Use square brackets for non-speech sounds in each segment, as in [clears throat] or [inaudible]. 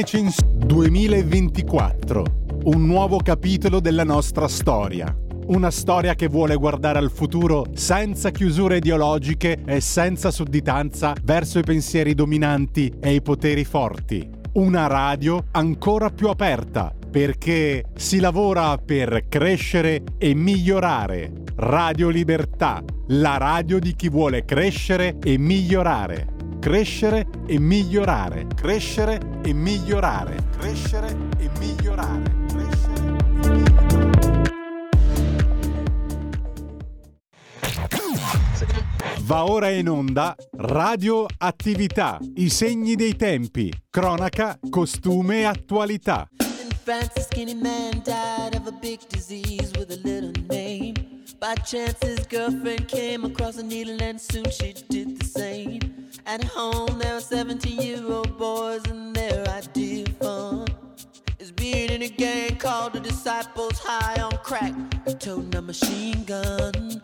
2024, un nuovo capitolo della nostra storia. Una storia che vuole guardare al futuro senza chiusure ideologiche e senza sudditanza verso i pensieri dominanti e i poteri forti. Una radio ancora più aperta perché si lavora per crescere e migliorare. Radio Libertà, la radio di chi vuole crescere e migliorare crescere e migliorare, crescere e migliorare, crescere e migliorare, crescere e migliorare. Va ora in onda Radio Attività, i segni dei tempi, cronaca, costume e attualità. Fancy. By chance his girlfriend came across a needle and soon she did the same. At home, there are 17 year old boys, and their idea of fun is being in a gang called the Disciples High on Crack, toting a machine gun.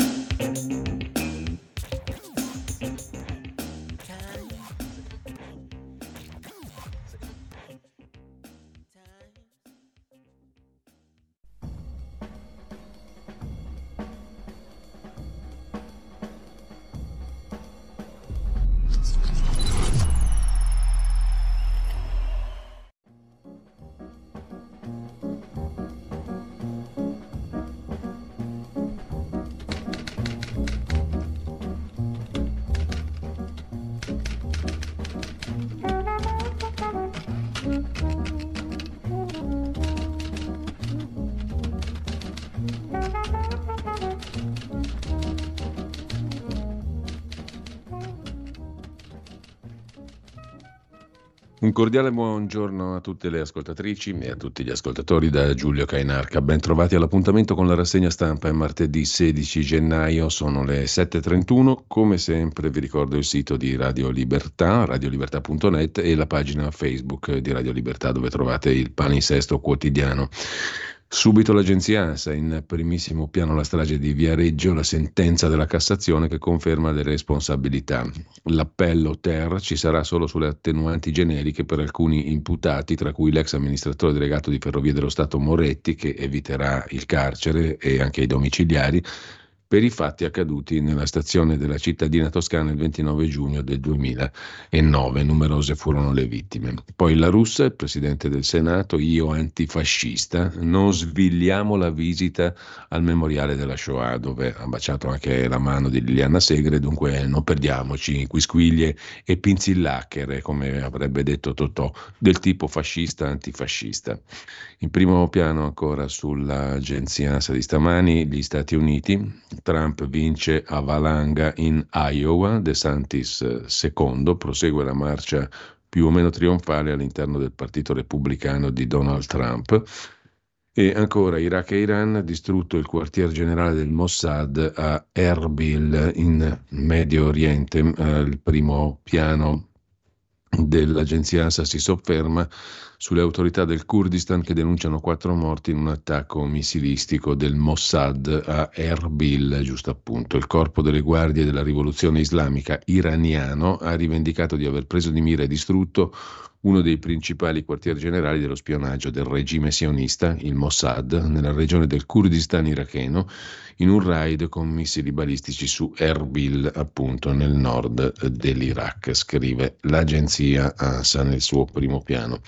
Cordiale buongiorno a tutte le ascoltatrici e a tutti gli ascoltatori da Giulio Cainarca. Ben trovati all'appuntamento con la rassegna stampa. È martedì 16 gennaio, sono le 7.31. Come sempre vi ricordo il sito di Radio Libertà, radiolibertà.net e la pagina Facebook di Radio Libertà dove trovate il palinsesto quotidiano. Subito l'agenzia ANSA, in primissimo piano la strage di Viareggio, la sentenza della Cassazione che conferma le responsabilità. L'appello Ter ci sarà solo sulle attenuanti generiche per alcuni imputati, tra cui l'ex amministratore delegato di Ferrovie dello Stato Moretti, che eviterà il carcere e anche i domiciliari, per i fatti accaduti nella stazione della cittadina toscana il 29 giugno del 2009. Numerose furono le vittime. Poi la russa, il presidente del Senato, io antifascista, non svigliamo la visita al memoriale della Shoah, dove ha baciato anche la mano di Liliana Segre, dunque non perdiamoci quisquiglie e pinzillacchere, come avrebbe detto Totò, del tipo fascista antifascista. In primo piano ancora sull'agenzia ANSA di stamani, gli Stati Uniti, Trump vince a valanga in Iowa, De Santis secondo, prosegue la marcia più o meno trionfale all'interno del partito repubblicano di Donald Trump. E ancora Iraq e Iran, distrutto il quartier generale del Mossad a Erbil in Medio Oriente, eh, il primo piano dell'agenzia ANSA si sofferma sulle autorità del Kurdistan che denunciano quattro morti in un attacco missilistico del Mossad a Erbil, giusto appunto. Il corpo delle guardie della rivoluzione islamica iraniano ha rivendicato di aver preso di mira e distrutto uno dei principali quartieri generali dello spionaggio del regime sionista, il Mossad, nella regione del Kurdistan iracheno, in un raid con missili balistici su Erbil, appunto nel nord dell'Iraq, scrive l'agenzia ANSA nel suo primo piano.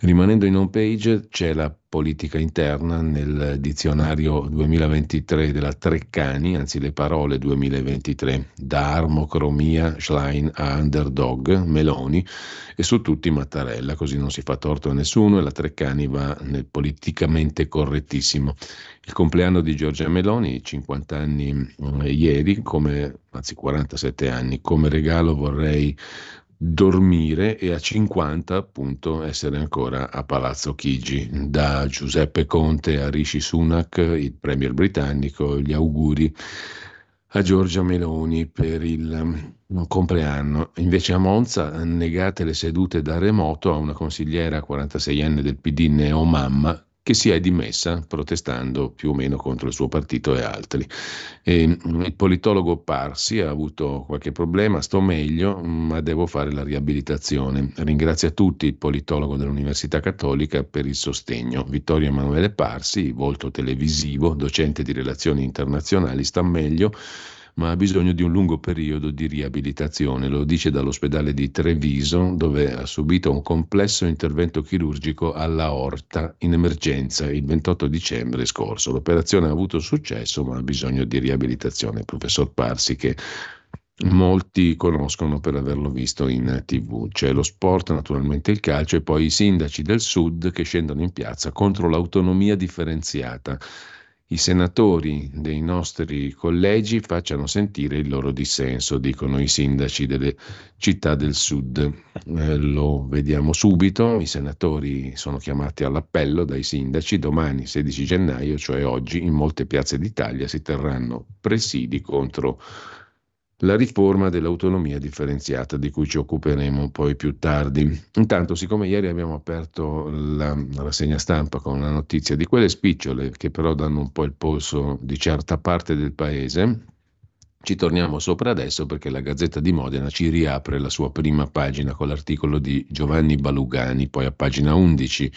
Rimanendo in home page c'è la politica interna nel dizionario 2023 della Treccani, anzi le parole 2023, da armocromia, Schlein a underdog, Meloni e su tutti Mattarella, così non si fa torto a nessuno e la Treccani va nel politicamente correttissimo. Il compleanno di Giorgia Meloni, 50 anni eh, ieri, come, anzi 47 anni, come regalo vorrei dormire e a 50 appunto essere ancora a Palazzo Chigi. Da Giuseppe Conte a Rishi Sunak, il premier britannico, gli auguri a Giorgia Meloni per il compleanno. Invece a Monza negate le sedute da remoto a una consigliera 46enne del PD neomamma che si è dimessa protestando più o meno contro il suo partito e altri. E mm, il politologo Parsi ha avuto qualche problema, sto meglio, ma devo fare la riabilitazione. Ringrazio a tutti il politologo dell'Università Cattolica per il sostegno. Vittorio Emanuele Parsi, volto televisivo, docente di relazioni internazionali, sta meglio ma ha bisogno di un lungo periodo di riabilitazione. Lo dice dall'ospedale di Treviso, dove ha subito un complesso intervento chirurgico alla orta in emergenza il 28 dicembre scorso. L'operazione ha avuto successo, ma ha bisogno di riabilitazione. Il professor Parsi, che molti conoscono per averlo visto in tv. C'è lo sport, naturalmente il calcio e poi i sindaci del sud che scendono in piazza contro l'autonomia differenziata i senatori dei nostri collegi facciano sentire il loro dissenso, dicono i sindaci delle città del sud. Eh, lo vediamo subito, i senatori sono chiamati all'appello dai sindaci, domani 16 gennaio, cioè oggi, in molte piazze d'Italia si terranno presidi contro la riforma dell'autonomia differenziata di cui ci occuperemo poi più tardi. Intanto, siccome ieri abbiamo aperto la rassegna stampa con una notizia di quelle spicciole che però danno un po' il polso di certa parte del paese, ci torniamo sopra adesso perché la Gazzetta di Modena ci riapre la sua prima pagina con l'articolo di Giovanni Balugani, poi a pagina 11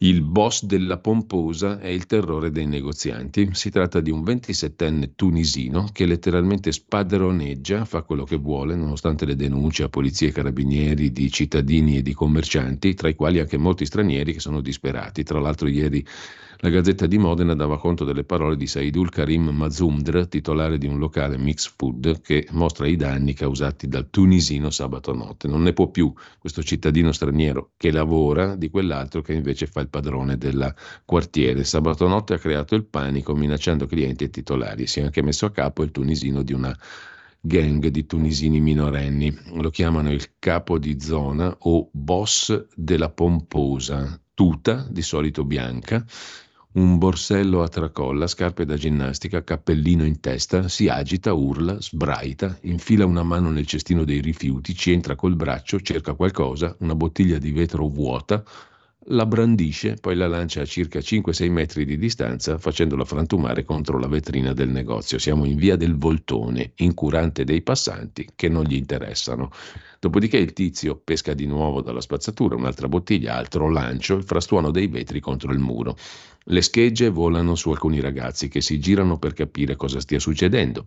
il boss della pomposa è il terrore dei negozianti. Si tratta di un 27enne tunisino che letteralmente spadroneggia, fa quello che vuole, nonostante le denunce a polizie e carabinieri di cittadini e di commercianti, tra i quali anche molti stranieri che sono disperati. Tra l'altro ieri la Gazzetta di Modena dava conto delle parole di Saidul Karim Mazumdr, titolare di un locale mix food, che mostra i danni causati dal tunisino sabato notte. Non ne può più questo cittadino straniero che lavora di quell'altro che invece fa il padrone del quartiere. Sabato notte ha creato il panico minacciando clienti e titolari. Si è anche messo a capo il tunisino di una gang di tunisini minorenni. Lo chiamano il capo di zona o boss della pomposa, tuta di solito bianca, un borsello a tracolla, scarpe da ginnastica, cappellino in testa, si agita, urla, sbraita, infila una mano nel cestino dei rifiuti, ci entra col braccio, cerca qualcosa, una bottiglia di vetro vuota, la brandisce, poi la lancia a circa 5-6 metri di distanza facendola frantumare contro la vetrina del negozio. Siamo in via del Voltone, incurante dei passanti che non gli interessano. Dopodiché il tizio pesca di nuovo dalla spazzatura un'altra bottiglia, altro lancio, il frastuono dei vetri contro il muro. Le schegge volano su alcuni ragazzi che si girano per capire cosa stia succedendo.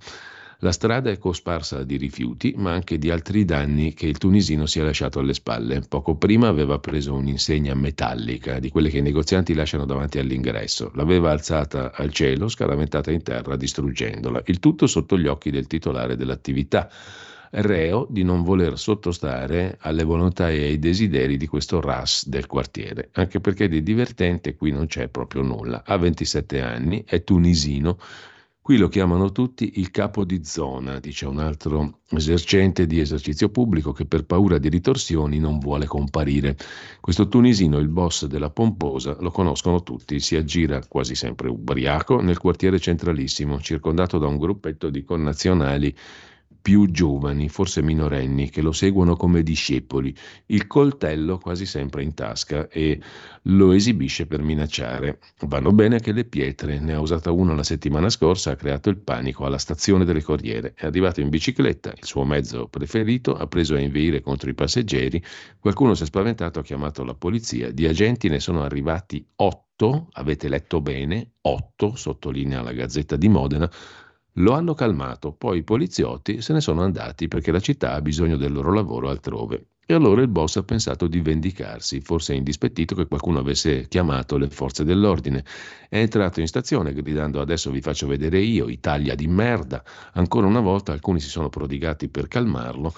La strada è cosparsa di rifiuti, ma anche di altri danni che il tunisino si è lasciato alle spalle. Poco prima aveva preso un'insegna metallica, di quelle che i negozianti lasciano davanti all'ingresso. L'aveva alzata al cielo, scaramentata in terra, distruggendola. Il tutto sotto gli occhi del titolare dell'attività reo di non voler sottostare alle volontà e ai desideri di questo RAS del quartiere, anche perché di divertente qui non c'è proprio nulla. Ha 27 anni, è tunisino, Qui lo chiamano tutti il capo di zona, dice un altro esercente di esercizio pubblico che per paura di ritorsioni non vuole comparire. Questo tunisino, il boss della pomposa, lo conoscono tutti, si aggira quasi sempre ubriaco nel quartiere centralissimo, circondato da un gruppetto di connazionali più giovani, forse minorenni, che lo seguono come discepoli, il coltello quasi sempre in tasca e lo esibisce per minacciare. Vanno bene anche le pietre, ne ha usata uno la settimana scorsa, ha creato il panico alla stazione delle Corriere. È arrivato in bicicletta, il suo mezzo preferito, ha preso a inveire contro i passeggeri, qualcuno si è spaventato, ha chiamato la polizia, di agenti ne sono arrivati otto, avete letto bene, otto, sottolinea la Gazzetta di Modena, lo hanno calmato, poi i poliziotti se ne sono andati perché la città ha bisogno del loro lavoro altrove. E allora il boss ha pensato di vendicarsi, forse indispettito che qualcuno avesse chiamato le forze dell'ordine. È entrato in stazione gridando adesso vi faccio vedere io, Italia di merda. Ancora una volta alcuni si sono prodigati per calmarlo,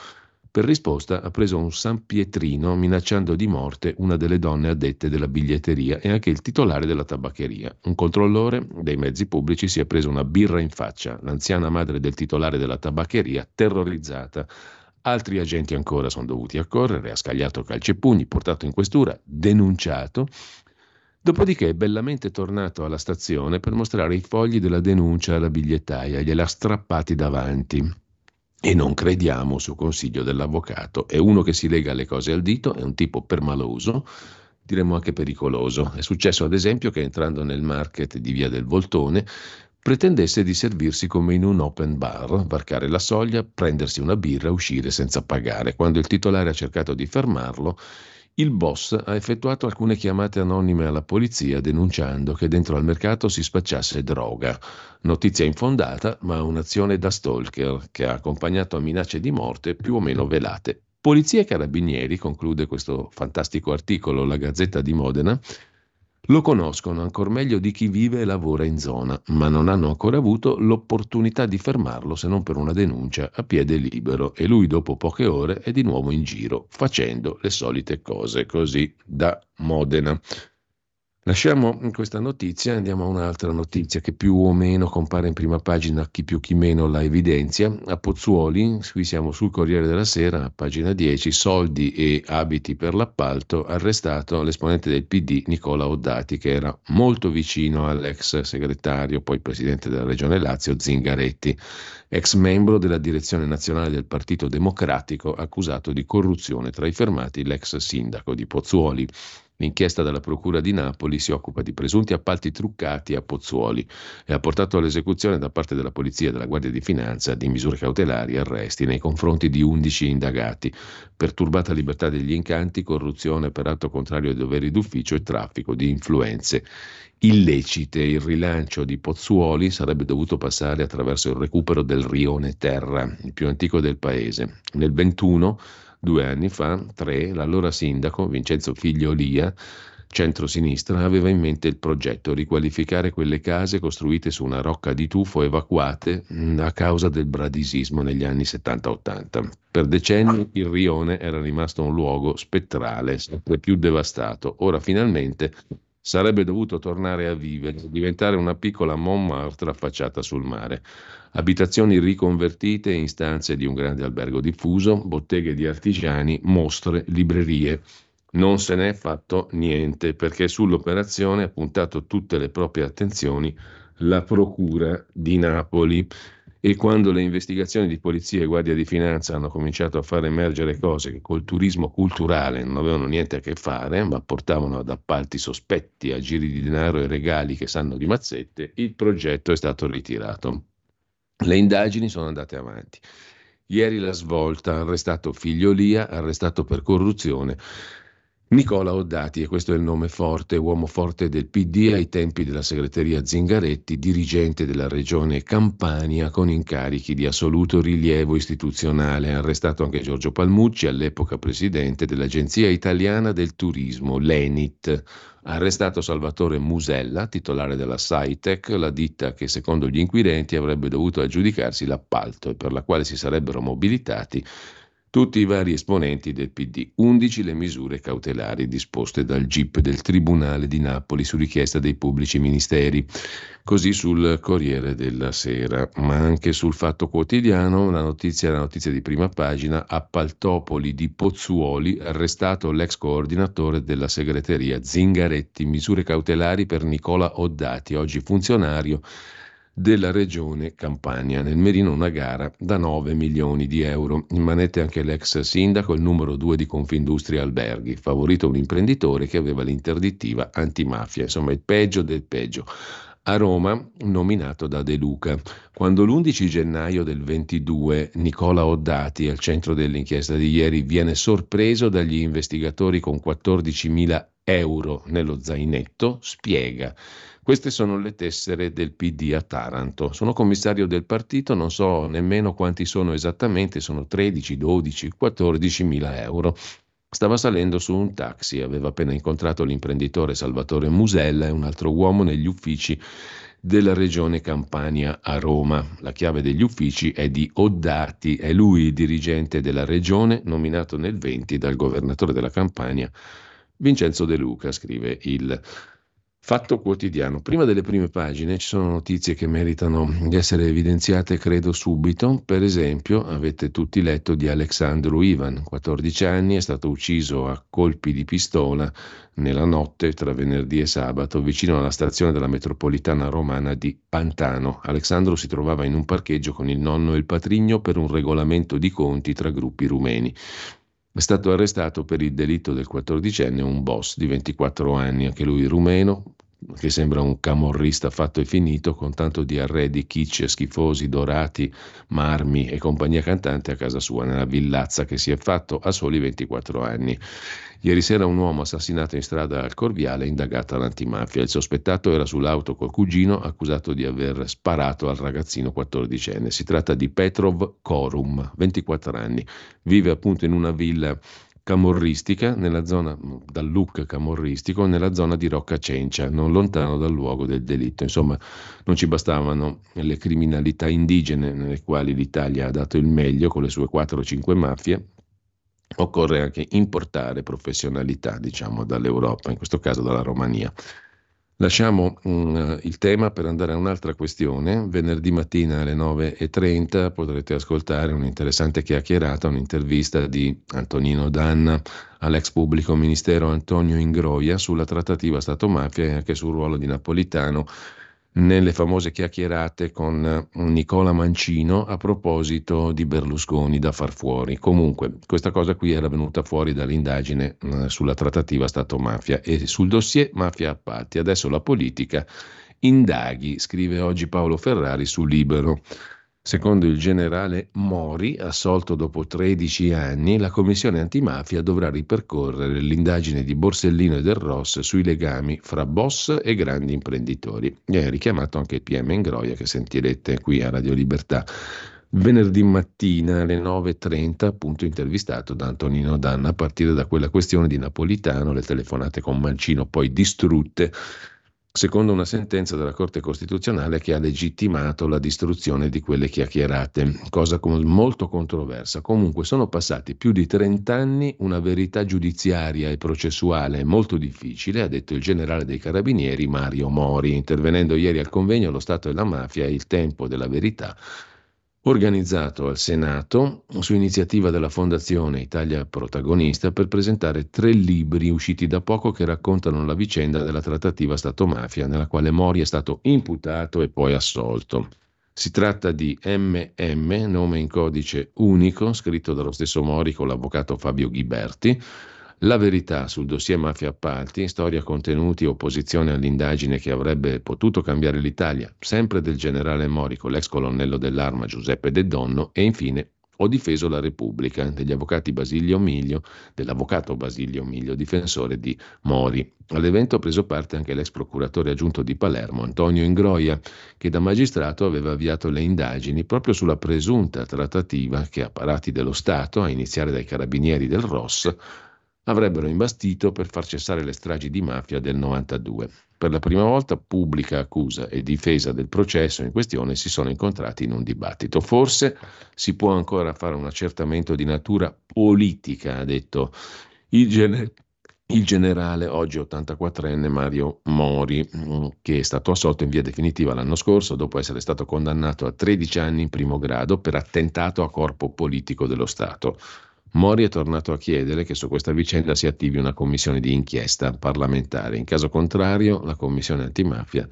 per risposta ha preso un San Pietrino minacciando di morte una delle donne addette della biglietteria e anche il titolare della tabaccheria. Un controllore dei mezzi pubblici si è preso una birra in faccia. L'anziana madre del titolare della tabaccheria, terrorizzata, Altri agenti ancora sono dovuti accorrere, ha scagliato calci e pugni, portato in questura, denunciato. Dopodiché è bellamente tornato alla stazione per mostrare i fogli della denuncia alla bigliettaia, gliela strappati davanti. E non crediamo su consiglio dell'avvocato. È uno che si lega le cose al dito, è un tipo permaloso, diremmo anche pericoloso. È successo ad esempio che entrando nel market di Via del Voltone pretendesse di servirsi come in un open bar, varcare la soglia, prendersi una birra, uscire senza pagare. Quando il titolare ha cercato di fermarlo, il boss ha effettuato alcune chiamate anonime alla polizia denunciando che dentro al mercato si spacciasse droga. Notizia infondata, ma un'azione da stalker che ha accompagnato a minacce di morte più o meno velate. Polizia e carabinieri, conclude questo fantastico articolo La Gazzetta di Modena, lo conoscono ancor meglio di chi vive e lavora in zona, ma non hanno ancora avuto l'opportunità di fermarlo se non per una denuncia a piede libero e lui dopo poche ore è di nuovo in giro facendo le solite cose così da Modena. Lasciamo questa notizia e andiamo a un'altra notizia che più o meno compare in prima pagina, chi più chi meno la evidenzia. A Pozzuoli, qui siamo sul Corriere della Sera, pagina 10, soldi e abiti per l'appalto, arrestato l'esponente del PD Nicola Oddati che era molto vicino all'ex segretario, poi presidente della regione Lazio Zingaretti, ex membro della direzione nazionale del Partito Democratico, accusato di corruzione tra i fermati l'ex sindaco di Pozzuoli. L'inchiesta della Procura di Napoli si occupa di presunti appalti truccati a Pozzuoli e ha portato all'esecuzione da parte della Polizia e della Guardia di Finanza di misure cautelari e arresti nei confronti di 11 indagati. Perturbata libertà degli incanti, corruzione per atto contrario ai doveri d'ufficio e traffico di influenze illecite. Il rilancio di Pozzuoli sarebbe dovuto passare attraverso il recupero del rione Terra, il più antico del paese. Nel 21 Due anni fa, tre, l'allora sindaco Vincenzo Figliolia, centro-sinistra, aveva in mente il progetto riqualificare quelle case costruite su una rocca di tufo evacuate mm, a causa del bradisismo negli anni 70-80. Per decenni il rione era rimasto un luogo spettrale, sempre più devastato. Ora finalmente sarebbe dovuto tornare a vivere, diventare una piccola Montmartre affacciata sul mare abitazioni riconvertite in stanze di un grande albergo diffuso, botteghe di artigiani, mostre, librerie. Non se n'è fatto niente perché sull'operazione ha puntato tutte le proprie attenzioni la Procura di Napoli e quando le investigazioni di polizia e guardia di finanza hanno cominciato a far emergere cose che col turismo culturale non avevano niente a che fare, ma portavano ad appalti sospetti, a giri di denaro e regali che sanno di mazzette, il progetto è stato ritirato. Le indagini sono andate avanti. Ieri la svolta, arrestato Figliolia, arrestato per corruzione. Nicola Oddati, e questo è il nome forte, uomo forte del PD ai tempi della segreteria Zingaretti, dirigente della regione Campania con incarichi di assoluto rilievo istituzionale. Arrestato anche Giorgio Palmucci, all'epoca presidente dell'Agenzia Italiana del Turismo, l'ENIT arrestato Salvatore Musella, titolare della Saitec, la ditta che secondo gli inquirenti avrebbe dovuto aggiudicarsi l'appalto e per la quale si sarebbero mobilitati tutti i vari esponenti del PD. 11 le misure cautelari disposte dal GIP del Tribunale di Napoli su richiesta dei pubblici ministeri. Così sul Corriere della Sera, ma anche sul Fatto Quotidiano, la notizia, la notizia di prima pagina, a Paltopoli di Pozzuoli, arrestato l'ex coordinatore della segreteria Zingaretti, misure cautelari per Nicola Oddati, oggi funzionario della regione Campania. Nel Merino una gara da 9 milioni di euro. In manette anche l'ex sindaco, il numero 2 di Confindustria Alberghi, favorito un imprenditore che aveva l'interdittiva antimafia, insomma il peggio del peggio. A Roma, nominato da De Luca. Quando l'11 gennaio del 22 Nicola Oddati, al centro dell'inchiesta di ieri, viene sorpreso dagli investigatori con 14.000 euro nello zainetto, spiega queste sono le tessere del PD a Taranto. Sono commissario del partito, non so nemmeno quanti sono esattamente, sono 13, 12, 14 mila euro. Stava salendo su un taxi, aveva appena incontrato l'imprenditore Salvatore Musella e un altro uomo negli uffici della regione Campania a Roma. La chiave degli uffici è di Oddati, è lui il dirigente della regione nominato nel 20 dal governatore della Campania Vincenzo De Luca, scrive il Fatto quotidiano. Prima delle prime pagine ci sono notizie che meritano di essere evidenziate, credo, subito. Per esempio, avete tutti letto di Alexandru Ivan, 14 anni, è stato ucciso a colpi di pistola nella notte tra venerdì e sabato vicino alla stazione della metropolitana romana di Pantano. Alexandru si trovava in un parcheggio con il nonno e il patrigno per un regolamento di conti tra gruppi rumeni. È stato arrestato per il delitto del 14enne un boss di 24 anni, anche lui rumeno, che sembra un camorrista fatto e finito, con tanto di arredi kitsch schifosi, dorati, marmi e compagnia cantante a casa sua, nella villazza che si è fatto a soli 24 anni. Ieri sera un uomo assassinato in strada al Corviale, indagato all'antimafia. Il sospettato era sull'auto col cugino, accusato di aver sparato al ragazzino 14enne. Si tratta di Petrov Korum, 24 anni. Vive appunto in una villa camorristica nella zona, dal look camorristico nella zona di Rocca Cencia, non lontano dal luogo del delitto. Insomma, non ci bastavano le criminalità indigene nelle quali l'Italia ha dato il meglio con le sue 4-5 mafie, occorre anche importare professionalità, diciamo, dall'Europa, in questo caso dalla Romania. Lasciamo um, il tema per andare a un'altra questione. Venerdì mattina alle 9.30 potrete ascoltare un'interessante chiacchierata, un'intervista di Antonino Danna all'ex pubblico ministero Antonio Ingroia sulla trattativa Stato-mafia e anche sul ruolo di Napolitano nelle famose chiacchierate con eh, Nicola Mancino a proposito di Berlusconi da far fuori. Comunque, questa cosa qui era venuta fuori dall'indagine eh, sulla trattativa Stato-mafia e sul dossier mafia appalti. Adesso la politica indaghi, scrive oggi Paolo Ferrari su Libero. Secondo il generale Mori, assolto dopo 13 anni, la commissione antimafia dovrà ripercorrere l'indagine di Borsellino e del Ross sui legami fra boss e grandi imprenditori. E ha richiamato anche il PM Ingroia che sentirete qui a Radio Libertà. Venerdì mattina alle 9.30, appunto intervistato da Antonino Danna, a partire da quella questione di Napolitano, le telefonate con Mancino poi distrutte secondo una sentenza della Corte Costituzionale che ha legittimato la distruzione di quelle chiacchierate, cosa molto controversa. Comunque sono passati più di 30 anni, una verità giudiziaria e processuale molto difficile, ha detto il generale dei carabinieri Mario Mori, intervenendo ieri al convegno Lo Stato e la mafia il tempo della verità organizzato al Senato su iniziativa della Fondazione Italia Protagonista per presentare tre libri usciti da poco che raccontano la vicenda della trattativa Stato-mafia nella quale Mori è stato imputato e poi assolto. Si tratta di MM, nome in codice unico, scritto dallo stesso Mori con l'avvocato Fabio Ghiberti, la verità sul dossier mafia appalti, storia contenuti opposizione all'indagine che avrebbe potuto cambiare l'Italia, sempre del generale Morico, l'ex colonnello dell'arma Giuseppe De Donno e infine ho difeso la Repubblica degli avvocati Basilio Miglio, dell'avvocato Basilio Miglio, difensore di Mori. All'evento ha preso parte anche l'ex procuratore aggiunto di Palermo, Antonio Ingroia, che da magistrato aveva avviato le indagini proprio sulla presunta trattativa che apparati dello Stato, a iniziare dai carabinieri del Ross, avrebbero imbastito per far cessare le stragi di mafia del 92. Per la prima volta pubblica accusa e difesa del processo in questione si sono incontrati in un dibattito. Forse si può ancora fare un accertamento di natura politica, ha detto il, gener- il generale, oggi 84enne Mario Mori, mm, che è stato assolto in via definitiva l'anno scorso dopo essere stato condannato a 13 anni in primo grado per attentato a corpo politico dello Stato. Mori è tornato a chiedere che su questa vicenda si attivi una commissione di inchiesta parlamentare. In caso contrario, la commissione antimafia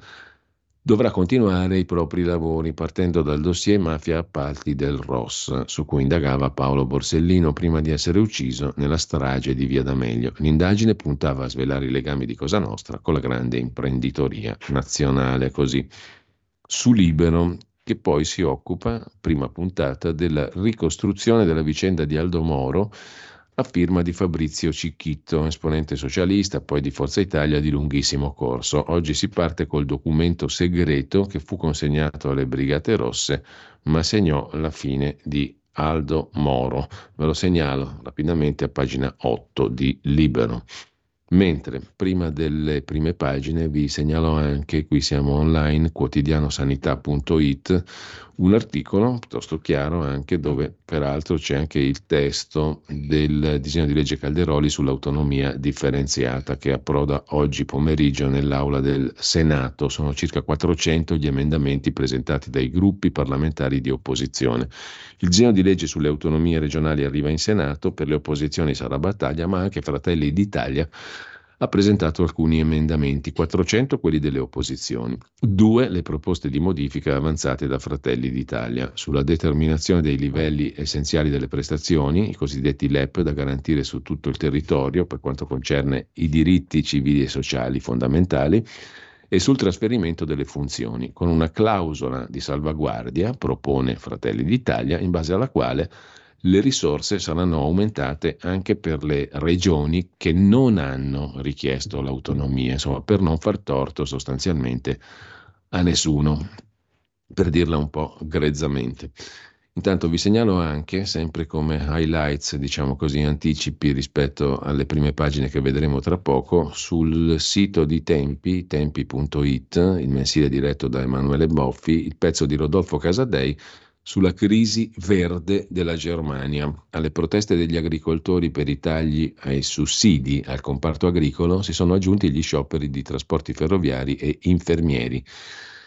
dovrà continuare i propri lavori partendo dal dossier mafia appalti del Ross, su cui indagava Paolo Borsellino prima di essere ucciso nella strage di Via D'Amelio. L'indagine puntava a svelare i legami di Cosa Nostra con la grande imprenditoria nazionale. Così. Su Libero, che poi si occupa, prima puntata, della ricostruzione della vicenda di Aldo Moro a firma di Fabrizio Cicchitto, esponente socialista, poi di Forza Italia di lunghissimo corso. Oggi si parte col documento segreto che fu consegnato alle Brigate Rosse, ma segnò la fine di Aldo Moro. Ve lo segnalo rapidamente a pagina 8 di Libero. Mentre prima delle prime pagine vi segnalo anche, qui siamo online, quotidianosanità.it, un articolo piuttosto chiaro anche dove peraltro c'è anche il testo del disegno di legge Calderoli sull'autonomia differenziata che approda oggi pomeriggio nell'aula del Senato. Sono circa 400 gli emendamenti presentati dai gruppi parlamentari di opposizione. Il disegno di legge sulle autonomie regionali arriva in Senato, per le opposizioni sarà battaglia, ma anche Fratelli d'Italia ha presentato alcuni emendamenti, 400 quelli delle opposizioni, due le proposte di modifica avanzate da Fratelli d'Italia sulla determinazione dei livelli essenziali delle prestazioni, i cosiddetti LEP da garantire su tutto il territorio per quanto concerne i diritti civili e sociali fondamentali e sul trasferimento delle funzioni, con una clausola di salvaguardia, propone Fratelli d'Italia, in base alla quale le risorse saranno aumentate anche per le regioni che non hanno richiesto l'autonomia, insomma, per non far torto sostanzialmente a nessuno, per dirla un po' grezzamente. Intanto vi segnalo anche, sempre come highlights, diciamo così, anticipi rispetto alle prime pagine che vedremo tra poco, sul sito di Tempi, tempi.it, il mensile diretto da Emanuele Boffi, il pezzo di Rodolfo Casadei sulla crisi verde della Germania. Alle proteste degli agricoltori per i tagli ai sussidi al comparto agricolo si sono aggiunti gli scioperi di trasporti ferroviari e infermieri.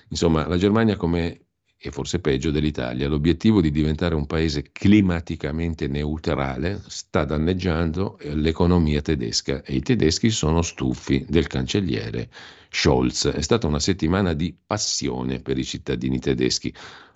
Insomma, la Germania come e forse peggio dell'Italia, l'obiettivo di diventare un paese climaticamente neutrale sta danneggiando l'economia tedesca e i tedeschi sono stufi del cancelliere Scholz. È stata una settimana di passione per i cittadini tedeschi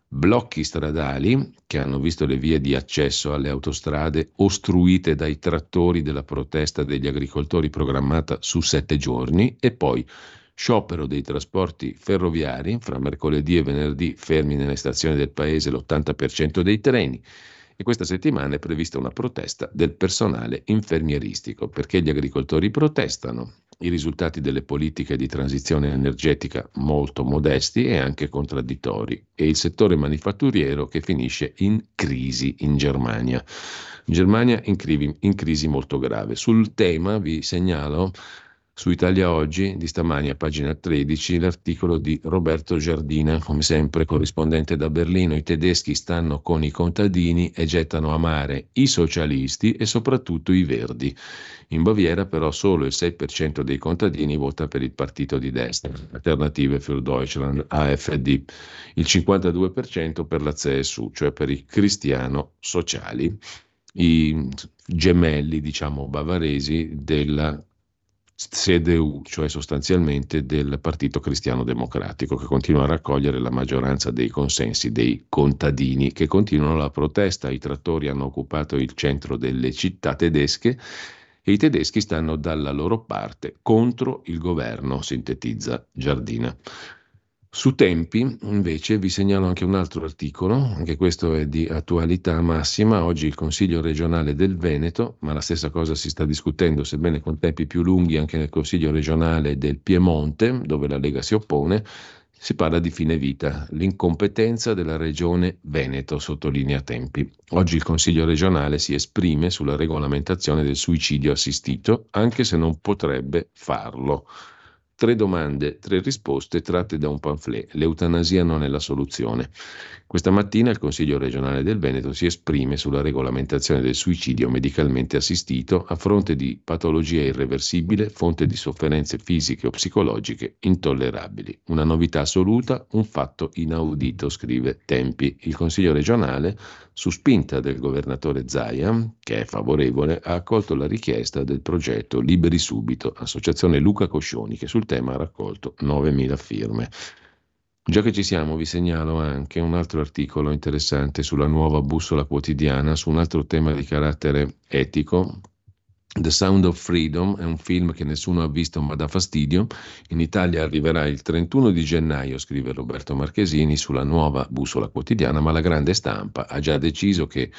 blocchi stradali che hanno visto le vie di accesso alle autostrade ostruite dai trattori della protesta degli agricoltori programmata su sette giorni e poi sciopero dei trasporti ferroviari, fra mercoledì e venerdì fermi nelle stazioni del paese l'80% dei treni. E questa settimana è prevista una protesta del personale infermieristico perché gli agricoltori protestano i risultati delle politiche di transizione energetica molto modesti e anche contraddittori e il settore manifatturiero che finisce in crisi in Germania. Germania in, crisi, in crisi molto grave. Sul tema vi segnalo su Italia Oggi di stamani a pagina 13 l'articolo di Roberto Giardina, come sempre corrispondente da Berlino. I tedeschi stanno con i contadini e gettano a mare i socialisti e soprattutto i verdi. In Baviera però solo il 6% dei contadini vota per il partito di destra, Alternative für Deutschland, AfD, il 52% per la CSU, cioè per i cristiano sociali, i gemelli, diciamo, bavaresi della CDU, cioè sostanzialmente del Partito Cristiano Democratico, che continua a raccogliere la maggioranza dei consensi dei contadini che continuano la protesta. I trattori hanno occupato il centro delle città tedesche e i tedeschi stanno dalla loro parte contro il governo, sintetizza Giardina. Su Tempi, invece, vi segnalo anche un altro articolo, anche questo è di attualità massima. Oggi il Consiglio regionale del Veneto, ma la stessa cosa si sta discutendo, sebbene con tempi più lunghi, anche nel Consiglio regionale del Piemonte, dove la Lega si oppone, si parla di fine vita, l'incompetenza della regione Veneto, sottolinea Tempi. Oggi il Consiglio regionale si esprime sulla regolamentazione del suicidio assistito, anche se non potrebbe farlo. Tre domande, tre risposte tratte da un pamphlet. L'eutanasia non è la soluzione. Questa mattina il Consiglio regionale del Veneto si esprime sulla regolamentazione del suicidio medicalmente assistito a fronte di patologia irreversibile, fonte di sofferenze fisiche o psicologiche intollerabili. Una novità assoluta, un fatto inaudito, scrive Tempi. Il Consiglio regionale su spinta del governatore Zaia, che è favorevole, ha accolto la richiesta del progetto Liberi Subito, associazione Luca Coscioni, che sul tema ha raccolto 9.000 firme. Già che ci siamo, vi segnalo anche un altro articolo interessante sulla nuova bussola quotidiana su un altro tema di carattere etico The Sound of Freedom è un film che nessuno ha visto ma dà fastidio. In Italia arriverà il 31 di gennaio, scrive Roberto Marchesini, sulla nuova bussola quotidiana, ma la grande stampa ha già deciso che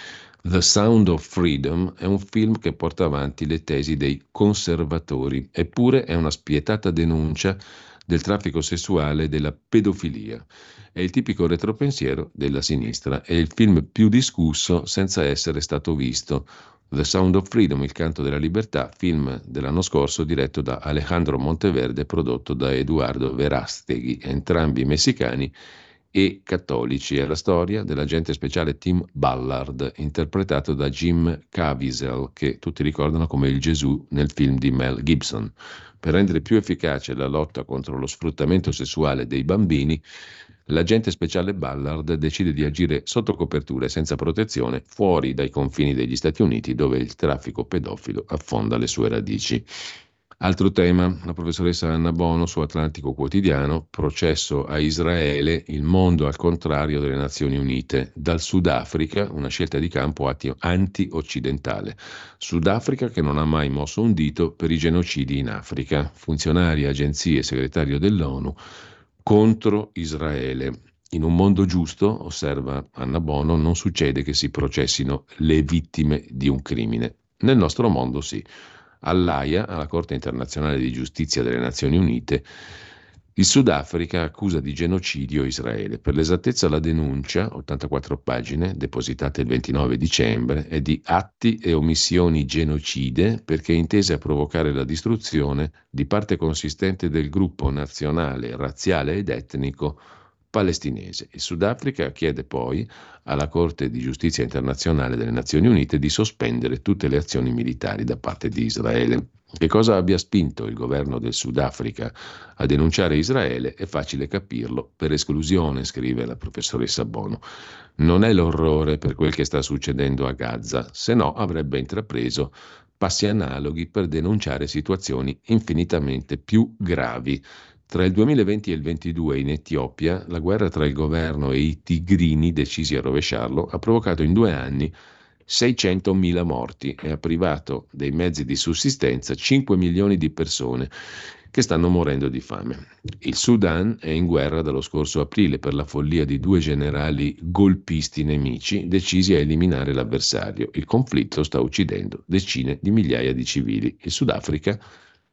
The Sound of Freedom è un film che porta avanti le tesi dei conservatori, eppure è una spietata denuncia del traffico sessuale e della pedofilia. È il tipico retropensiero della sinistra, è il film più discusso senza essere stato visto The Sound of Freedom, Il canto della libertà, film dell'anno scorso diretto da Alejandro Monteverde, prodotto da Eduardo Verasteghi, entrambi messicani e cattolici. È la storia dell'agente speciale Tim Ballard, interpretato da Jim Caviezel, che tutti ricordano come il Gesù nel film di Mel Gibson. Per rendere più efficace la lotta contro lo sfruttamento sessuale dei bambini, l'agente speciale Ballard decide di agire sotto copertura e senza protezione fuori dai confini degli Stati Uniti dove il traffico pedofilo affonda le sue radici. Altro tema, la professoressa Anna Bono su Atlantico Quotidiano, processo a Israele, il mondo al contrario delle Nazioni Unite. Dal Sudafrica, una scelta di campo anti-occidentale. Sudafrica che non ha mai mosso un dito per i genocidi in Africa. Funzionari, agenzie, segretario dell'ONU contro Israele. In un mondo giusto, osserva Anna Bono, non succede che si processino le vittime di un crimine. Nel nostro mondo sì all'AIA, alla Corte internazionale di giustizia delle Nazioni Unite, il Sudafrica accusa di genocidio Israele. Per l'esattezza la denuncia, 84 pagine, depositate il 29 dicembre, è di atti e omissioni genocide perché intese a provocare la distruzione di parte consistente del gruppo nazionale, razziale ed etnico palestinese. Il Sudafrica chiede poi alla Corte di giustizia internazionale delle Nazioni Unite di sospendere tutte le azioni militari da parte di Israele. Che cosa abbia spinto il governo del Sudafrica a denunciare Israele è facile capirlo, per esclusione, scrive la professoressa Bono. Non è l'orrore per quel che sta succedendo a Gaza, se no avrebbe intrapreso passi analoghi per denunciare situazioni infinitamente più gravi tra il 2020 e il 2022 in Etiopia la guerra tra il governo e i tigrini decisi a rovesciarlo ha provocato in due anni 600.000 morti e ha privato dei mezzi di sussistenza 5 milioni di persone che stanno morendo di fame. Il Sudan è in guerra dallo scorso aprile per la follia di due generali golpisti nemici decisi a eliminare l'avversario. Il conflitto sta uccidendo decine di migliaia di civili. Il Sudafrica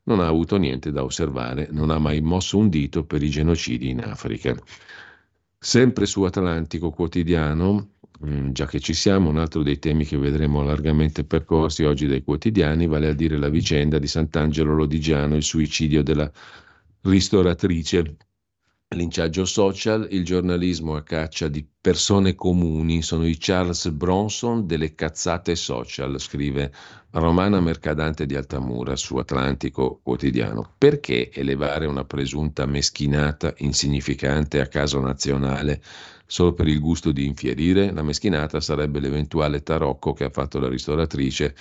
non ha avuto niente da osservare, non ha mai mosso un dito per i genocidi in Africa. Sempre su Atlantico Quotidiano, mm, già che ci siamo, un altro dei temi che vedremo largamente percorsi oggi dai quotidiani, vale a dire la vicenda di Sant'Angelo Lodigiano, il suicidio della ristoratrice Linciaggio social, il giornalismo a caccia di persone comuni, sono i Charles Bronson delle cazzate social, scrive Romana Mercadante di Altamura su Atlantico Quotidiano. Perché elevare una presunta meschinata insignificante a caso nazionale solo per il gusto di infierire? La meschinata sarebbe l'eventuale tarocco che ha fatto la ristoratrice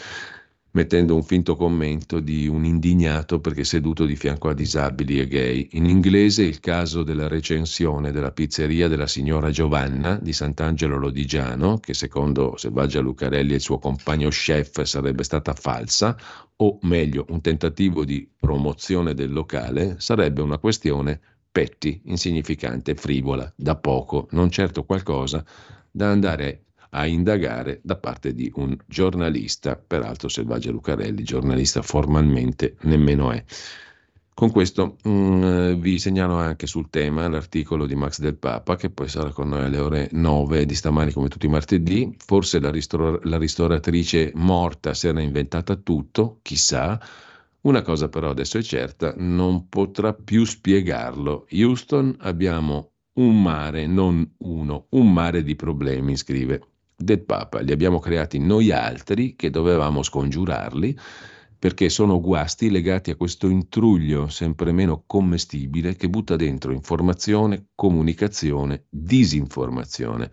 mettendo un finto commento di un indignato perché seduto di fianco a disabili e gay. In inglese il caso della recensione della pizzeria della signora Giovanna di Sant'Angelo Lodigiano, che secondo Selvaggia Lucarelli e il suo compagno chef sarebbe stata falsa, o meglio un tentativo di promozione del locale, sarebbe una questione petti, insignificante, frivola, da poco, non certo qualcosa da andare a indagare da parte di un giornalista, peraltro Selvaggia Lucarelli, giornalista formalmente nemmeno è. Con questo mh, mm, vi segnalo anche sul tema l'articolo di Max del Papa, che poi sarà con noi alle ore 9 di stamani come tutti i martedì. Forse la, ristor- la ristoratrice morta si era inventata tutto, chissà. Una cosa però adesso è certa, non potrà più spiegarlo. Houston abbiamo un mare, non uno, un mare di problemi, scrive del Papa. Li abbiamo creati noi altri che dovevamo scongiurarli perché sono guasti legati a questo intruglio sempre meno commestibile che butta dentro informazione, comunicazione, disinformazione.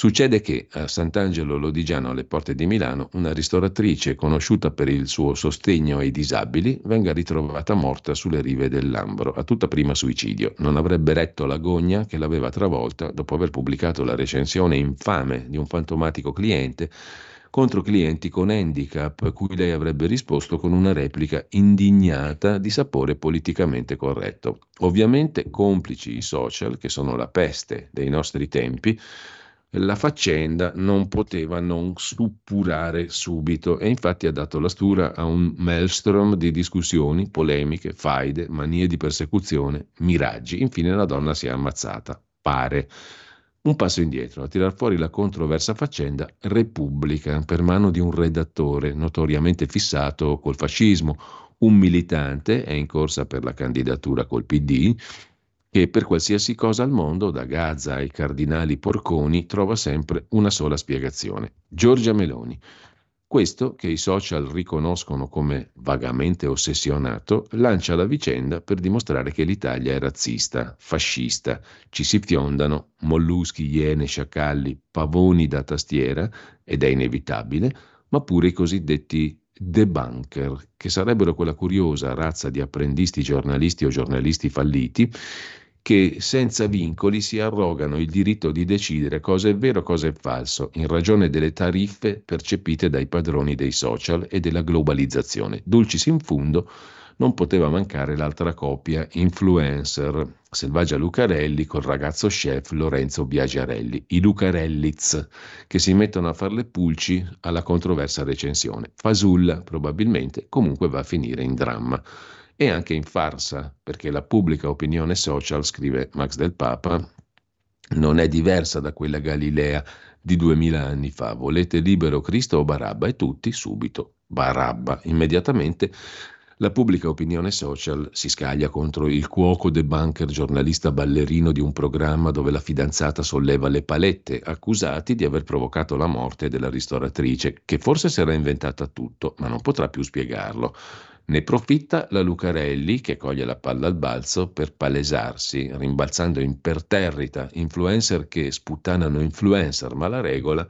Succede che a Sant'Angelo Lodigiano, alle porte di Milano, una ristoratrice conosciuta per il suo sostegno ai disabili venga ritrovata morta sulle rive del Lambro, a tutta prima suicidio. Non avrebbe retto l'agonia che l'aveva travolta dopo aver pubblicato la recensione infame di un fantomatico cliente contro clienti con handicap, cui lei avrebbe risposto con una replica indignata di sapore politicamente corretto. Ovviamente complici i social, che sono la peste dei nostri tempi, la faccenda non poteva non suppurare subito e infatti ha dato la stura a un maelstrom di discussioni, polemiche, faide, manie di persecuzione, miraggi. Infine la donna si è ammazzata, pare. Un passo indietro, a tirar fuori la controversa faccenda Repubblica per mano di un redattore notoriamente fissato col fascismo, un militante, è in corsa per la candidatura col PD, che per qualsiasi cosa al mondo, da Gaza ai cardinali porconi, trova sempre una sola spiegazione. Giorgia Meloni. Questo, che i social riconoscono come vagamente ossessionato, lancia la vicenda per dimostrare che l'Italia è razzista, fascista, ci si fiondano molluschi, iene, sciacalli, pavoni da tastiera, ed è inevitabile, ma pure i cosiddetti debunker, che sarebbero quella curiosa razza di apprendisti giornalisti o giornalisti falliti che senza vincoli si arrogano il diritto di decidere cosa è vero e cosa è falso, in ragione delle tariffe percepite dai padroni dei social e della globalizzazione. Dulcis in fundo non poteva mancare l'altra coppia influencer, Selvaggia Lucarelli col ragazzo chef Lorenzo Biagiarelli, i Lucarelliz, che si mettono a fare le pulci alla controversa recensione. Fasulla, probabilmente, comunque va a finire in dramma e anche in farsa, perché la pubblica opinione social, scrive Max del Papa, non è diversa da quella Galilea di duemila anni fa. Volete libero Cristo o Barabba? E tutti subito Barabba. Immediatamente la pubblica opinione social si scaglia contro il cuoco debunker giornalista ballerino di un programma dove la fidanzata solleva le palette, accusati di aver provocato la morte della ristoratrice, che forse si era inventata tutto, ma non potrà più spiegarlo. Ne profitta la Lucarelli che coglie la palla al balzo per palesarsi, rimbalzando imperterrita influencer che sputtanano influencer, ma la regola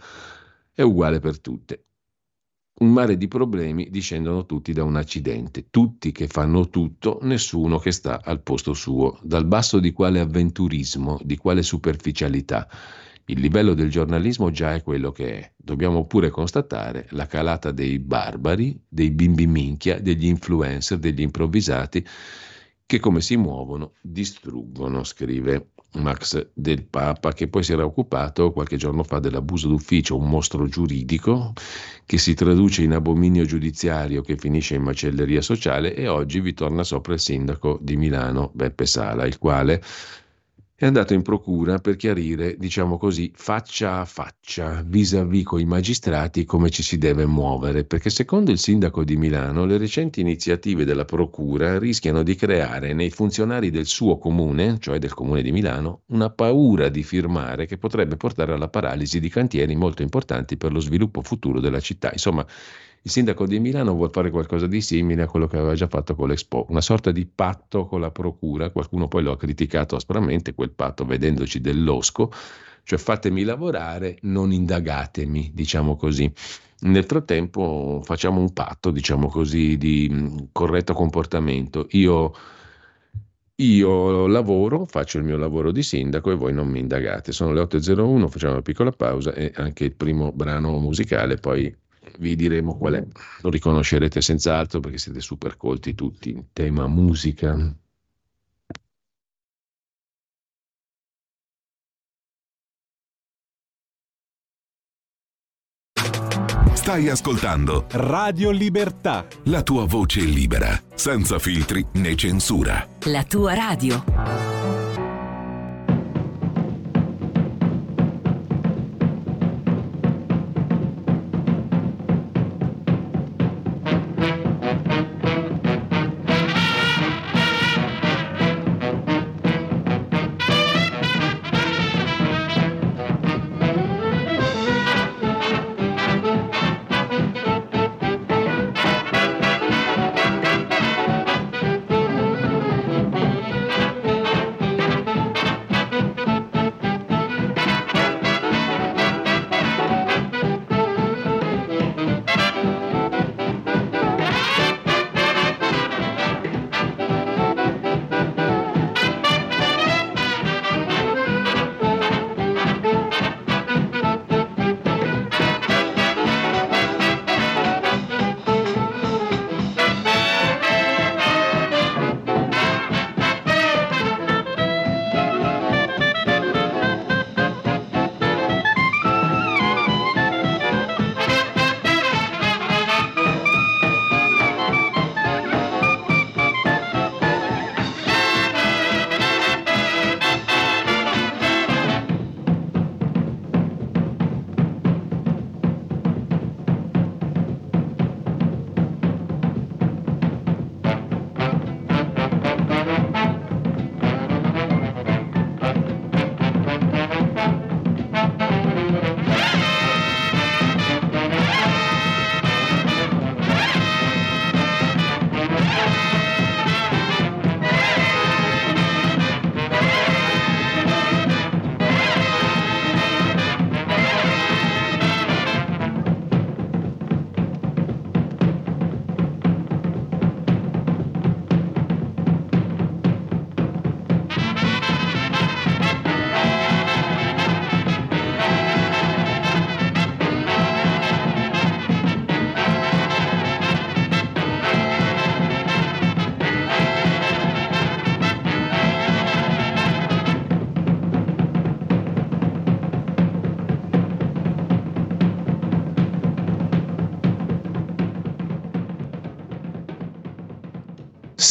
è uguale per tutte. Un mare di problemi discendono tutti da un accidente, tutti che fanno tutto, nessuno che sta al posto suo, dal basso di quale avventurismo, di quale superficialità. Il livello del giornalismo già è quello che è. Dobbiamo pure constatare la calata dei barbari, dei bimbi minchia, degli influencer, degli improvvisati che come si muovono distruggono, scrive Max del Papa, che poi si era occupato qualche giorno fa dell'abuso d'ufficio, un mostro giuridico che si traduce in abominio giudiziario che finisce in macelleria sociale e oggi vi torna sopra il sindaco di Milano, Beppe Sala, il quale è andato in procura per chiarire, diciamo così, faccia a faccia, vis-à-vis con i magistrati, come ci si deve muovere, perché secondo il sindaco di Milano le recenti iniziative della procura rischiano di creare nei funzionari del suo comune, cioè del comune di Milano, una paura di firmare che potrebbe portare alla paralisi di cantieri molto importanti per lo sviluppo futuro della città. Insomma, il sindaco di Milano vuole fare qualcosa di simile a quello che aveva già fatto con l'Expo, una sorta di patto con la procura, qualcuno poi lo ha criticato aspramente, quel patto vedendoci dell'osco, cioè fatemi lavorare, non indagatemi, diciamo così. Nel frattempo facciamo un patto, diciamo così, di corretto comportamento. Io, io lavoro, faccio il mio lavoro di sindaco e voi non mi indagate. Sono le 8.01, facciamo una piccola pausa e anche il primo brano musicale, poi vi diremo qual è. Lo riconoscerete senz'altro perché siete super colti tutti in tema musica. Stai ascoltando Radio Libertà. La tua voce libera, senza filtri né censura. La tua radio.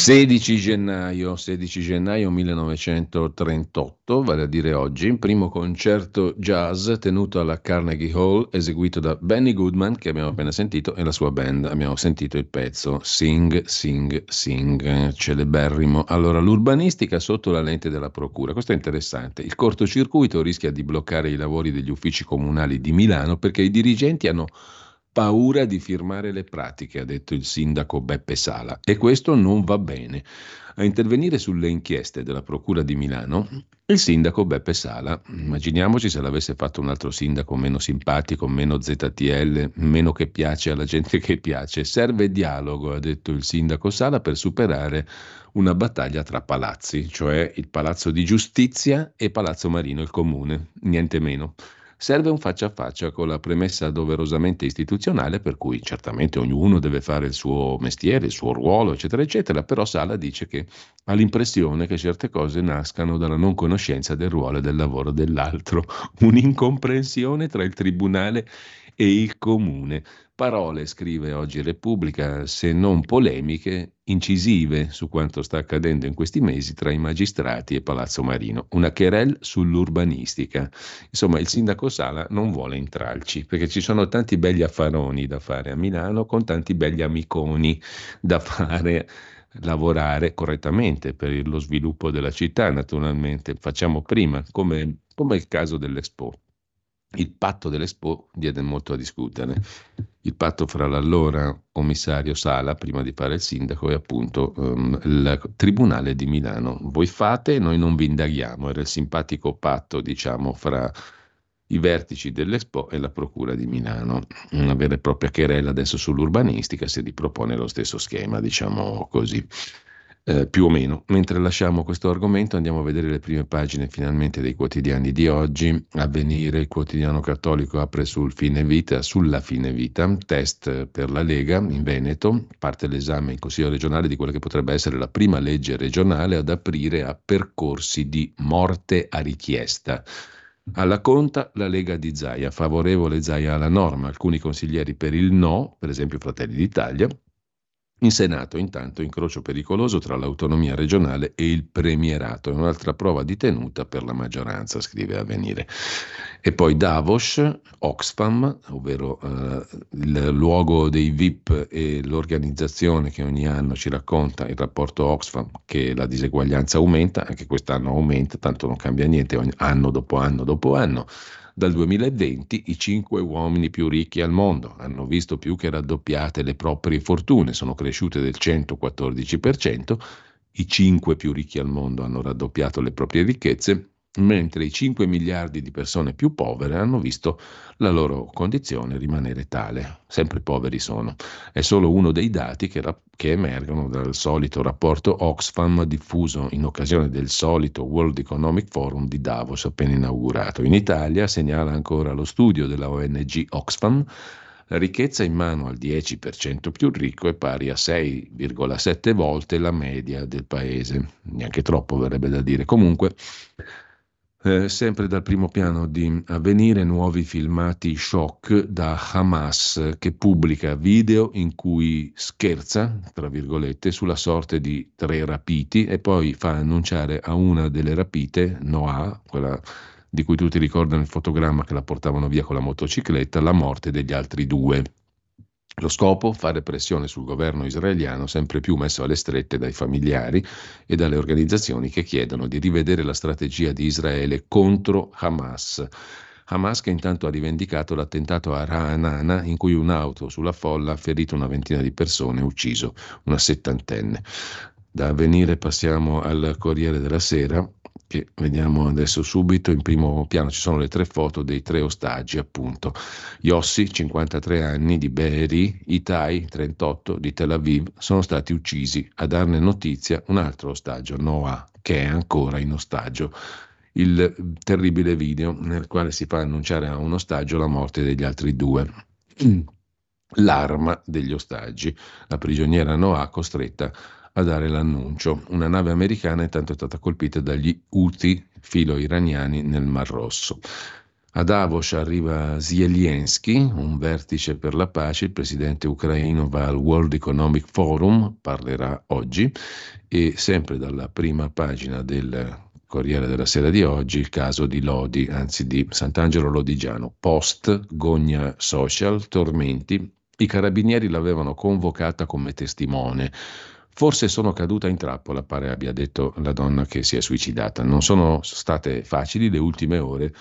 16 gennaio, 16 gennaio 1938, vale a dire oggi, primo concerto jazz tenuto alla Carnegie Hall, eseguito da Benny Goodman, che abbiamo appena sentito, e la sua band. Abbiamo sentito il pezzo Sing, Sing, Sing, celeberrimo. Allora, l'urbanistica sotto la lente della procura. Questo è interessante. Il cortocircuito rischia di bloccare i lavori degli uffici comunali di Milano perché i dirigenti hanno paura di firmare le pratiche, ha detto il sindaco Beppe Sala, e questo non va bene. A intervenire sulle inchieste della Procura di Milano, il sindaco Beppe Sala, immaginiamoci se l'avesse fatto un altro sindaco meno simpatico, meno ZTL, meno che piace alla gente che piace, serve dialogo, ha detto il sindaco Sala, per superare una battaglia tra palazzi, cioè il Palazzo di Giustizia e Palazzo Marino, il comune, niente meno. Serve un faccia a faccia con la premessa doverosamente istituzionale per cui certamente ognuno deve fare il suo mestiere, il suo ruolo, eccetera, eccetera, però Sala dice che ha l'impressione che certe cose nascano dalla non conoscenza del ruolo e del lavoro dell'altro, [laughs] un'incomprensione tra il tribunale e il comune. Parole, scrive oggi Repubblica, se non polemiche, incisive su quanto sta accadendo in questi mesi tra i magistrati e Palazzo Marino. Una querel sull'urbanistica. Insomma, il sindaco Sala non vuole intralci, perché ci sono tanti belli affaroni da fare a Milano, con tanti belli amiconi da fare lavorare correttamente per lo sviluppo della città, naturalmente. Facciamo prima, come, come il caso dell'Expo. Il patto dell'Expo diede molto a discutere. Il patto fra l'allora commissario Sala, prima di fare il sindaco, e appunto um, il Tribunale di Milano. Voi fate e noi non vi indaghiamo. Era il simpatico patto, diciamo, fra i vertici dell'Expo e la Procura di Milano. Una vera e propria querela adesso sull'urbanistica si ripropone lo stesso schema, diciamo così eh, più o meno. Mentre lasciamo questo argomento andiamo a vedere le prime pagine finalmente dei quotidiani di oggi. Avvenire, il quotidiano cattolico apre sul fine vita, sulla fine vita, test per la Lega in Veneto, parte l'esame in Consiglio regionale di quella che potrebbe essere la prima legge regionale ad aprire a percorsi di morte a richiesta. Alla conta la Lega di Zaia, favorevole Zaia alla norma, alcuni consiglieri per il no, per esempio Fratelli d'Italia, in Senato, intanto, incrocio pericoloso tra l'autonomia regionale e il premierato, è un'altra prova di tenuta per la maggioranza, scrive Avvenire. E poi Davos, Oxfam, ovvero eh, il luogo dei VIP e l'organizzazione che ogni anno ci racconta il rapporto Oxfam che la diseguaglianza aumenta, anche quest'anno aumenta, tanto non cambia niente, anno dopo anno dopo anno. Dal 2020 i cinque uomini più ricchi al mondo hanno visto più che raddoppiate le proprie fortune, sono cresciute del 114%, i cinque più ricchi al mondo hanno raddoppiato le proprie ricchezze mentre i 5 miliardi di persone più povere hanno visto la loro condizione rimanere tale. Sempre poveri sono. È solo uno dei dati che, che emergono dal solito rapporto Oxfam diffuso in occasione del solito World Economic Forum di Davos appena inaugurato. In Italia, segnala ancora lo studio della ONG Oxfam, la ricchezza in mano al 10% più ricco è pari a 6,7 volte la media del paese. Neanche troppo verrebbe da dire. Comunque, eh, sempre dal primo piano di avvenire nuovi filmati shock da Hamas che pubblica video in cui scherza, tra virgolette, sulla sorte di tre rapiti e poi fa annunciare a una delle rapite, Noah, quella di cui tutti ricordano il fotogramma che la portavano via con la motocicletta, la morte degli altri due. Lo scopo? Fare pressione sul governo israeliano, sempre più messo alle strette dai familiari e dalle organizzazioni che chiedono di rivedere la strategia di Israele contro Hamas. Hamas che intanto ha rivendicato l'attentato a Ra'anana in cui un'auto sulla folla ha ferito una ventina di persone e ucciso una settantenne. Da avvenire passiamo al Corriere della Sera che vediamo adesso subito. In primo piano ci sono le tre foto dei tre ostaggi, appunto. Yossi, 53 anni, di Be'eri, Itai, 38, di Tel Aviv, sono stati uccisi. A darne notizia un altro ostaggio, Noah, che è ancora in ostaggio. Il terribile video nel quale si fa annunciare a un ostaggio la morte degli altri due. [clears throat] L'arma degli ostaggi. La prigioniera Noah costretta a dare l'annuncio. Una nave americana è stata colpita dagli Houthi filo-iraniani nel Mar Rosso. A Davos arriva Zelensky, un vertice per la pace, il presidente ucraino va al World Economic Forum, parlerà oggi e sempre dalla prima pagina del Corriere della Sera di oggi, il caso di Lodi, anzi di Sant'Angelo Lodigiano, post, gogna social, tormenti. I carabinieri l'avevano convocata come testimone. Forse sono caduta in trappola, pare abbia detto la donna che si è suicidata. Non sono state facili le ultime ore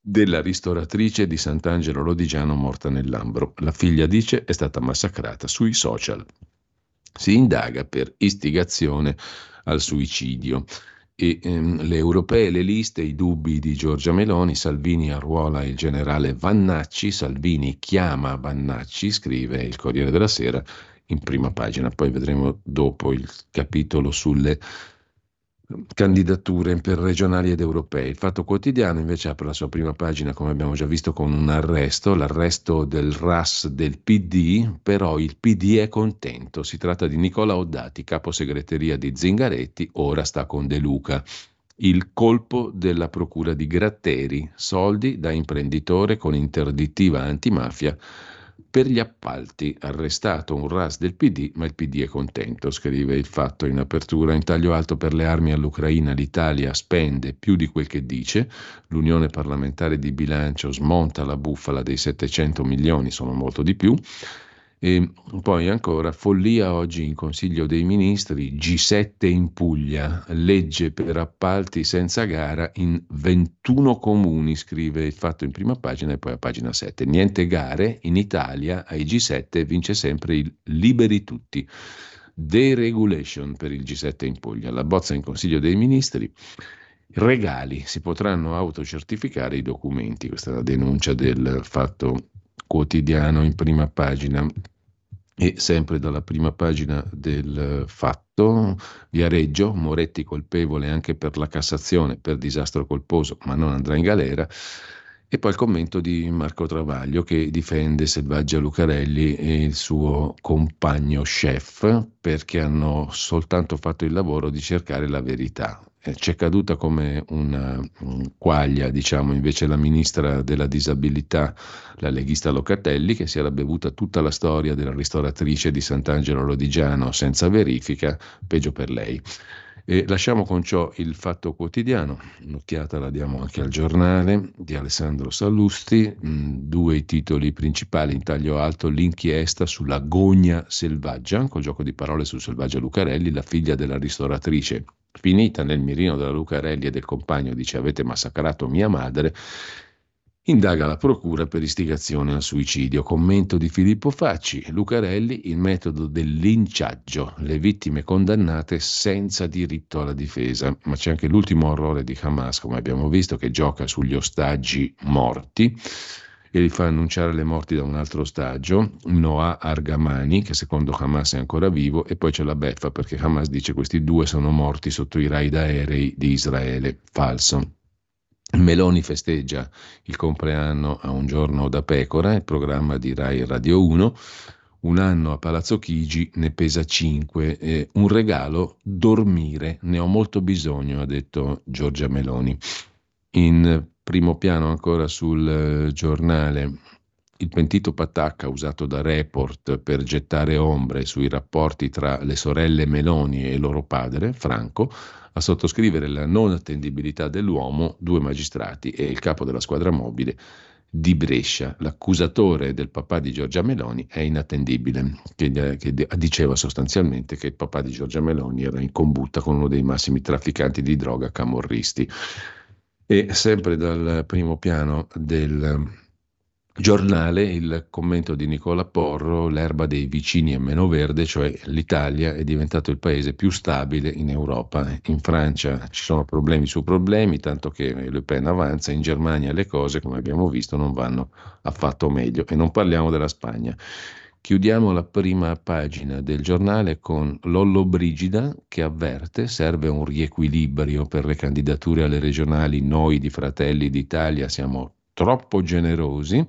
della ristoratrice di Sant'Angelo Lodigiano morta nell'Ambro. La figlia dice è stata massacrata sui social. Si indaga per istigazione al suicidio e ehm, le europee, le liste, i dubbi di Giorgia Meloni, Salvini arruola il generale Vannacci, Salvini chiama Vannacci, scrive il Corriere della Sera in prima pagina, poi vedremo dopo il capitolo sulle candidature per regionali ed europei. Il Fatto Quotidiano invece apre la sua prima pagina, come abbiamo già visto, con un arresto, l'arresto del RAS del PD, però il PD è contento. Si tratta di Nicola Oddati, capo segreteria di Zingaretti, ora sta con De Luca. Il colpo della procura di Gratteri, soldi da imprenditore con interdittiva antimafia per gli appalti, arrestato un RAS del PD, ma il PD è contento, scrive il fatto in apertura. In taglio alto per le armi all'Ucraina l'Italia spende più di quel che dice, l'Unione parlamentare di bilancio smonta la bufala dei 700 milioni, sono molto di più. E poi ancora, follia oggi in Consiglio dei Ministri, G7 in Puglia, legge per appalti senza gara in 21 comuni, scrive il fatto in prima pagina e poi a pagina 7. Niente gare, in Italia ai G7 vince sempre il Liberi Tutti. Deregulation per il G7 in Puglia, la bozza in Consiglio dei Ministri. Regali, si potranno autocertificare i documenti, questa è la denuncia del fatto quotidiano in prima pagina e sempre dalla prima pagina del fatto, Viareggio, Moretti colpevole anche per la Cassazione per disastro colposo, ma non andrà in galera. E poi il commento di Marco Travaglio che difende Selvaggia Lucarelli e il suo compagno chef perché hanno soltanto fatto il lavoro di cercare la verità. Eh, c'è caduta come una un quaglia, diciamo, invece la ministra della disabilità, la leghista Locatelli, che si era bevuta tutta la storia della ristoratrice di Sant'Angelo Lodigiano senza verifica, peggio per lei. E lasciamo con ciò il fatto quotidiano, un'occhiata la diamo anche al giornale di Alessandro Sallusti, mm, due titoli principali in taglio alto, l'inchiesta sulla gogna selvaggia, col gioco di parole su Selvaggia Lucarelli, la figlia della ristoratrice. Finita nel mirino della Lucarelli e del compagno, dice avete massacrato mia madre, indaga la procura per istigazione al suicidio. Commento di Filippo Facci, Lucarelli, il metodo del linciaggio, le vittime condannate senza diritto alla difesa. Ma c'è anche l'ultimo orrore di Hamas, come abbiamo visto, che gioca sugli ostaggi morti e li fa annunciare le morti da un altro ostaggio, Noah Argamani, che secondo Hamas è ancora vivo, e poi c'è la beffa perché Hamas dice che questi due sono morti sotto i raid aerei di Israele. Falso. Meloni festeggia il compleanno a un giorno da pecora, il programma di Rai Radio 1. Un anno a Palazzo Chigi ne pesa 5. Eh, un regalo, dormire. Ne ho molto bisogno, ha detto Giorgia Meloni. In primo piano ancora sul eh, giornale il pentito Patacca usato da Report per gettare ombre sui rapporti tra le sorelle Meloni e loro padre, Franco, a sottoscrivere la non attendibilità dell'uomo due magistrati e il capo della squadra mobile di Brescia. L'accusatore del papà di Giorgia Meloni è inattendibile, che, che diceva sostanzialmente che il papà di Giorgia Meloni era in combutta con uno dei massimi trafficanti di droga camorristi. E sempre dal primo piano del giornale il commento di Nicola Porro, l'erba dei vicini è meno verde, cioè l'Italia è diventato il paese più stabile in Europa. In Francia ci sono problemi su problemi, tanto che Le Pen avanza, in Germania le cose, come abbiamo visto, non vanno affatto meglio e non parliamo della Spagna. Chiudiamo la prima pagina del giornale con Lollo Brigida che avverte serve un riequilibrio per le candidature alle regionali, noi di Fratelli d'Italia siamo troppo generosi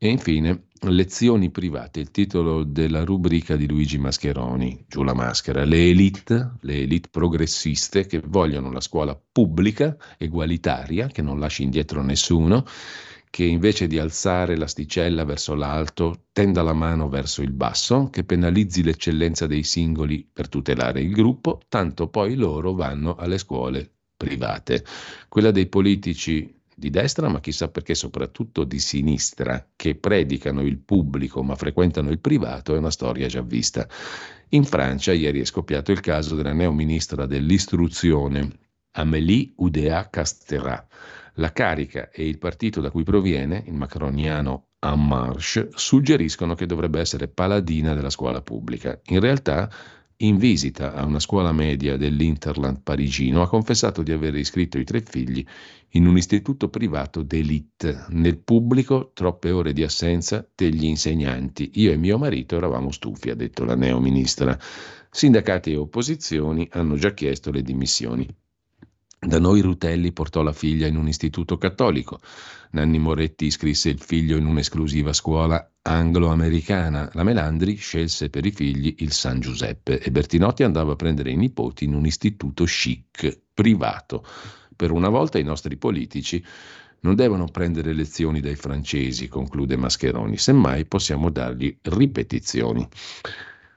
E infine, lezioni private, il titolo della rubrica di Luigi Mascheroni, giù la maschera, le elite, le elite progressiste che vogliono la scuola pubblica, egualitaria, che non lasci indietro nessuno, che invece di alzare l'asticella verso l'alto tenda la mano verso il basso, che penalizzi l'eccellenza dei singoli per tutelare il gruppo, tanto poi loro vanno alle scuole private. Quella dei politici di destra, ma chissà perché soprattutto di sinistra, che predicano il pubblico ma frequentano il privato, è una storia già vista. In Francia ieri è scoppiato il caso della neoministra dell'istruzione, Amélie Oudéa Castera. La carica e il partito da cui proviene, il macroniano En Marche, suggeriscono che dovrebbe essere paladina della scuola pubblica. In realtà in visita a una scuola media dell'Interland parigino, ha confessato di aver iscritto i tre figli in un istituto privato d'élite. Nel pubblico, troppe ore di assenza degli insegnanti. Io e mio marito eravamo stufi, ha detto la neo ministra. Sindacati e opposizioni hanno già chiesto le dimissioni. Da noi Rutelli portò la figlia in un istituto cattolico. Nanni Moretti iscrisse il figlio in un'esclusiva scuola anglo-americana. La Melandri scelse per i figli il San Giuseppe e Bertinotti andava a prendere i nipoti in un istituto chic, privato. Per una volta i nostri politici non devono prendere lezioni dai francesi, conclude Mascheroni, semmai possiamo dargli ripetizioni.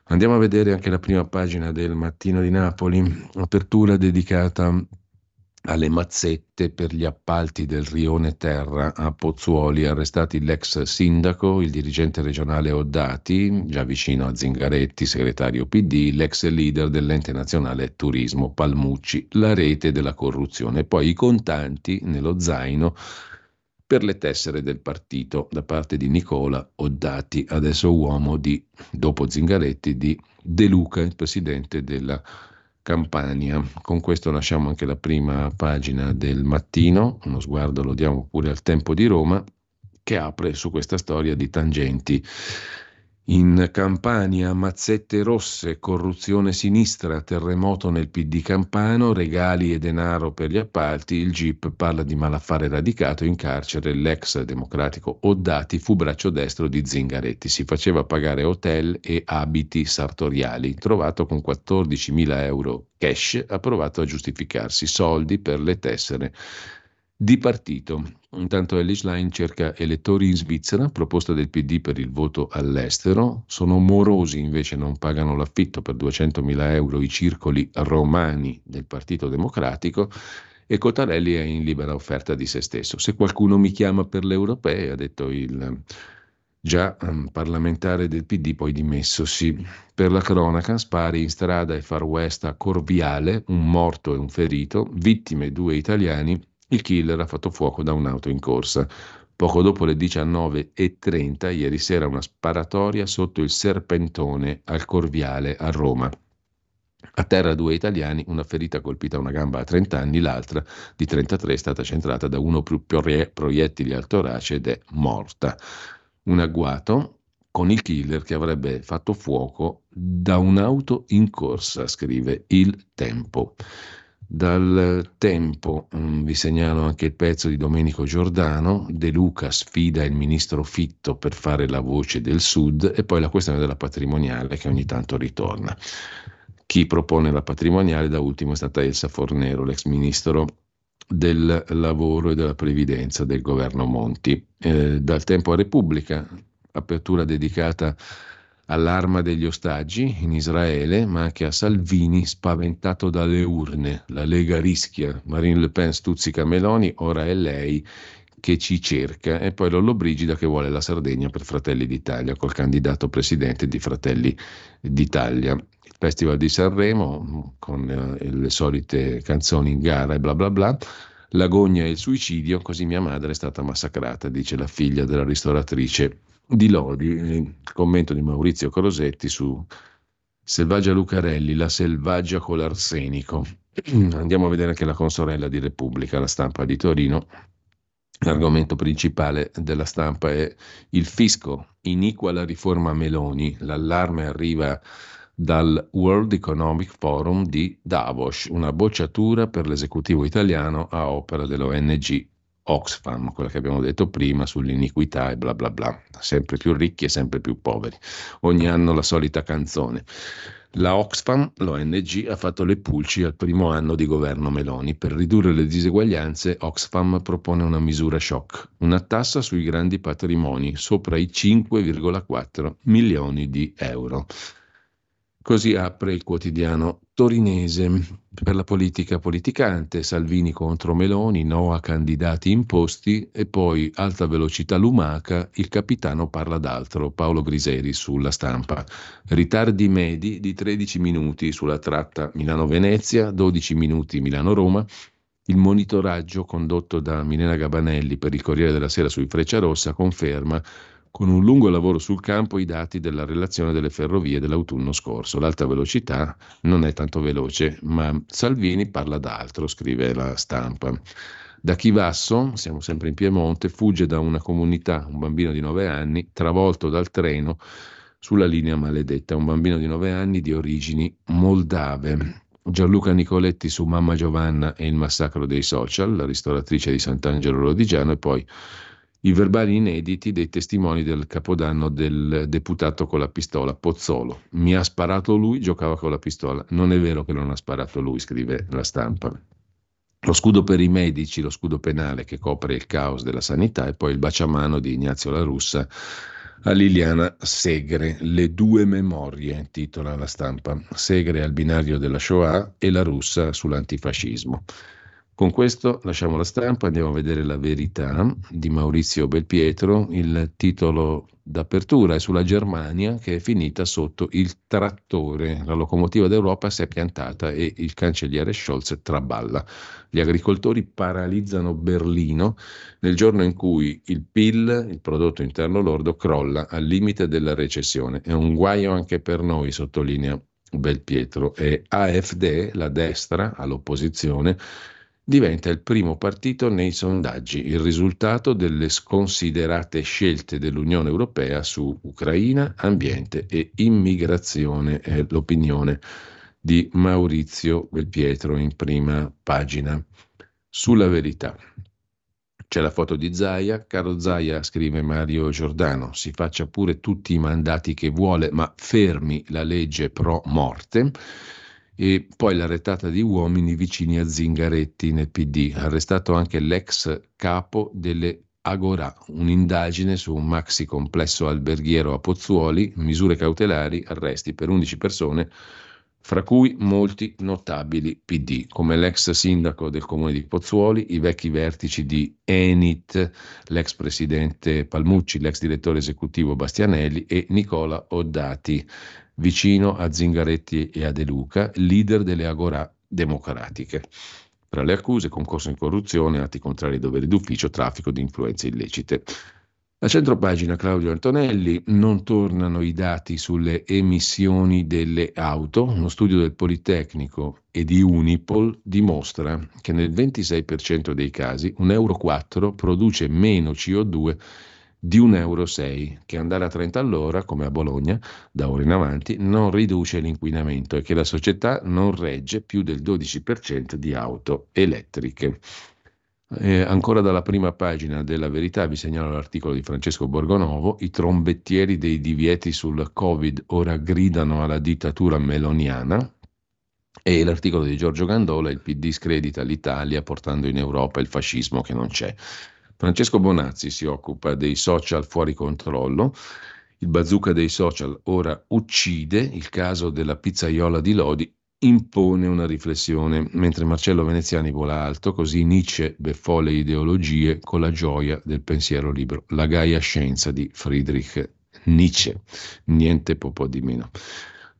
Andiamo a vedere anche la prima pagina del Mattino di Napoli, apertura dedicata alle mazzette per gli appalti del rione Terra a Pozzuoli, arrestati l'ex sindaco, il dirigente regionale Oddati, già vicino a Zingaretti, segretario PD, l'ex leader dell'ente nazionale Turismo Palmucci, la rete della corruzione, poi i contanti nello zaino per le tessere del partito da parte di Nicola Oddati, adesso uomo di, dopo Zingaretti, di De Luca, il presidente della Campania. Con questo lasciamo anche la prima pagina del mattino, uno sguardo lo diamo pure al tempo di Roma, che apre su questa storia di tangenti. In Campania, mazzette rosse, corruzione sinistra, terremoto nel PD campano, regali e denaro per gli appalti, il GIP parla di malaffare radicato in carcere, l'ex democratico Oddati fu braccio destro di Zingaretti, si faceva pagare hotel e abiti sartoriali, trovato con 14.000 euro cash, ha provato a giustificarsi, soldi per le tessere di partito. Intanto Ellis Line cerca elettori in Svizzera, proposta del PD per il voto all'estero. Sono morosi, invece non pagano l'affitto per 200.000 euro i circoli romani del Partito Democratico e Cotarelli è in libera offerta di se stesso. Se qualcuno mi chiama per le europee, ha detto il già um, parlamentare del PD, poi dimessosi. Per la cronaca, spari in strada e far west a Corviale, un morto e un ferito, vittime due italiani il killer ha fatto fuoco da un'auto in corsa. Poco dopo le 19.30, ieri sera, una sparatoria sotto il Serpentone al Corviale a Roma. A terra due italiani, una ferita colpita a una gamba a 30 anni, l'altra di 33 è stata centrata da uno o più proiettili al torace ed è morta. Un agguato con il killer che avrebbe fatto fuoco da un'auto in corsa, scrive Il Tempo. Dal tempo um, vi segnalo anche il pezzo di Domenico Giordano, De Luca sfida il ministro Fitto per fare la voce del Sud e poi la questione della patrimoniale che ogni tanto ritorna. Chi propone la patrimoniale da ultimo è stata Elsa Fornero, l'ex ministro del lavoro e della previdenza del governo Monti. Eh, dal tempo a Repubblica, apertura dedicata a all'arma degli ostaggi in Israele, ma anche a Salvini spaventato dalle urne. La Lega rischia, Marine Le Pen stuzzica Meloni, ora è lei che ci cerca e poi Lollo Brigida che vuole la Sardegna per Fratelli d'Italia col candidato presidente di Fratelli d'Italia. Il Festival di Sanremo con eh, le solite canzoni in gara e bla bla bla. L'agonia e il suicidio, così mia madre è stata massacrata, dice la figlia della ristoratrice di Lodi, il commento di Maurizio Crosetti su Selvaggia Lucarelli, la selvaggia con l'arsenico. [clears throat] Andiamo a vedere anche la consorella di Repubblica, la stampa di Torino. L'argomento principale della stampa è il fisco, iniqua la riforma Meloni, l'allarme arriva dal World Economic Forum di Davos, una bocciatura per l'esecutivo italiano a opera dell'ONG Oxfam, quella che abbiamo detto prima sull'iniquità e bla bla bla, sempre più ricchi e sempre più poveri. Ogni anno la solita canzone. La Oxfam, l'ONG, ha fatto le pulci al primo anno di governo Meloni. Per ridurre le diseguaglianze, Oxfam propone una misura shock, una tassa sui grandi patrimoni sopra i 5,4 milioni di euro. Così apre il quotidiano torinese per la politica politicante, Salvini contro Meloni, no a candidati imposti e poi alta velocità lumaca, il capitano parla d'altro, Paolo Griseri sulla stampa. Ritardi medi di 13 minuti sulla tratta Milano-Venezia, 12 minuti Milano-Roma, il monitoraggio condotto da Milena Gabanelli per il Corriere della Sera sui Frecciarossa conferma con un lungo lavoro sul campo i dati della relazione delle ferrovie dell'autunno scorso. L'alta velocità non è tanto veloce, ma Salvini parla d'altro, scrive la stampa. Da Chivasso, siamo sempre in Piemonte, fugge da una comunità un bambino di 9 anni travolto dal treno sulla linea maledetta, un bambino di 9 anni di origini moldave. Gianluca Nicoletti su Mamma Giovanna e il massacro dei social, la ristoratrice di Sant'Angelo Rodigiano e poi i verbali inediti dei testimoni del capodanno del deputato con la pistola, Pozzolo. Mi ha sparato lui, giocava con la pistola. Non è vero che non ha sparato lui, scrive la stampa. Lo scudo per i medici, lo scudo penale che copre il caos della sanità e poi il baciamano di Ignazio La Russa a Liliana Segre. Le due memorie, titola la stampa. Segre al binario della Shoah e La Russa sull'antifascismo. Con questo lasciamo la stampa, andiamo a vedere la verità di Maurizio Belpietro. Il titolo d'apertura è sulla Germania che è finita sotto il trattore. La locomotiva d'Europa si è piantata e il cancelliere Scholz traballa. Gli agricoltori paralizzano Berlino nel giorno in cui il PIL, il prodotto interno lordo, crolla al limite della recessione. È un guaio anche per noi, sottolinea Belpietro. E AfD, la destra all'opposizione, diventa il primo partito nei sondaggi, il risultato delle sconsiderate scelte dell'Unione Europea su Ucraina, ambiente e immigrazione, è l'opinione di Maurizio Belpietro in prima pagina. Sulla verità. C'è la foto di Zaia, caro Zaia, scrive Mario Giordano, si faccia pure tutti i mandati che vuole, ma fermi la legge pro morte e poi la retata di uomini vicini a Zingaretti nel PD. Arrestato anche l'ex capo delle Agora, un'indagine su un maxi complesso alberghiero a Pozzuoli, misure cautelari, arresti per 11 persone, fra cui molti notabili PD, come l'ex sindaco del comune di Pozzuoli, i vecchi vertici di Enit, l'ex presidente Palmucci, l'ex direttore esecutivo Bastianelli e Nicola Oddati vicino a Zingaretti e a De Luca, leader delle Agorà democratiche. Tra le accuse, concorso in corruzione, atti contrari ai doveri d'ufficio, traffico di influenze illecite. La centropagina Claudio Antonelli non tornano i dati sulle emissioni delle auto. Uno studio del Politecnico e di Unipol dimostra che nel 26% dei casi un Euro 4 produce meno CO2 di 1,6 euro, che andare a 30 all'ora, come a Bologna, da ora in avanti, non riduce l'inquinamento e che la società non regge più del 12% di auto elettriche. Eh, ancora dalla prima pagina della Verità vi segnalo l'articolo di Francesco Borgonovo, i trombettieri dei divieti sul Covid ora gridano alla dittatura meloniana, e l'articolo di Giorgio Gandola, il PD scredita l'Italia portando in Europa il fascismo che non c'è. Francesco Bonazzi si occupa dei social fuori controllo. Il bazooka dei social ora uccide, il caso della pizzaiola di Lodi impone una riflessione, mentre Marcello Veneziani vola alto, così Nietzsche beffò le ideologie con la gioia del pensiero libero. La gaia scienza di Friedrich Nietzsche, niente po' di meno.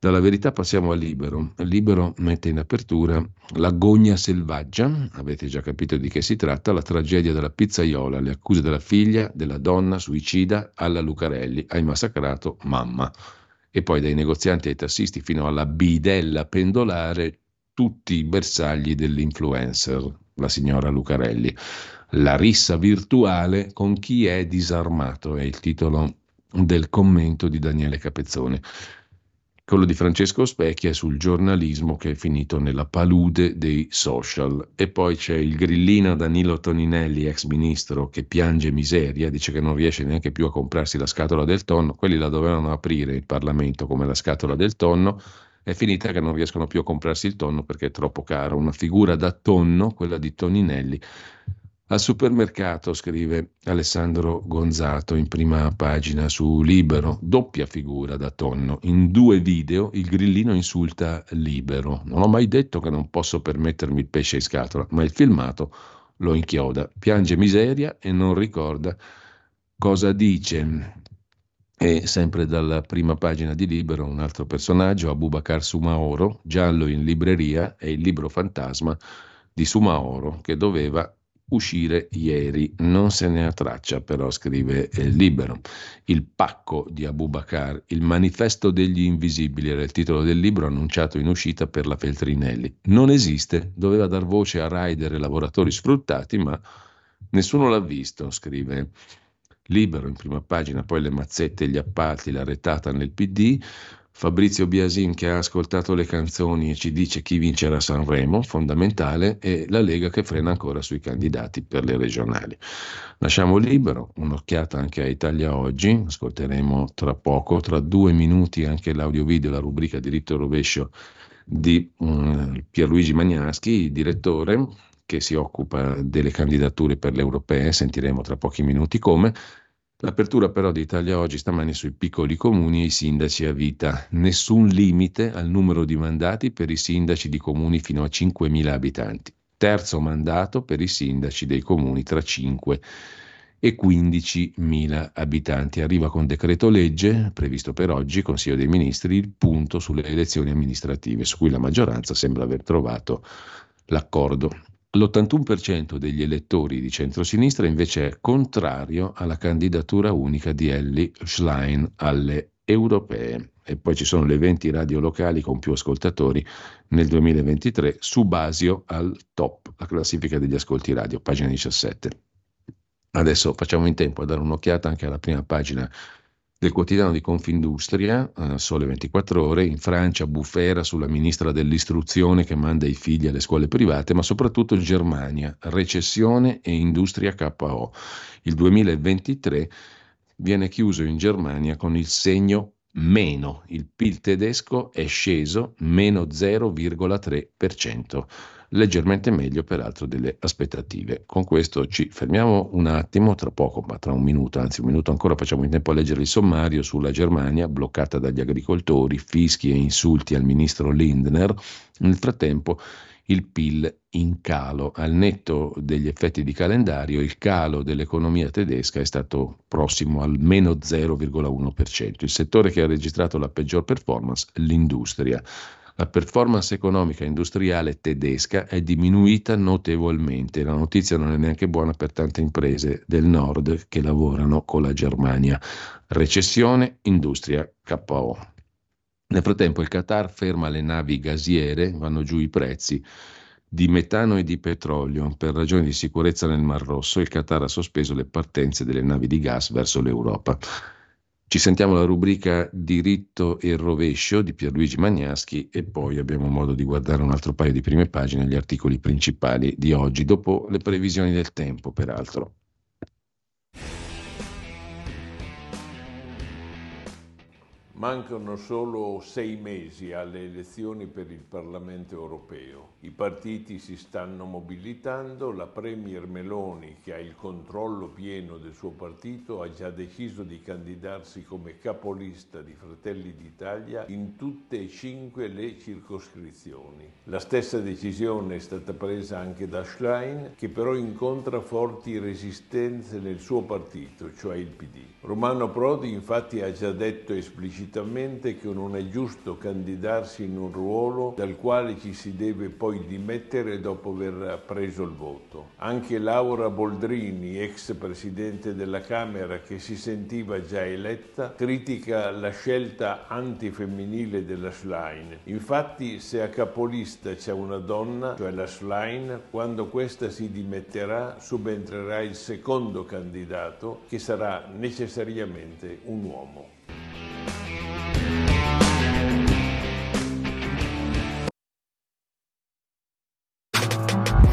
Dalla verità passiamo a Libero. Libero mette in apertura L'agonia selvaggia, avete già capito di che si tratta, la tragedia della pizzaiola, le accuse della figlia, della donna suicida alla Lucarelli, hai massacrato mamma. E poi dai negozianti ai tassisti fino alla bidella pendolare, tutti i bersagli dell'influencer, la signora Lucarelli. La rissa virtuale con chi è disarmato è il titolo del commento di Daniele Capezzone. Quello di Francesco Specchia è sul giornalismo che è finito nella palude dei social. E poi c'è il grillino Danilo Toninelli, ex ministro, che piange miseria, dice che non riesce neanche più a comprarsi la scatola del tonno. Quelli la dovevano aprire il Parlamento come la scatola del tonno. È finita che non riescono più a comprarsi il tonno perché è troppo caro. Una figura da tonno, quella di Toninelli, al supermercato, scrive Alessandro Gonzato in prima pagina su Libero, doppia figura da tonno. In due video il grillino insulta Libero. Non ho mai detto che non posso permettermi il pesce in scatola, ma il filmato lo inchioda. Piange miseria e non ricorda cosa dice. E sempre dalla prima pagina di Libero un altro personaggio, Abubakar Sumaoro, giallo in libreria, è il libro fantasma di Sumaoro che doveva uscire ieri. Non se ne ha traccia, però, scrive eh, Libero. Il pacco di Abubakar, il manifesto degli invisibili, era il titolo del libro annunciato in uscita per la Feltrinelli. Non esiste, doveva dar voce a rider e lavoratori sfruttati, ma nessuno l'ha visto, scrive Libero in prima pagina, poi le mazzette, gli appalti, la retata nel PD. Fabrizio Biasin che ha ascoltato le canzoni e ci dice chi vincerà Sanremo, fondamentale, e la Lega che frena ancora sui candidati per le regionali. Lasciamo libero, un'occhiata anche a Italia Oggi, ascolteremo tra poco, tra due minuti anche l'audio video, la rubrica diritto e rovescio di um, Pierluigi Magnaschi, direttore che si occupa delle candidature per le europee, sentiremo tra pochi minuti come. L'apertura però di Italia Oggi stamani sui piccoli comuni e i sindaci a vita. Nessun limite al numero di mandati per i sindaci di comuni fino a 5.000 abitanti. Terzo mandato per i sindaci dei comuni tra 5 e 15.000 abitanti. Arriva con decreto legge, previsto per oggi, Consiglio dei Ministri, il punto sulle elezioni amministrative, su cui la maggioranza sembra aver trovato l'accordo. L'81% degli elettori di centrosinistra invece è contrario alla candidatura unica di Ellie Schlein alle europee. E poi ci sono le 20 radio locali con più ascoltatori nel 2023, su Basio al top, la classifica degli ascolti radio, pagina 17. Adesso facciamo in tempo a dare un'occhiata anche alla prima pagina del quotidiano di Confindustria, eh, Sole 24 ore, in Francia bufera sulla ministra dell'istruzione che manda i figli alle scuole private, ma soprattutto in Germania, recessione e industria KO. Il 2023 viene chiuso in Germania con il segno meno, il PIL tedesco è sceso meno 0,3% leggermente meglio peraltro delle aspettative. Con questo ci fermiamo un attimo, tra poco, ma tra un minuto, anzi un minuto ancora facciamo in tempo a leggere il sommario sulla Germania, bloccata dagli agricoltori, fischi e insulti al ministro Lindner. Nel frattempo il PIL in calo. Al netto degli effetti di calendario, il calo dell'economia tedesca è stato prossimo al meno 0,1%. Il settore che ha registrato la peggior performance, l'industria. La performance economica industriale tedesca è diminuita notevolmente. La notizia non è neanche buona per tante imprese del nord che lavorano con la Germania. Recessione, industria KO. Nel frattempo il Qatar ferma le navi gasiere, vanno giù i prezzi di metano e di petrolio. Per ragioni di sicurezza nel Mar Rosso, il Qatar ha sospeso le partenze delle navi di gas verso l'Europa. Ci sentiamo la rubrica Diritto e rovescio di Pierluigi Magnaschi e poi abbiamo modo di guardare un altro paio di prime pagine, gli articoli principali di oggi, dopo le previsioni del tempo, peraltro. Mancano solo sei mesi alle elezioni per il Parlamento europeo. I partiti si stanno mobilitando, la Premier Meloni, che ha il controllo pieno del suo partito, ha già deciso di candidarsi come capolista di Fratelli d'Italia in tutte e cinque le circoscrizioni. La stessa decisione è stata presa anche da Schlein, che però incontra forti resistenze nel suo partito, cioè il PD. Romano Prodi infatti ha già detto esplicitamente che non è giusto candidarsi in un ruolo dal quale ci si deve poi dimettere dopo aver preso il voto. Anche Laura Boldrini, ex presidente della Camera che si sentiva già eletta, critica la scelta antifemminile della Schlein. Infatti se a capolista c'è una donna, cioè la Schlein, quando questa si dimetterà subentrerà il secondo candidato che sarà necessariamente un uomo.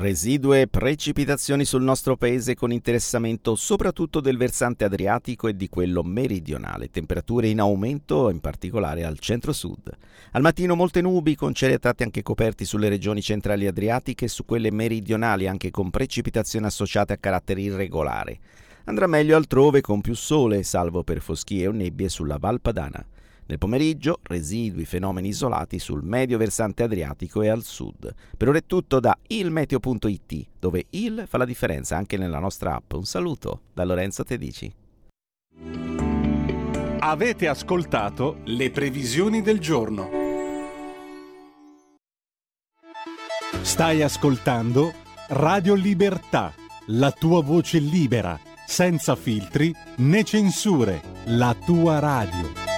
Residue precipitazioni sul nostro paese con interessamento soprattutto del versante adriatico e di quello meridionale, temperature in aumento in particolare al centro-sud. Al mattino molte nubi con cieli a tratti anche coperti sulle regioni centrali adriatiche e su quelle meridionali anche con precipitazioni associate a carattere irregolare. Andrà meglio altrove con più sole, salvo per foschie o nebbie sulla Val Padana. Nel pomeriggio, residui fenomeni isolati sul medio versante adriatico e al sud. Per ora è tutto da ilmeteo.it, dove il fa la differenza anche nella nostra app. Un saluto da Lorenzo Tedici. Avete ascoltato le previsioni del giorno. Stai ascoltando Radio Libertà, la tua voce libera, senza filtri né censure, la tua radio.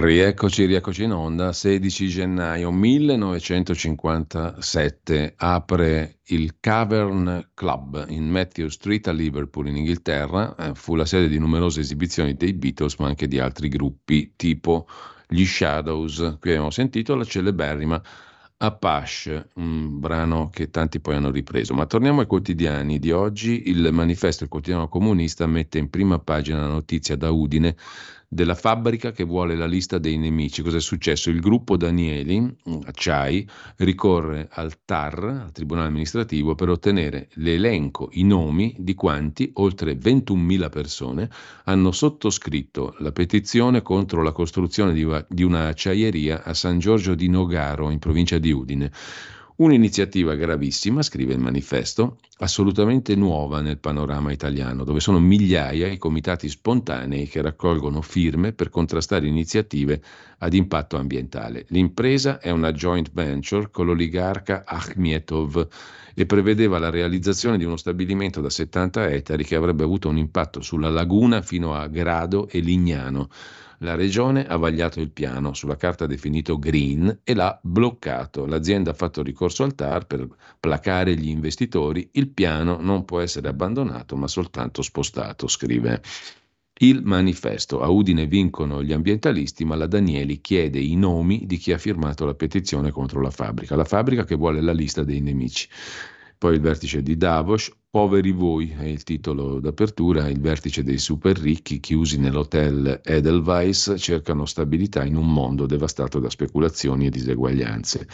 Rieccoci, rieccoci in onda, 16 gennaio 1957 apre il Cavern Club in Matthew Street a Liverpool in Inghilterra, eh, fu la sede di numerose esibizioni dei Beatles ma anche di altri gruppi tipo gli Shadows, qui abbiamo sentito la celeberrima Apache, un brano che tanti poi hanno ripreso. Ma torniamo ai quotidiani di oggi. Il manifesto, il quotidiano comunista, mette in prima pagina la notizia da Udine della fabbrica che vuole la lista dei nemici. Cosa è successo? Il gruppo Danieli, Acciai, ricorre al TAR, al Tribunale amministrativo, per ottenere l'elenco, i nomi di quanti, oltre 21.000 persone, hanno sottoscritto la petizione contro la costruzione di una acciaieria a San Giorgio di Nogaro, in provincia di Udine. Un'iniziativa gravissima, scrive il manifesto, assolutamente nuova nel panorama italiano, dove sono migliaia i comitati spontanei che raccolgono firme per contrastare iniziative ad impatto ambientale. L'impresa è una joint venture con l'oligarca Akhmetov e prevedeva la realizzazione di uno stabilimento da 70 ettari che avrebbe avuto un impatto sulla laguna fino a Grado e Lignano. La regione ha vagliato il piano, sulla carta definito green, e l'ha bloccato. L'azienda ha fatto ricorso al TAR per placare gli investitori. Il piano non può essere abbandonato, ma soltanto spostato, scrive il manifesto. A Udine vincono gli ambientalisti, ma la Danieli chiede i nomi di chi ha firmato la petizione contro la fabbrica. La fabbrica che vuole la lista dei nemici. Poi il vertice di Davos, Poveri voi è il titolo d'apertura, il vertice dei super ricchi chiusi nell'hotel Edelweiss cercano stabilità in un mondo devastato da speculazioni e diseguaglianze.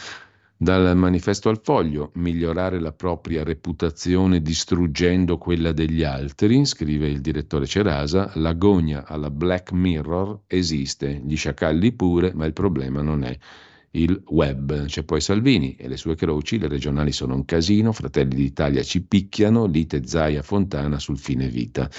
Dal manifesto al foglio, migliorare la propria reputazione distruggendo quella degli altri, scrive il direttore Cerasa, l'agonia alla Black Mirror esiste, gli sciacalli pure, ma il problema non è il web. C'è poi Salvini e le sue croci, le regionali sono un casino, Fratelli d'Italia ci picchiano, lite Zaia Fontana sul fine vita.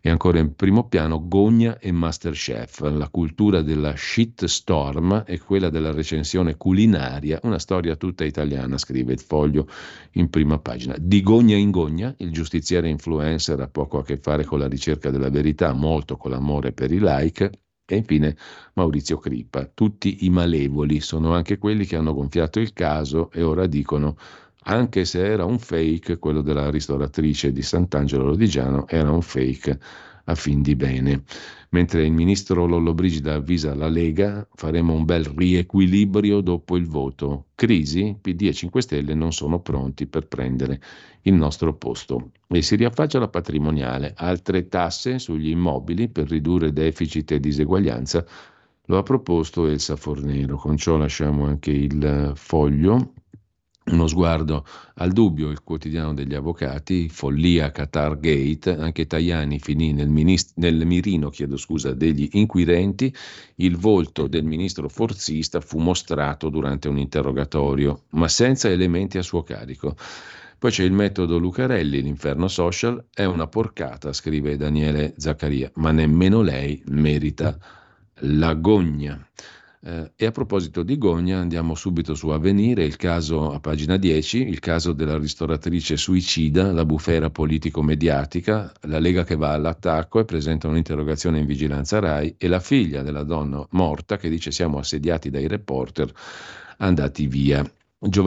E ancora in primo piano Gogna e Masterchef, la cultura della shitstorm e quella della recensione culinaria, una storia tutta italiana, scrive il foglio in prima pagina. Di Gogna in Gogna, il giustiziere influencer ha poco a che fare con la ricerca della verità, molto con l'amore per i like, e infine Maurizio Crippa. Tutti i malevoli sono anche quelli che hanno gonfiato il caso e ora dicono anche se era un fake, quello della ristoratrice di Sant'Angelo Lodigiano era un fake a fin di bene. Mentre il ministro Lollobrigida avvisa la Lega, faremo un bel riequilibrio dopo il voto. Crisi, PD e 5 Stelle non sono pronti per prendere il nostro posto. E si riaffaccia la patrimoniale, altre tasse sugli immobili per ridurre deficit e diseguaglianza. Lo ha proposto Elsa Fornero. Con ciò lasciamo anche il foglio uno sguardo al dubbio, il quotidiano degli avvocati, follia Qatar Gate, anche Tajani finì nel, minist- nel mirino scusa, degli inquirenti, il volto del ministro forzista fu mostrato durante un interrogatorio, ma senza elementi a suo carico. Poi c'è il metodo Lucarelli, l'inferno social, è una porcata, scrive Daniele Zaccaria, ma nemmeno lei merita l'agonia. Eh, e a proposito di Gogna, andiamo subito su Avvenire, il caso a pagina 10, il caso della ristoratrice suicida, la bufera politico-mediatica, la Lega che va all'attacco e presenta un'interrogazione in vigilanza RAI e la figlia della donna morta che dice siamo assediati dai reporter andati via.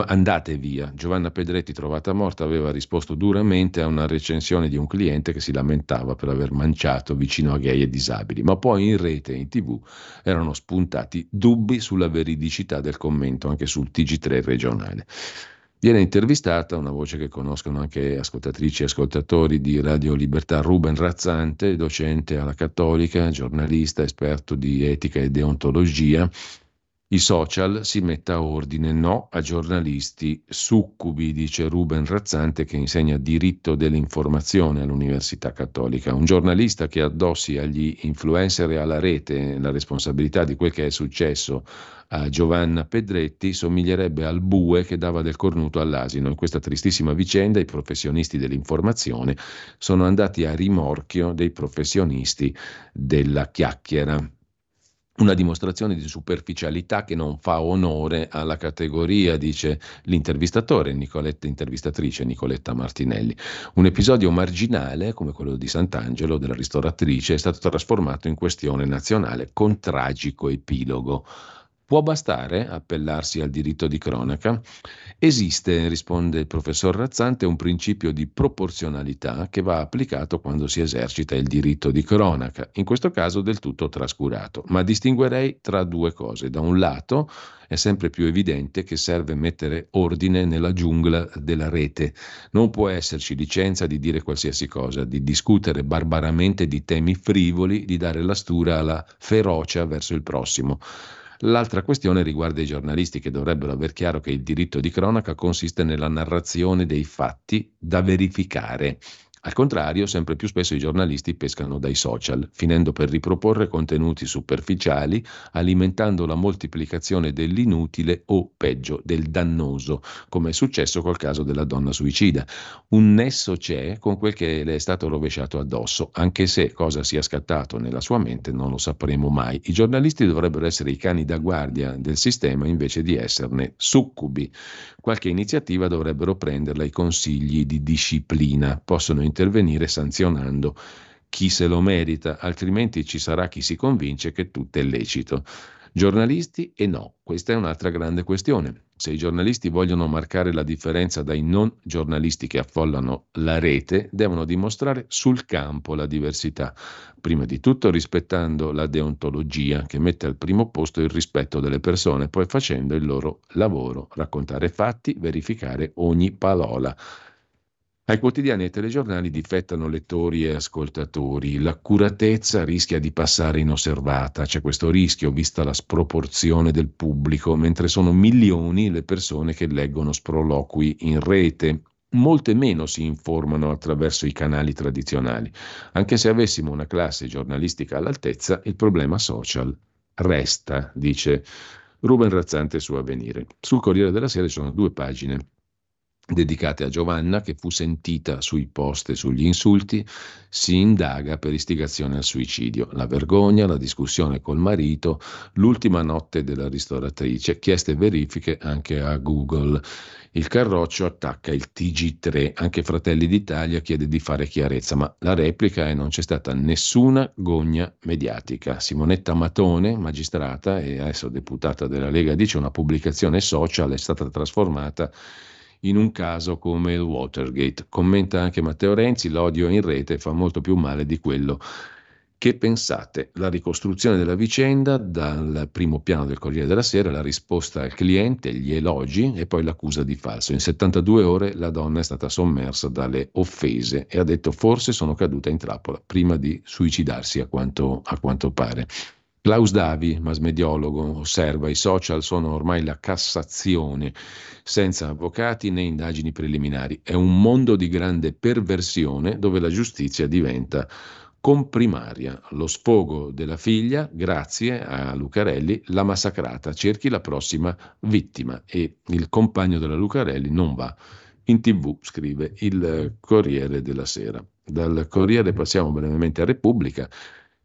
Andate via. Giovanna Pedretti, trovata morta, aveva risposto duramente a una recensione di un cliente che si lamentava per aver manciato vicino a gay e disabili, ma poi in rete e in tv erano spuntati dubbi sulla veridicità del commento anche sul TG3 regionale. Viene intervistata una voce che conoscono anche ascoltatrici e ascoltatori di Radio Libertà, Ruben Razzante, docente alla Cattolica, giornalista, esperto di etica e deontologia i social si metta ordine, no a giornalisti succubi, dice Ruben Razzante che insegna diritto dell'informazione all'Università Cattolica. Un giornalista che addossi agli influencer e alla rete la responsabilità di quel che è successo a Giovanna Pedretti somiglierebbe al bue che dava del cornuto all'asino. In questa tristissima vicenda i professionisti dell'informazione sono andati a rimorchio dei professionisti della chiacchiera una dimostrazione di superficialità che non fa onore alla categoria, dice l'intervistatore, Nicoletta intervistatrice Nicoletta Martinelli. Un episodio marginale, come quello di Sant'Angelo, della ristoratrice, è stato trasformato in questione nazionale con tragico epilogo. Può bastare appellarsi al diritto di cronaca? Esiste, risponde il professor Razzante, un principio di proporzionalità che va applicato quando si esercita il diritto di cronaca, in questo caso del tutto trascurato. Ma distinguerei tra due cose. Da un lato è sempre più evidente che serve mettere ordine nella giungla della rete. Non può esserci licenza di dire qualsiasi cosa, di discutere barbaramente di temi frivoli, di dare la stura alla ferocia verso il prossimo. L'altra questione riguarda i giornalisti che dovrebbero aver chiaro che il diritto di cronaca consiste nella narrazione dei fatti da verificare al contrario, sempre più spesso i giornalisti pescano dai social, finendo per riproporre contenuti superficiali, alimentando la moltiplicazione dell'inutile o, peggio, del dannoso, come è successo col caso della donna suicida. Un nesso c'è con quel che le è stato rovesciato addosso, anche se cosa sia scattato nella sua mente non lo sapremo mai. I giornalisti dovrebbero essere i cani da guardia del sistema invece di esserne succubi. Qualche iniziativa dovrebbero prenderla i consigli di disciplina. Possono intervenire sanzionando chi se lo merita, altrimenti ci sarà chi si convince che tutto è lecito. Giornalisti e no, questa è un'altra grande questione. Se i giornalisti vogliono marcare la differenza dai non giornalisti che affollano la rete, devono dimostrare sul campo la diversità, prima di tutto rispettando la deontologia che mette al primo posto il rispetto delle persone, poi facendo il loro lavoro, raccontare fatti, verificare ogni parola. Ai quotidiani e telegiornali difettano lettori e ascoltatori. L'accuratezza rischia di passare inosservata. C'è questo rischio, vista la sproporzione del pubblico, mentre sono milioni le persone che leggono sproloqui in rete. Molte meno si informano attraverso i canali tradizionali. Anche se avessimo una classe giornalistica all'altezza, il problema social resta, dice Ruben Razzante su Avvenire. Sul Corriere della Sera ci sono due pagine dedicate a Giovanna che fu sentita sui post e sugli insulti, si indaga per istigazione al suicidio. La vergogna, la discussione col marito, l'ultima notte della ristoratrice, chieste verifiche anche a Google. Il Carroccio attacca il TG3, anche Fratelli d'Italia chiede di fare chiarezza, ma la replica è non c'è stata nessuna gogna mediatica. Simonetta Matone, magistrata e adesso deputata della Lega, dice una pubblicazione social è stata trasformata un caso come il Watergate. Commenta anche Matteo Renzi, l'odio in rete fa molto più male di quello che pensate? La ricostruzione della vicenda dal primo piano del Corriere della Sera, la risposta al cliente, gli elogi e poi l'accusa di falso. In 72 ore la donna è stata sommersa dalle offese e ha detto forse sono caduta in trappola prima di suicidarsi a quanto, a quanto pare. Klaus Davi, masmediologo, osserva i social sono ormai la Cassazione, senza avvocati né indagini preliminari. È un mondo di grande perversione dove la giustizia diventa comprimaria. Lo sfogo della figlia, grazie a Lucarelli, l'ha massacrata. Cerchi la prossima vittima e il compagno della Lucarelli non va in tv, scrive il Corriere della Sera. Dal Corriere passiamo brevemente a Repubblica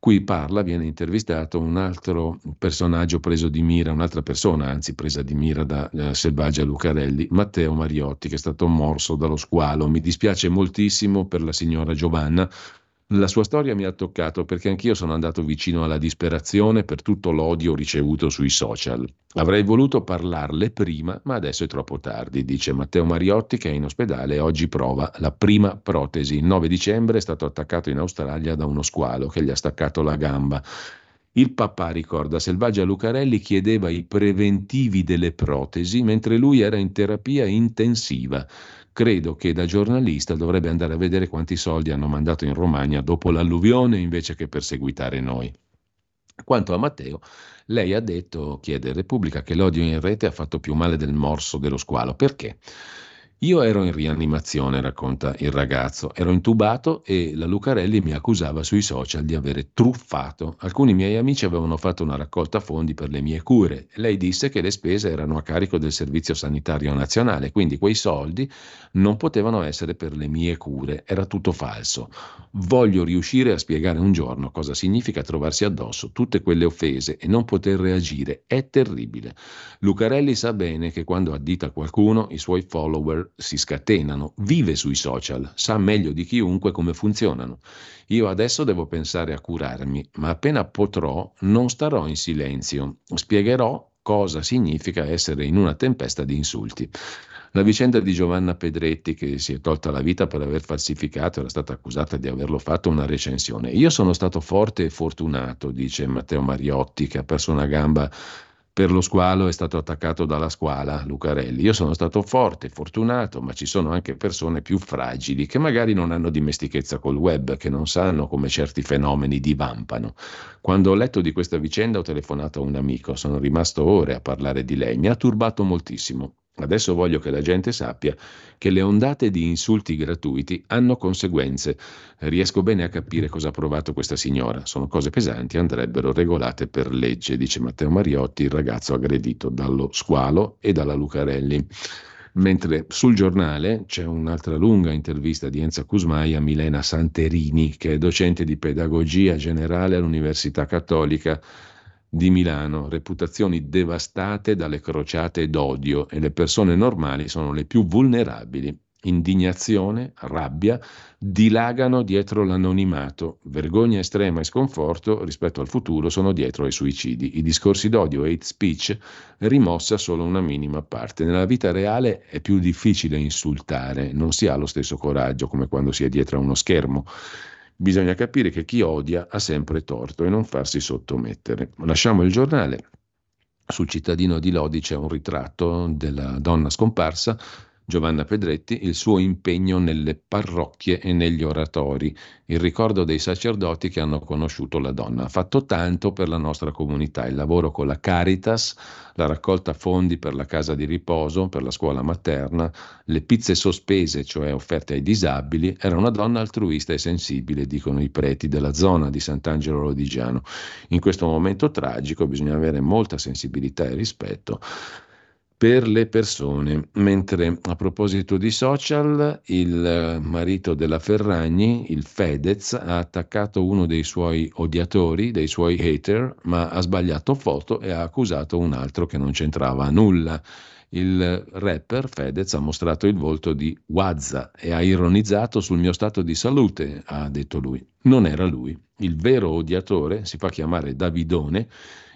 cui parla, viene intervistato un altro personaggio preso di mira, un'altra persona anzi presa di mira da eh, Selvaggia Lucarelli, Matteo Mariotti, che è stato morso dallo squalo. Mi dispiace moltissimo per la signora Giovanna, la sua storia mi ha toccato perché anch'io sono andato vicino alla disperazione per tutto l'odio ricevuto sui social. Avrei voluto parlarle prima, ma adesso è troppo tardi, dice Matteo Mariotti che è in ospedale e oggi prova la prima protesi. Il 9 dicembre è stato attaccato in Australia da uno squalo che gli ha staccato la gamba. Il papà, ricorda, Selvaggia Lucarelli chiedeva i preventivi delle protesi mentre lui era in terapia intensiva credo che da giornalista dovrebbe andare a vedere quanti soldi hanno mandato in Romagna dopo l'alluvione invece che perseguitare noi. Quanto a Matteo, lei ha detto, chiede Repubblica, che l'odio in rete ha fatto più male del morso dello squalo. Perché? Io ero in rianimazione, racconta il ragazzo, ero intubato e la Lucarelli mi accusava sui social di avere truffato. Alcuni miei amici avevano fatto una raccolta fondi per le mie cure. Lei disse che le spese erano a carico del Servizio Sanitario Nazionale, quindi quei soldi non potevano essere per le mie cure, era tutto falso. Voglio riuscire a spiegare un giorno cosa significa trovarsi addosso tutte quelle offese e non poter reagire. È terribile. Lucarelli sa bene che quando addita qualcuno i suoi follower si scatenano, vive sui social, sa meglio di chiunque come funzionano. Io adesso devo pensare a curarmi, ma appena potrò non starò in silenzio. Spiegherò cosa significa essere in una tempesta di insulti. La vicenda di Giovanna Pedretti che si è tolta la vita per aver falsificato, era stata accusata di averlo fatto una recensione. Io sono stato forte e fortunato, dice Matteo Mariotti, che ha perso una gamba per lo squalo è stato attaccato dalla squala Lucarelli. Io sono stato forte, fortunato, ma ci sono anche persone più fragili che magari non hanno dimestichezza col web, che non sanno come certi fenomeni divampano. Quando ho letto di questa vicenda ho telefonato a un amico, sono rimasto ore a parlare di lei, mi ha turbato moltissimo. Adesso voglio che la gente sappia che le ondate di insulti gratuiti hanno conseguenze. Riesco bene a capire cosa ha provato questa signora. Sono cose pesanti, andrebbero regolate per legge, dice Matteo Mariotti, il ragazzo aggredito dallo squalo e dalla Lucarelli. Mentre sul giornale c'è un'altra lunga intervista di Enza Cusmai a Milena Santerini, che è docente di pedagogia generale all'Università Cattolica di Milano, reputazioni devastate dalle crociate d'odio e le persone normali sono le più vulnerabili. Indignazione, rabbia dilagano dietro l'anonimato, vergogna estrema e sconforto rispetto al futuro sono dietro ai suicidi. I discorsi d'odio hate speech rimossa solo una minima parte. Nella vita reale è più difficile insultare, non si ha lo stesso coraggio come quando si è dietro a uno schermo. Bisogna capire che chi odia ha sempre torto e non farsi sottomettere. Lasciamo il giornale. Sul cittadino di Lodi c'è un ritratto della donna scomparsa Giovanna Pedretti, il suo impegno nelle parrocchie e negli oratori, il ricordo dei sacerdoti che hanno conosciuto la donna. Ha fatto tanto per la nostra comunità, il lavoro con la Caritas, la raccolta fondi per la casa di riposo, per la scuola materna, le pizze sospese, cioè offerte ai disabili. Era una donna altruista e sensibile, dicono i preti della zona di Sant'Angelo Lodigiano. In questo momento tragico bisogna avere molta sensibilità e rispetto per le persone. Mentre a proposito di social, il marito della Ferragni, il Fedez, ha attaccato uno dei suoi odiatori, dei suoi hater, ma ha sbagliato foto e ha accusato un altro che non c'entrava nulla. Il rapper Fedez ha mostrato il volto di Wazza e ha ironizzato sul mio stato di salute, ha detto lui. Non era lui. Il vero odiatore si fa chiamare Davidone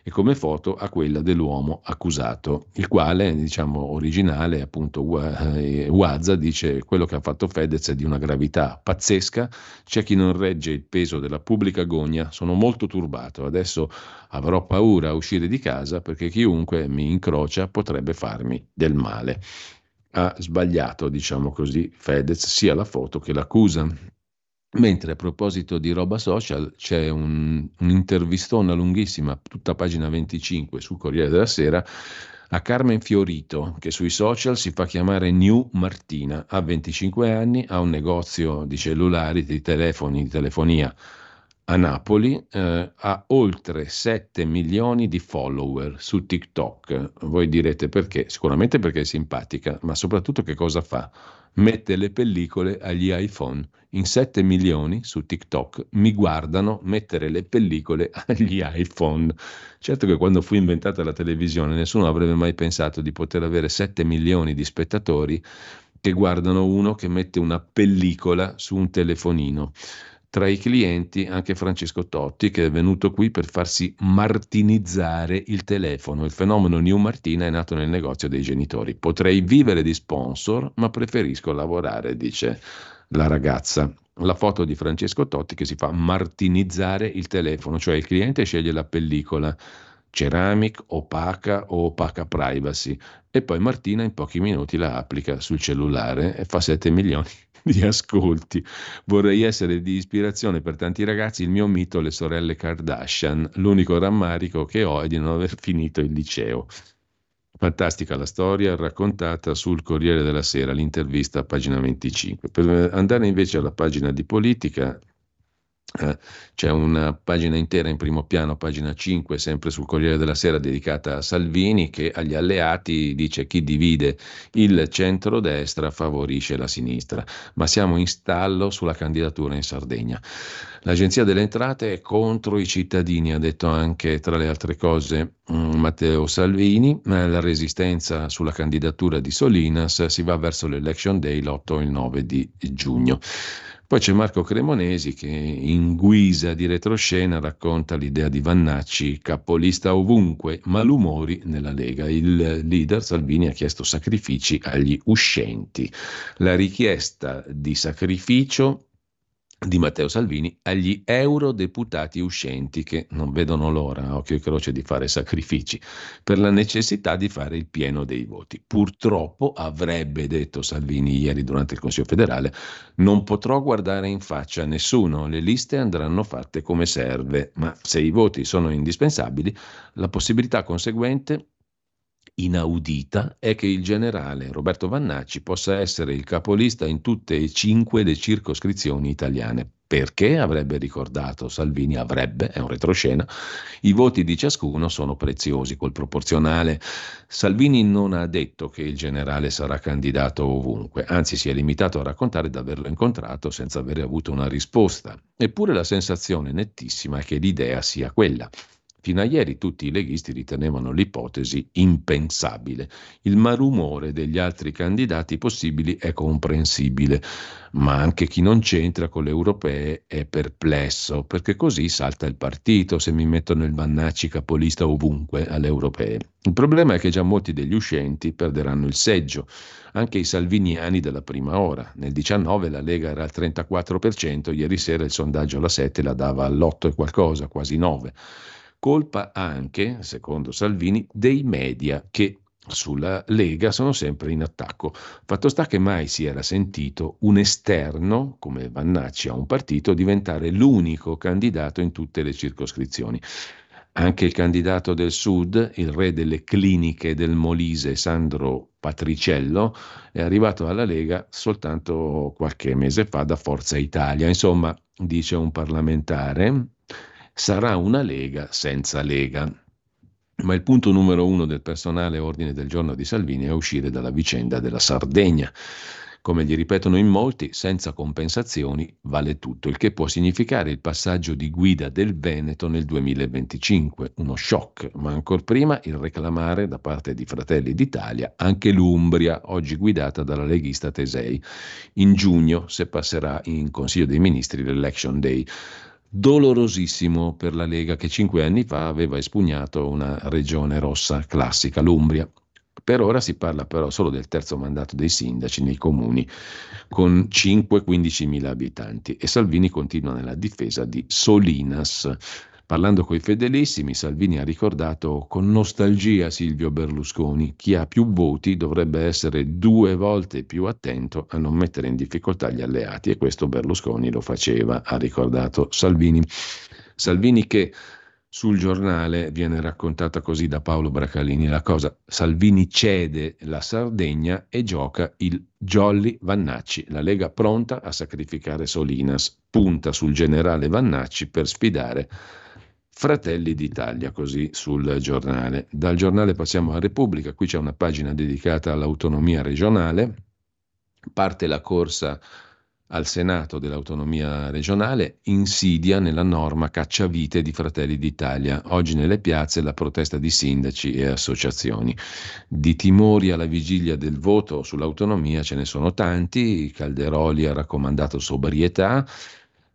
e come foto a quella dell'uomo accusato, il quale, diciamo, originale, appunto, Wazza dice quello che ha fatto Fedez è di una gravità pazzesca, c'è chi non regge il peso della pubblica gogna, sono molto turbato, adesso avrò paura a uscire di casa perché chiunque mi incrocia potrebbe farmi del male. Ha sbagliato, diciamo così, Fedez, sia la foto che l'accusa. Mentre a proposito di roba social c'è un, un'intervistona lunghissima, tutta pagina 25 sul Corriere della Sera, a Carmen Fiorito, che sui social si fa chiamare New Martina, ha 25 anni, ha un negozio di cellulari, di telefoni, di telefonia a Napoli, eh, ha oltre 7 milioni di follower su TikTok. Voi direte perché? Sicuramente perché è simpatica, ma soprattutto che cosa fa? mette le pellicole agli iPhone. In 7 milioni su TikTok mi guardano mettere le pellicole [laughs] agli iPhone. Certo che quando fu inventata la televisione nessuno avrebbe mai pensato di poter avere 7 milioni di spettatori che guardano uno che mette una pellicola su un telefonino tra i clienti anche Francesco Totti che è venuto qui per farsi martinizzare il telefono. Il fenomeno New Martina è nato nel negozio dei genitori. Potrei vivere di sponsor, ma preferisco lavorare, dice la ragazza. La foto di Francesco Totti che si fa martinizzare il telefono, cioè il cliente sceglie la pellicola ceramic, opaca o opaca privacy e poi Martina in pochi minuti la applica sul cellulare e fa 7 milioni [laughs] di ascolti. Vorrei essere di ispirazione per tanti ragazzi, il mio mito le sorelle Kardashian, l'unico rammarico che ho è di non aver finito il liceo. Fantastica la storia raccontata sul Corriere della Sera, l'intervista a pagina 25. Per andare invece alla pagina di politica, c'è una pagina intera in primo piano, pagina 5, sempre sul Corriere della Sera, dedicata a Salvini, che agli alleati dice chi divide il centro-destra favorisce la sinistra, ma siamo in stallo sulla candidatura in Sardegna. L'Agenzia delle Entrate è contro i cittadini, ha detto anche tra le altre cose mm, Matteo Salvini, la resistenza sulla candidatura di Solinas si va verso l'Election Day l'8 e il 9 di giugno. Poi c'è Marco Cremonesi che in guisa di retroscena racconta l'idea di Vannacci, capolista ovunque, malumori nella Lega. Il leader Salvini ha chiesto sacrifici agli uscenti. La richiesta di sacrificio di Matteo Salvini agli eurodeputati uscenti che non vedono l'ora occhio e croce di fare sacrifici per la necessità di fare il pieno dei voti. Purtroppo, avrebbe detto Salvini ieri durante il Consiglio federale, non potrò guardare in faccia nessuno, le liste andranno fatte come serve, ma se i voti sono indispensabili, la possibilità conseguente inaudita è che il generale Roberto Vannacci possa essere il capolista in tutte e cinque le circoscrizioni italiane. Perché avrebbe ricordato Salvini, avrebbe, è un retroscena, i voti di ciascuno sono preziosi col proporzionale. Salvini non ha detto che il generale sarà candidato ovunque, anzi si è limitato a raccontare di averlo incontrato senza avere avuto una risposta. Eppure la sensazione nettissima è che l'idea sia quella. Fino a ieri tutti i leghisti ritenevano l'ipotesi impensabile. Il malumore degli altri candidati possibili è comprensibile, ma anche chi non c'entra con le europee è perplesso, perché così salta il partito se mi mettono il Vannacci capolista ovunque alle europee. Il problema è che già molti degli uscenti perderanno il seggio, anche i salviniani della prima ora. Nel 19 la Lega era al 34%, ieri sera il sondaggio alla 7 la dava all'8 e qualcosa, quasi 9 colpa anche, secondo Salvini, dei media che sulla Lega sono sempre in attacco. Fatto sta che mai si era sentito un esterno, come Vannacci a un partito, diventare l'unico candidato in tutte le circoscrizioni. Anche il candidato del Sud, il re delle cliniche del Molise, Sandro Patriciello, è arrivato alla Lega soltanto qualche mese fa da Forza Italia. Insomma, dice un parlamentare, sarà una Lega senza Lega. Ma il punto numero uno del personale ordine del giorno di Salvini è uscire dalla vicenda della Sardegna. Come gli ripetono in molti, senza compensazioni vale tutto, il che può significare il passaggio di guida del Veneto nel 2025, uno shock, ma ancora prima il reclamare da parte di Fratelli d'Italia anche l'Umbria, oggi guidata dalla leghista Tesei, in giugno se passerà in Consiglio dei Ministri l'Election Day dolorosissimo per la Lega che cinque anni fa aveva espugnato una regione rossa classica, l'Umbria. Per ora si parla però solo del terzo mandato dei sindaci nei comuni con 5-15 mila abitanti e Salvini continua nella difesa di Solinas. Parlando coi fedelissimi, Salvini ha ricordato con nostalgia Silvio Berlusconi. Chi ha più voti dovrebbe essere due volte più attento a non mettere in difficoltà gli alleati e questo Berlusconi lo faceva, ha ricordato Salvini. Salvini che sul giornale viene raccontata così da Paolo Bracalini la cosa. Salvini cede la Sardegna e gioca il Jolly Vannacci. La Lega pronta a sacrificare Solinas. Punta sul generale Vannacci per sfidare Fratelli d'Italia, così sul giornale. Dal giornale passiamo a Repubblica, qui c'è una pagina dedicata all'autonomia regionale, parte la corsa al Senato dell'autonomia regionale, insidia nella norma cacciavite di Fratelli d'Italia. Oggi nelle piazze la protesta di sindaci e associazioni. Di timori alla vigilia del voto sull'autonomia ce ne sono tanti, Calderoli ha raccomandato sobrietà,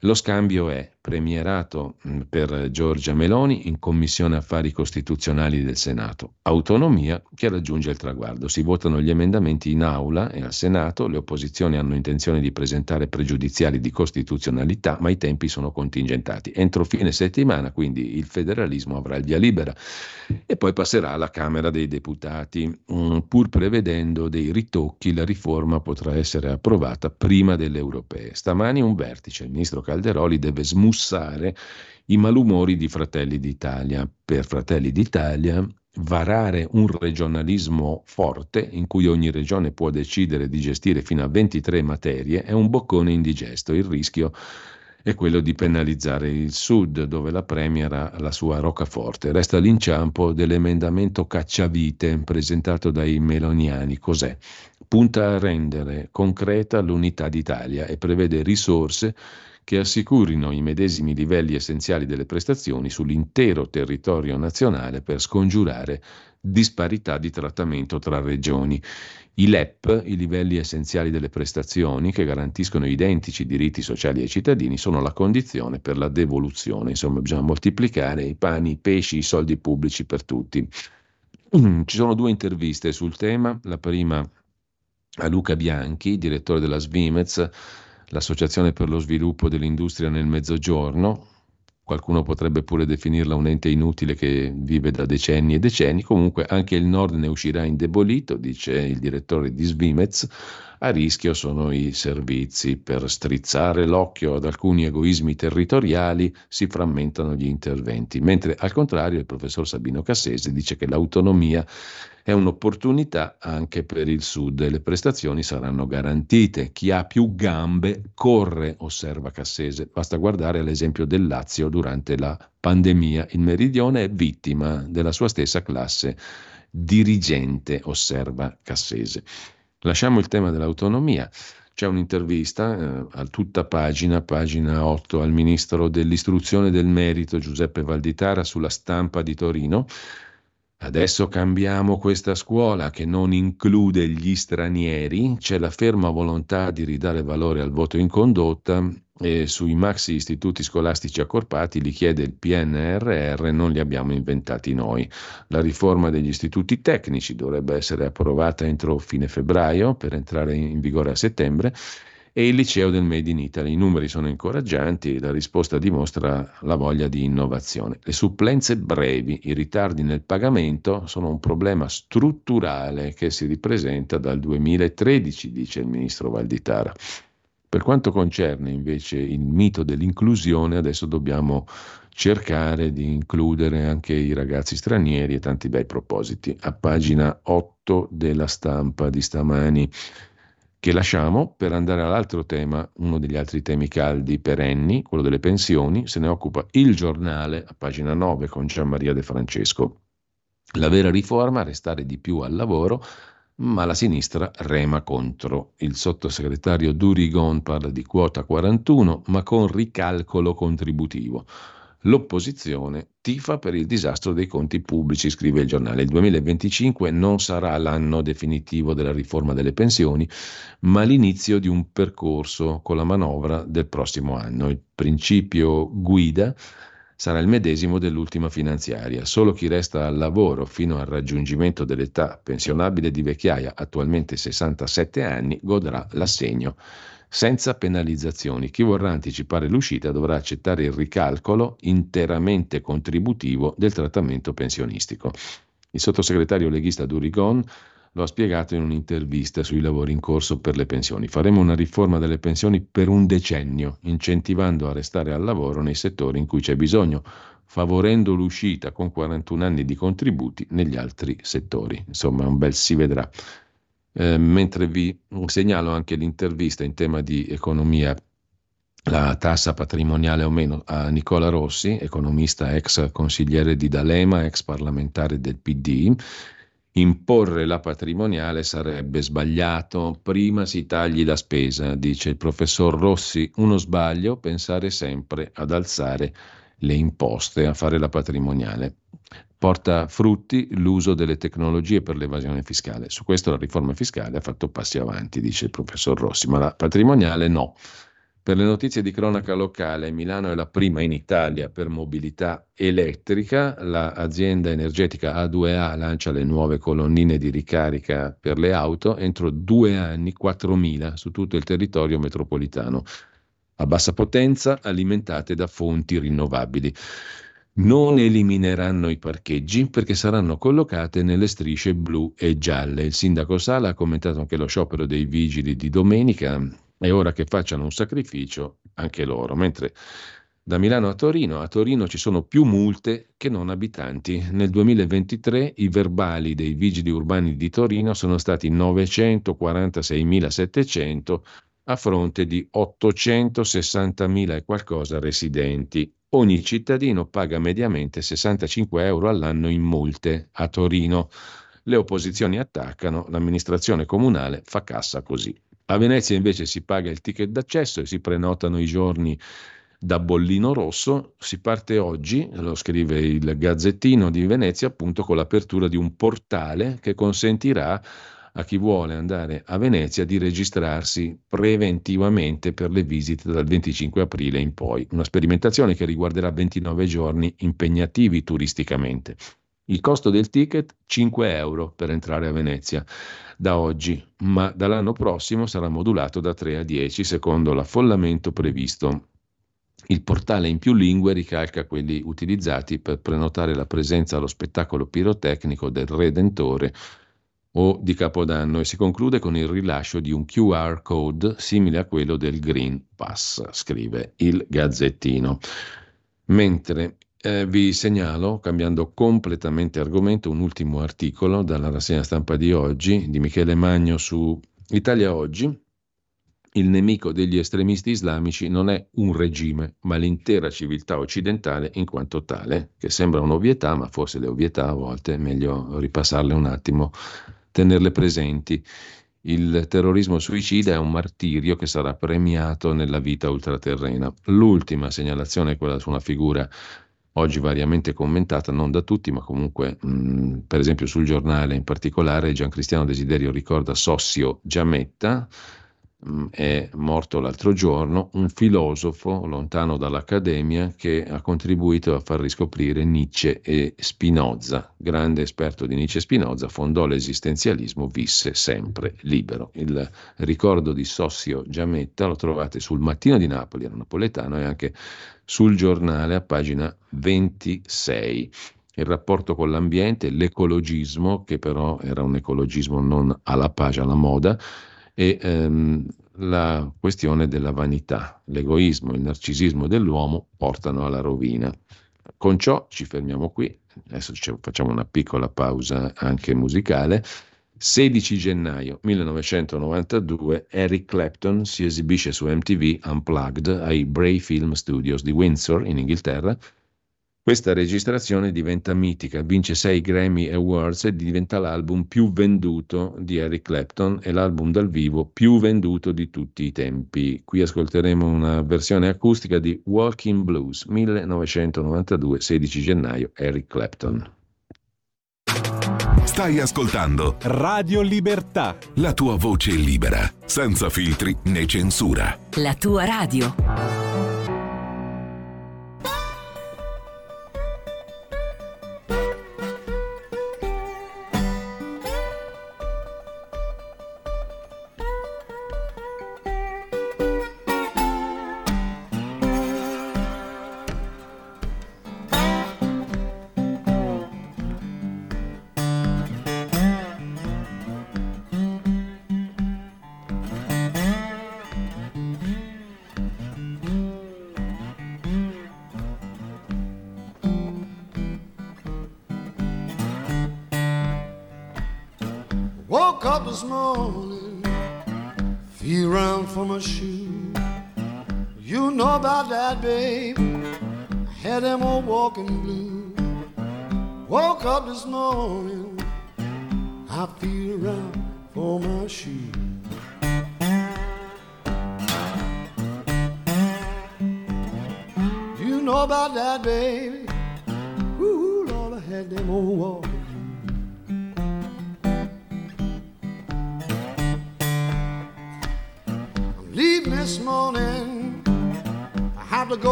lo scambio è premierato mm, per Giorgia Meloni in Commissione Affari Costituzionali del Senato. Autonomia che raggiunge il traguardo. Si votano gli emendamenti in aula e al Senato, le opposizioni hanno intenzione di presentare pregiudiziali di costituzionalità, ma i tempi sono contingentati. Entro fine settimana, quindi, il federalismo avrà il via libera e poi passerà alla Camera dei Deputati. Mm, pur prevedendo dei ritocchi, la riforma potrà essere approvata prima delle europee. Stamani un vertice, il ministro Calderoli deve smussare i malumori di Fratelli d'Italia. Per Fratelli d'Italia varare un regionalismo forte in cui ogni regione può decidere di gestire fino a 23 materie è un boccone indigesto. Il rischio è quello di penalizzare il Sud, dove la Premier ha la sua roccaforte. Resta l'inciampo dell'emendamento cacciavite presentato dai meloniani. Cos'è? Punta a rendere concreta l'unità d'Italia e prevede risorse che assicurino i medesimi livelli essenziali delle prestazioni sull'intero territorio nazionale per scongiurare disparità di trattamento tra regioni. I LEP, i livelli essenziali delle prestazioni che garantiscono identici diritti sociali ai cittadini, sono la condizione per la devoluzione. Insomma, bisogna moltiplicare i pani, i pesci, i soldi pubblici per tutti. Ci sono due interviste sul tema, la prima a Luca Bianchi, direttore della Svimez, l'Associazione per lo sviluppo dell'industria nel Mezzogiorno, qualcuno potrebbe pure definirla un ente inutile che vive da decenni e decenni, comunque anche il Nord ne uscirà indebolito, dice il direttore di Svimez, a rischio sono i servizi. Per strizzare l'occhio ad alcuni egoismi territoriali si frammentano gli interventi, mentre al contrario il professor Sabino Cassese dice che l'autonomia è un'opportunità anche per il Sud e le prestazioni saranno garantite. Chi ha più gambe corre, osserva Cassese. Basta guardare all'esempio del Lazio durante la pandemia. Il Meridione è vittima della sua stessa classe dirigente, osserva Cassese. Lasciamo il tema dell'autonomia. C'è un'intervista eh, a tutta pagina, pagina 8, al ministro dell'istruzione e del merito Giuseppe Valditara sulla stampa di Torino. Adesso cambiamo questa scuola che non include gli stranieri, c'è la ferma volontà di ridare valore al voto in condotta e sui maxi istituti scolastici accorpati li chiede il PNRR, non li abbiamo inventati noi. La riforma degli istituti tecnici dovrebbe essere approvata entro fine febbraio per entrare in vigore a settembre e il liceo del Made in Italy. I numeri sono incoraggianti, la risposta dimostra la voglia di innovazione. Le supplenze brevi, i ritardi nel pagamento sono un problema strutturale che si ripresenta dal 2013, dice il ministro Valditara. Per quanto concerne invece il mito dell'inclusione, adesso dobbiamo cercare di includere anche i ragazzi stranieri e tanti bei propositi. A pagina 8 della stampa di stamani che lasciamo per andare all'altro tema, uno degli altri temi caldi perenni, quello delle pensioni, se ne occupa il giornale a pagina 9 con Gian Maria De Francesco. La vera riforma, restare di più al lavoro, ma la sinistra rema contro. Il sottosegretario Durigon parla di quota 41, ma con ricalcolo contributivo. L'opposizione tifa per il disastro dei conti pubblici, scrive il giornale. Il 2025 non sarà l'anno definitivo della riforma delle pensioni, ma l'inizio di un percorso con la manovra del prossimo anno. Il principio guida sarà il medesimo dell'ultima finanziaria. Solo chi resta al lavoro fino al raggiungimento dell'età pensionabile di vecchiaia, attualmente 67 anni, godrà l'assegno senza penalizzazioni. Chi vorrà anticipare l'uscita dovrà accettare il ricalcolo interamente contributivo del trattamento pensionistico. Il sottosegretario leghista Durigon lo ha spiegato in un'intervista sui lavori in corso per le pensioni. Faremo una riforma delle pensioni per un decennio, incentivando a restare al lavoro nei settori in cui c'è bisogno, favorendo l'uscita con 41 anni di contributi negli altri settori. Insomma, un bel si vedrà. Eh, mentre vi segnalo anche l'intervista in tema di economia, la tassa patrimoniale o meno, a Nicola Rossi, economista ex consigliere di D'Alema, ex parlamentare del PD. Imporre la patrimoniale sarebbe sbagliato, prima si tagli la spesa, dice il professor Rossi, uno sbaglio? Pensare sempre ad alzare le imposte, a fare la patrimoniale porta frutti l'uso delle tecnologie per l'evasione fiscale. Su questo la riforma fiscale ha fatto passi avanti, dice il professor Rossi, ma la patrimoniale no. Per le notizie di cronaca locale, Milano è la prima in Italia per mobilità elettrica. L'azienda energetica A2A lancia le nuove colonnine di ricarica per le auto entro due anni, 4.000 su tutto il territorio metropolitano, a bassa potenza, alimentate da fonti rinnovabili non elimineranno i parcheggi perché saranno collocate nelle strisce blu e gialle. Il sindaco Sala ha commentato anche lo sciopero dei vigili di domenica. È ora che facciano un sacrificio anche loro. Mentre da Milano a Torino, a Torino ci sono più multe che non abitanti. Nel 2023 i verbali dei vigili urbani di Torino sono stati 946.700 a fronte di 860.000 e qualcosa residenti ogni cittadino paga mediamente 65 euro all'anno in multe a Torino. Le opposizioni attaccano, l'amministrazione comunale fa cassa così. A Venezia invece si paga il ticket d'accesso e si prenotano i giorni da bollino rosso. Si parte oggi, lo scrive il Gazzettino di Venezia, appunto con l'apertura di un portale che consentirà a chi vuole andare a Venezia di registrarsi preventivamente per le visite dal 25 aprile in poi. Una sperimentazione che riguarderà 29 giorni impegnativi turisticamente. Il costo del ticket 5 euro per entrare a Venezia da oggi, ma dall'anno prossimo sarà modulato da 3 a 10 secondo l'affollamento previsto. Il portale in più lingue ricalca quelli utilizzati per prenotare la presenza allo spettacolo pirotecnico del Redentore o di Capodanno e si conclude con il rilascio di un QR code simile a quello del Green Pass, scrive il Gazzettino. Mentre eh, vi segnalo, cambiando completamente argomento, un ultimo articolo dalla rassegna stampa di oggi di Michele Magno su Italia Oggi. Il nemico degli estremisti islamici non è un regime, ma l'intera civiltà occidentale in quanto tale, che sembra un'ovvietà, ma forse le ovvietà a volte è meglio ripassarle un attimo tenerle presenti. Il terrorismo suicida è un martirio che sarà premiato nella vita ultraterrena. L'ultima segnalazione è quella su una figura oggi variamente commentata, non da tutti, ma comunque, mh, per esempio sul giornale in particolare, Gian Cristiano Desiderio ricorda Sossio Giametta, Mm, è morto l'altro giorno, un filosofo lontano dall'accademia che ha contribuito a far riscoprire Nietzsche e Spinoza. Grande esperto di Nietzsche e Spinoza, fondò l'esistenzialismo, visse sempre libero. Il ricordo di Sossio Giametta lo trovate sul Mattino di Napoli, era napoletano, e anche sul giornale a pagina 26 il rapporto con l'ambiente, l'ecologismo, che però era un ecologismo non alla page, alla moda, e ehm, la questione della vanità, l'egoismo, il narcisismo dell'uomo portano alla rovina. Con ciò ci fermiamo qui, adesso facciamo una piccola pausa anche musicale. 16 gennaio 1992 Eric Clapton si esibisce su MTV Unplugged ai Bray Film Studios di Windsor in Inghilterra questa registrazione diventa mitica, vince 6 Grammy Awards e diventa l'album più venduto di Eric Clapton e l'album dal vivo più venduto di tutti i tempi. Qui ascolteremo una versione acustica di Walking Blues 1992, 16 gennaio, Eric Clapton. Stai ascoltando Radio Libertà. La tua voce libera, senza filtri né censura. La tua radio.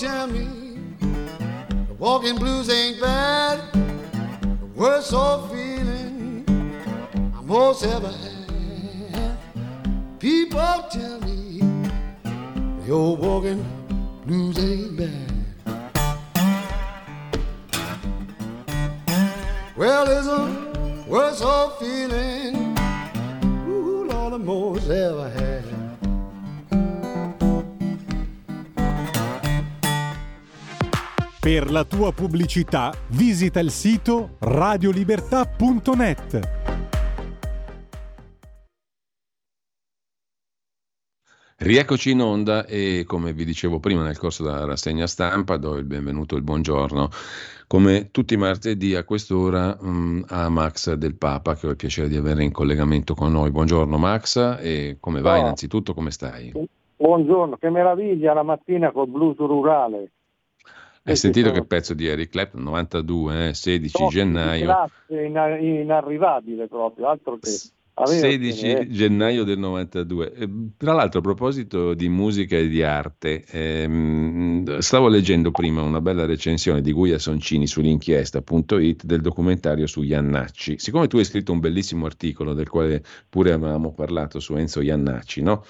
Tell me the walking blues ain't bad. The worst old feeling I most ever had. People tell me the old walking blues ain't bad. Per la tua pubblicità visita il sito radiolibertà.net. Rieccoci in onda e come vi dicevo prima nel corso della rassegna stampa do il benvenuto e il buongiorno come tutti i martedì a quest'ora mh, mm, a Max del Papa che ho il piacere di avere in collegamento con noi. Buongiorno Max e come vai innanzitutto, come stai? Buongiorno, che meraviglia la mattina col blues rurale. Hai sentito che pezzo di Eric Clapton? 92, eh? 16 no, gennaio. Inarrivabile proprio, altro che... 16 gennaio del 92. Eh, tra l'altro, a proposito di musica e di arte, ehm, stavo leggendo prima una bella recensione di Guia Soncini sull'inchiesta.it del documentario su Iannacci. Siccome tu hai scritto un bellissimo articolo del quale pure avevamo parlato su Enzo Iannacci, no?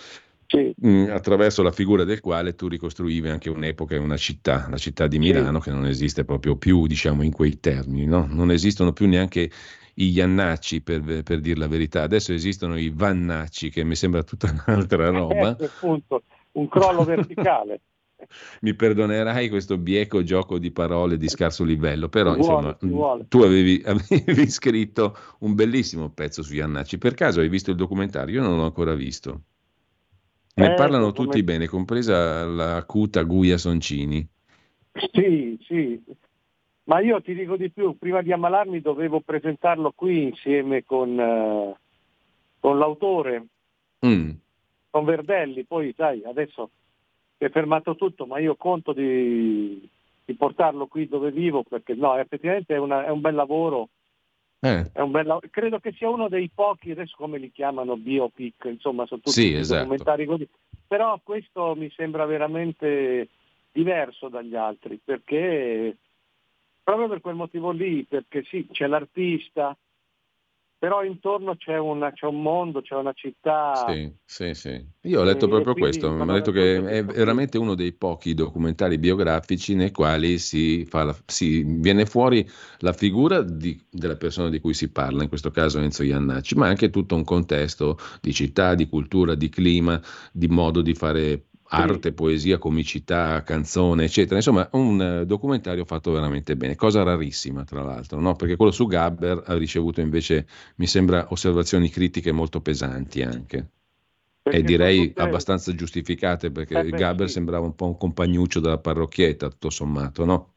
Sì. Mm, attraverso la figura del quale tu ricostruivi anche un'epoca e una città, la città di Milano, sì. che non esiste proprio più, diciamo, in quei termini, no? Non esistono più neanche i Iannacci, per, per dire la verità. Adesso esistono i Vannacci, che mi sembra tutta [laughs] un'altra eh, roba. Eh, appunto, un crollo verticale. [laughs] mi perdonerai questo bieco gioco di parole di scarso livello, però vuole, insomma, tu avevi, [laughs] avevi, scritto un bellissimo pezzo su Iannacci. Per caso hai visto il documentario? Io non l'ho ancora visto. Ne eh, parlano tutti bene, compresa la acuta Guia Soncini. Sì, sì, ma io ti dico di più, prima di ammalarmi dovevo presentarlo qui insieme con, uh, con l'autore, mm. con Verdelli, poi sai, adesso è fermato tutto, ma io conto di, di portarlo qui dove vivo perché no, effettivamente è, una, è un bel lavoro eh. Un bel, credo che sia uno dei pochi, adesso come li chiamano, biopic, insomma, sono tutti sì, esatto. documentari così. Però questo mi sembra veramente diverso dagli altri, perché proprio per quel motivo lì, perché sì, c'è l'artista, però intorno c'è, una, c'è, un mondo, c'è una città. Sì, sì, sì. Io ho letto proprio questo, mi ha detto che è veramente uno dei pochi documentari biografici nei quali si, la, si viene fuori la figura di, della persona di cui si parla, in questo caso Enzo Iannacci, ma anche tutto un contesto di città, di cultura, di clima, di modo di fare arte, poesia, comicità, canzone, eccetera. Insomma, un eh, documentario fatto veramente bene, cosa rarissima tra l'altro, no? perché quello su Gabber ha ricevuto invece, mi sembra, osservazioni critiche molto pesanti anche. Perché e direi abbastanza giustificate perché eh beh, Gabber sì. sembrava un po' un compagnuccio della parrocchietta, tutto sommato, no?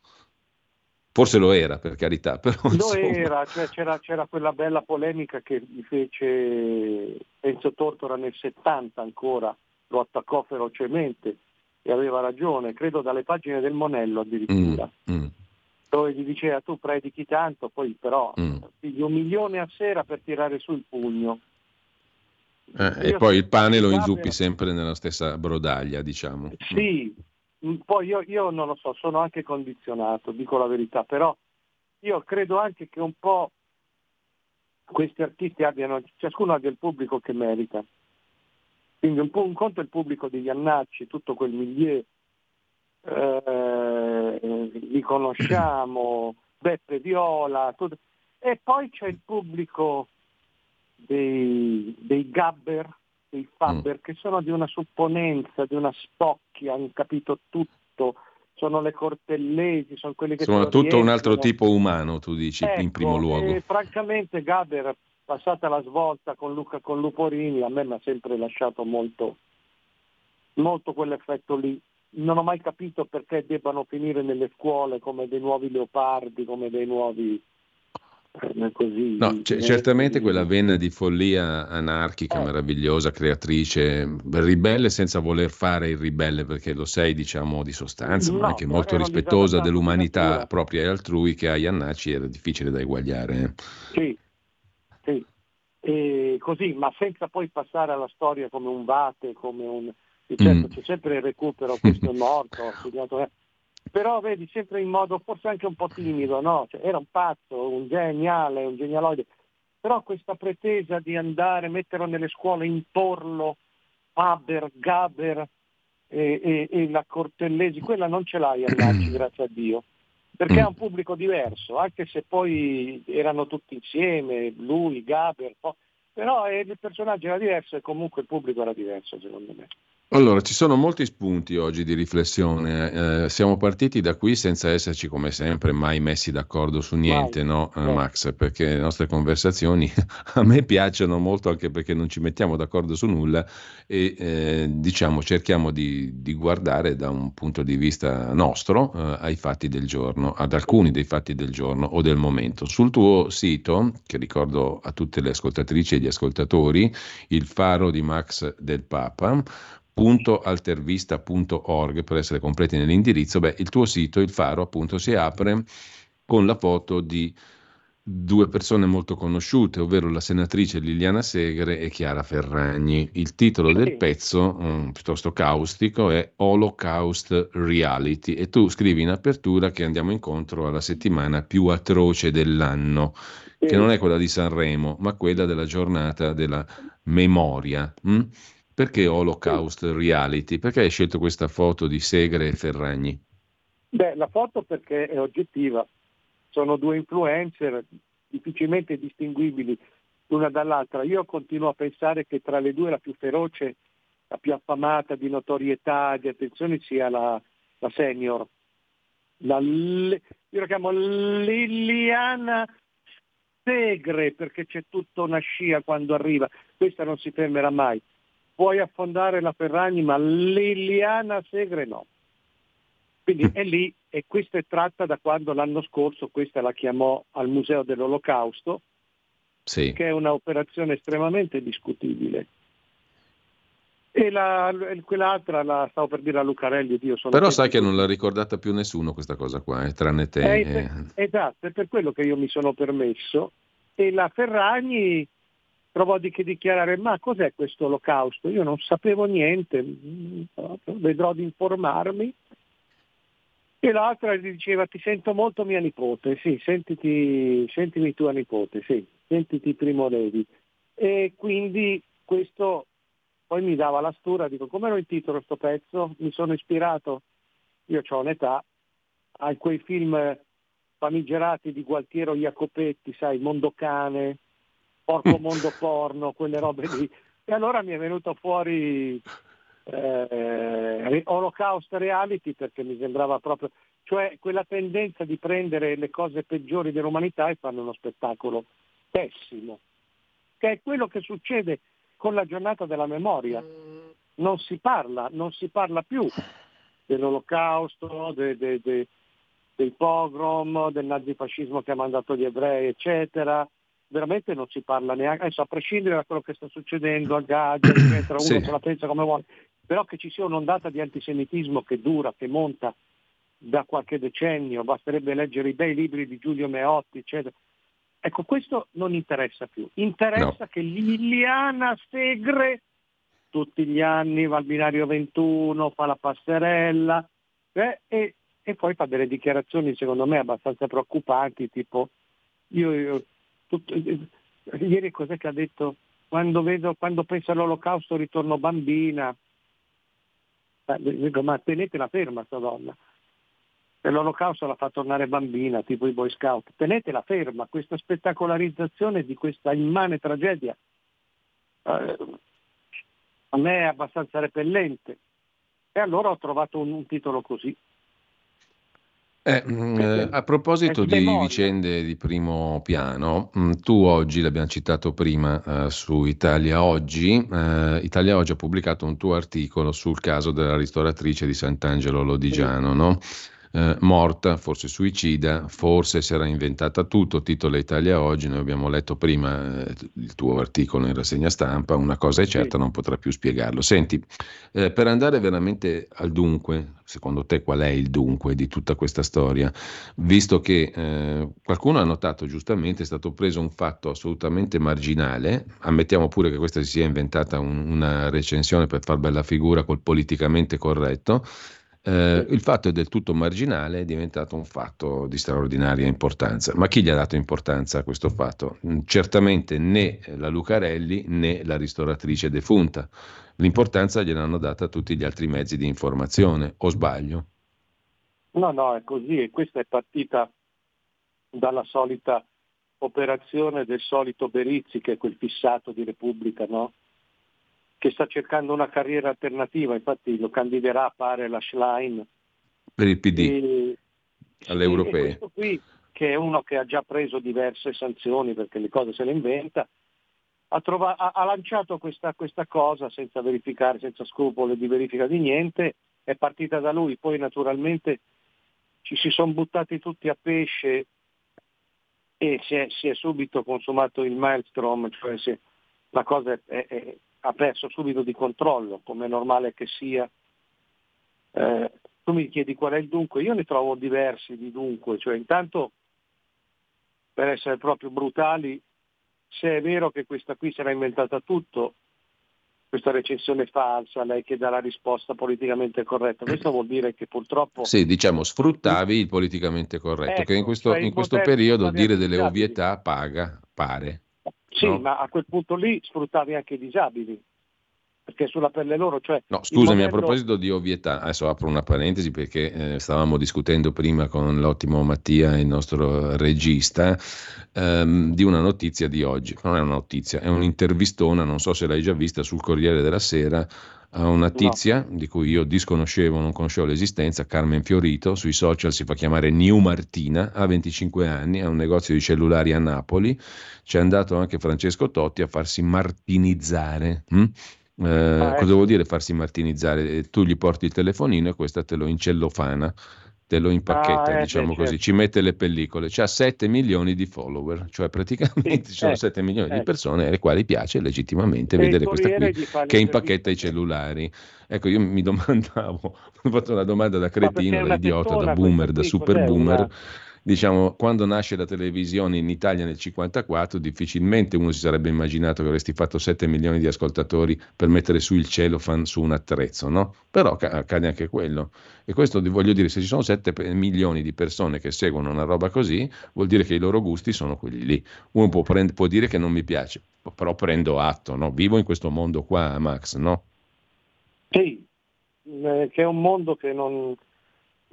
Forse lo era, per carità, [laughs] però... Lo insomma... era, cioè, c'era, c'era, quella bella polemica che gli fece Enzo Tortora nel 70 ancora, lo attaccò ferocemente e aveva ragione, credo dalle pagine del Monello addirittura, mm, mm. dove gli diceva tu predichi tanto, poi però mm. pigli un milione a sera per tirare su il pugno. Eh, e poi il pane lo inzuppi sempre nella stessa brodaglia, diciamo. Sì, mm, poi io, io non lo so, sono anche condizionato, dico la verità, però io credo anche che un po' questi artisti abbiano, ciascuno abbia il pubblico che merita. Quindi un, un conto è il pubblico di Iannacci, tutto quel milieu, eh, li conosciamo, [clears throat] Beppe Viola, tutto. e poi c'è il pubblico dei, dei gabber, dei fabber, mm. che sono di una supponenza, di una spocchia, hanno capito tutto, sono le cortellesi, sono quelli che... Sono tutto un altro tipo umano, tu dici, ecco, in primo luogo. E, francamente Gabber passata la svolta con Luca con Luporini, a me mi ha sempre lasciato molto, molto quell'effetto lì. Non ho mai capito perché debbano finire nelle scuole come dei nuovi leopardi, come dei nuovi... Eh, così, no, c- certamente quella vena di follia anarchica, eh. meravigliosa, creatrice, ribelle senza voler fare il ribelle perché lo sei diciamo di sostanza, no, ma anche molto rispettosa dell'umanità propria e altrui che a Iannacci era difficile da eguagliare. Eh. Sì. E così, ma senza poi passare alla storia come un vate, come un... certo mm. c'è sempre il recupero, questo è morto, [laughs] però vedi sempre in modo forse anche un po' timido, no? Cioè, era un pazzo, un geniale, un genialoide, però questa pretesa di andare, metterlo nelle scuole, imporlo, Faber, Gaber e, e, e la Cortellesi, quella non ce l'hai a [clears throat] grazie a Dio perché mm. un pubblico diverso, anche se poi erano tutti insieme, lui, Gaber, però il personaggio era diverso e comunque il pubblico era diverso secondo me. Allora, ci sono molti spunti oggi di riflessione. Eh, siamo partiti da qui senza esserci, come sempre, mai messi d'accordo su niente, Vai. no, eh, Max? Perché le nostre conversazioni [laughs] a me piacciono molto anche perché non ci mettiamo d'accordo su nulla e eh, diciamo cerchiamo di, di, guardare da un punto di vista nostro eh, ai fatti del giorno, ad alcuni dei fatti del giorno o del momento. Sul tuo sito, che ricordo a tutte le ascoltatrici e gli ascoltatori, il faro di Max del Papa, www.altervista.org per essere completi nell'indirizzo, beh, il tuo sito, il faro, appunto, si apre con la foto di due persone molto conosciute, ovvero la senatrice Liliana Segre e Chiara Ferragni. Il titolo del pezzo, um, piuttosto caustico, è Holocaust Reality e tu scrivi in apertura che andiamo incontro alla settimana più atroce dell'anno, che non è quella di Sanremo, ma quella della giornata della memoria. Hm? Perché Holocaust. Reality? Perché hai scelto questa foto di Segre e Ferragni? Beh, la foto perché è oggettiva, sono due influencer difficilmente distinguibili l'una dall'altra. Io continuo a pensare che tra le due la più feroce, la più affamata di notorietà, di attenzione sia la, la senior. La, io la chiamo Liliana Segre perché c'è tutta una scia quando arriva, questa non si fermerà mai. Puoi affondare la Ferragni, ma Liliana Segre no. Quindi è lì e questa è tratta da quando l'anno scorso questa la chiamò al Museo dell'Olocausto, sì. che è un'operazione estremamente discutibile. E la, quell'altra la stavo per dire a Lucarelli. Io sono Però sai che non l'ha ricordata più nessuno questa cosa qua, eh, tranne te. Eh, eh. Esatto, è per quello che io mi sono permesso. E la Ferragni trovò di che dichiarare ma cos'è questo olocausto? Io non sapevo niente, vedrò di informarmi e l'altra gli diceva ti sento molto mia nipote, sì, sentiti, sentimi tua nipote, sì, sentiti Primo Levi. E quindi questo poi mi dava la stura, dico come lo intitolo questo pezzo? Mi sono ispirato, io ho un'età, a quei film famigerati di Gualtiero Jacopetti, sai, Mondo Cane, Porco Mondo Porno, quelle robe lì. E allora mi è venuto fuori eh, Holocaust Reality perché mi sembrava proprio, cioè quella tendenza di prendere le cose peggiori dell'umanità e farne uno spettacolo pessimo, che è quello che succede con la giornata della memoria. Non si parla, non si parla più dell'olocausto, de, de, de, dei pogrom, del nazifascismo che ha mandato gli ebrei, eccetera. Veramente non si parla neanche, adesso a prescindere da quello che sta succedendo a Gaza, [clears throat] eccetera, uno sì. se la pensa come vuole, però che ci sia un'ondata di antisemitismo che dura, che monta da qualche decennio, basterebbe leggere i bei libri di Giulio Meotti, eccetera. Ecco, questo non interessa più. Interessa no. che Liliana Segre tutti gli anni va al binario 21, fa la passerella eh, e, e, poi fa delle dichiarazioni secondo me abbastanza preoccupanti, tipo io, io tutto, ieri cos'è che ha detto? Quando, vedo, quando penso all'olocausto ritorno bambina, ma tenetela ferma sta donna. E l'olocausto la fa tornare bambina, tipo i boy scout. Tenetela ferma, questa spettacolarizzazione di questa immane tragedia eh, a me è abbastanza repellente. E allora ho trovato un, un titolo così. Eh, mm, eh, a proposito di vicende di primo piano, mm, tu oggi, l'abbiamo citato prima eh, su Italia Oggi, eh, Italia Oggi ha pubblicato un tuo articolo sul caso della ristoratrice di Sant'Angelo Lodigiano, no? Eh, morta, forse suicida, forse si era inventata tutto, titola Italia Oggi, noi abbiamo letto prima eh, il tuo articolo in rassegna stampa, una cosa è certa, non potrà più spiegarlo. Senti, eh, per andare veramente al dunque, secondo te qual è il dunque di tutta questa storia? Visto che eh, qualcuno ha notato giustamente, è stato preso un fatto assolutamente marginale, ammettiamo pure che questa si sia inventata un, una recensione per far bella figura col politicamente corretto, eh, il fatto è del tutto marginale, è diventato un fatto di straordinaria importanza. Ma chi gli ha dato importanza a questo fatto? Mm, certamente né la Lucarelli né la ristoratrice defunta. L'importanza gliel'hanno data tutti gli altri mezzi di informazione, o sbaglio? No, no, è così e questa è partita dalla solita operazione del solito Berizzi, che è quel fissato di Repubblica, no? Che sta cercando una carriera alternativa, infatti lo candiderà, pare, la Schlein. Per il PD, e, alle europee. Qui, che è uno che ha già preso diverse sanzioni perché le cose se le inventa, ha, trova- ha lanciato questa, questa, cosa senza verificare, senza scrupoli di verifica di niente, è partita da lui, poi naturalmente ci si sono buttati tutti a pesce e si è, si è subito consumato il maelstrom, cioè si, la cosa è, è, ha perso subito di controllo, come è normale che sia. Eh, tu mi chiedi qual è il dunque, io ne trovo diversi di dunque, cioè intanto per essere proprio brutali, se è vero che questa qui sarà inventata tutto, questa recensione falsa, lei che dà la risposta politicamente corretta. Questo vuol dire che purtroppo... Sì, diciamo, sfruttavi il politicamente corretto, Ecco, che in questo, cioè in questo periodo dire delle ovvietà paga, pare. Sì, no? ma a quel punto lì sfruttavi anche i disabili, perché sulla pelle loro, cioè... No, scusami, a modello- proposito di ovvietà, adesso apro una parentesi perché eh, stavamo discutendo prima con l'ottimo Mattia, il nostro regista, ehm, di una notizia di oggi. Non è una notizia, è un'intervistona, non so se l'hai già vista sul Corriere della Sera, a una tizia di cui io disconoscevo, non conoscevo l'esistenza, Carmen Fiorito, sui social si fa chiamare New Martina, ha 25 anni, ha un negozio di cellulari a Napoli, c'è andato anche Francesco Totti a farsi martinizzare. hm? Eh, ecco. Cosa vuol dire farsi martinizzare? Eh, Tu gli porti il telefonino e questa te lo incellofana, te lo impacchetta, Ah, eh, diciamo sì, così, certo. ci mette le pellicole. C'ha 7 milioni di follower, cioè praticamente [laughs] ci sono ecco, 7 milioni di ecco. persone alle quali piace legittimamente E vedere questa qui che impacchetta i cellulari. Ecco, io mi [laughs] domandavo, ho fatto una domanda da cretino, da idiota, da boomer, da super cos'è? boomer. Una- Diciamo, quando nasce la televisione in Italia nel 54, difficilmente uno si sarebbe immaginato che avresti fatto 7 milioni di ascoltatori per mettere su il cellophane su un attrezzo, no? Però ca- accade anche quello. E questo voglio dire, se ci sono 7 pe- milioni di persone che seguono una roba così, vuol dire che i loro gusti sono quelli lì. Uno può, prend- può dire che non mi piace, però prendo atto, no? Vivo in questo mondo qua, Max, no? Sì, eh, che è un mondo che non,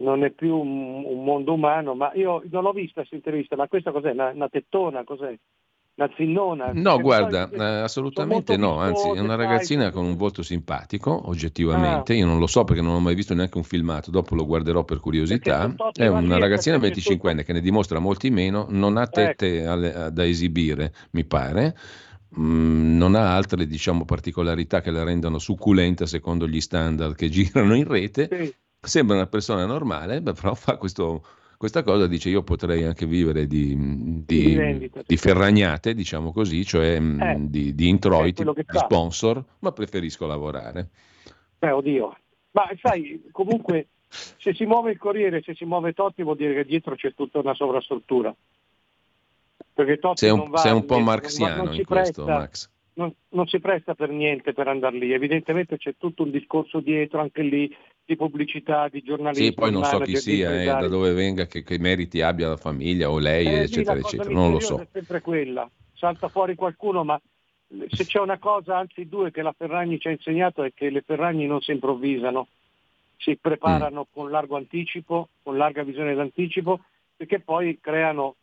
non è più un, un mondo umano, ma io non l'ho vista questa intervista, ma questa cos'è? Una, una tettona, cos'è? Una zinnona? No, Perché guarda, poi- eh, assolutamente no, molto anzi è una ragazzina con un volto simpatico, oggettivamente, io non lo so perché non ho mai visto neanche un filmato, dopo lo guarderò per curiosità, è una ragazzina perché c'è 25enne tutto- che ne dimostra molti meno, non ha tette alle- da esibire, mi pare, Mm, non ha altre diciamo particolarità che la rendano succulenta secondo gli standard che girano in rete, Sì, sembra una persona normale, beh, però fa questo- questa cosa, dice io potrei anche vivere di, Di di- vendita, di ferragnate, diciamo così, cioè Eh, di, di introiti, di fa. sponsor, ma preferisco lavorare. beh, oddio. Ma sai, comunque, [laughs] se si muove il Corriere, se si muove Totti, vuol dire che dietro c'è tutta una sovrastruttura. Perché Totti Sei un, non va, sei un po' marxiano in questo, presta- Max. Non, non si presta per niente per andare lì, evidentemente c'è tutto un discorso dietro anche lì di pubblicità, di giornalismo. Sì, poi non so chi sia, eh, da dove venga, che, che meriti abbia la famiglia o lei, Eh, eccetera, cosa eccetera. Non lo so. È sempre quella, salta fuori qualcuno, ma se c'è una cosa, anzi due, che la Ferragni ci ha insegnato è che le Ferragni non si improvvisano, si preparano Mm. con largo anticipo, con larga visione d'anticipo, perché poi creano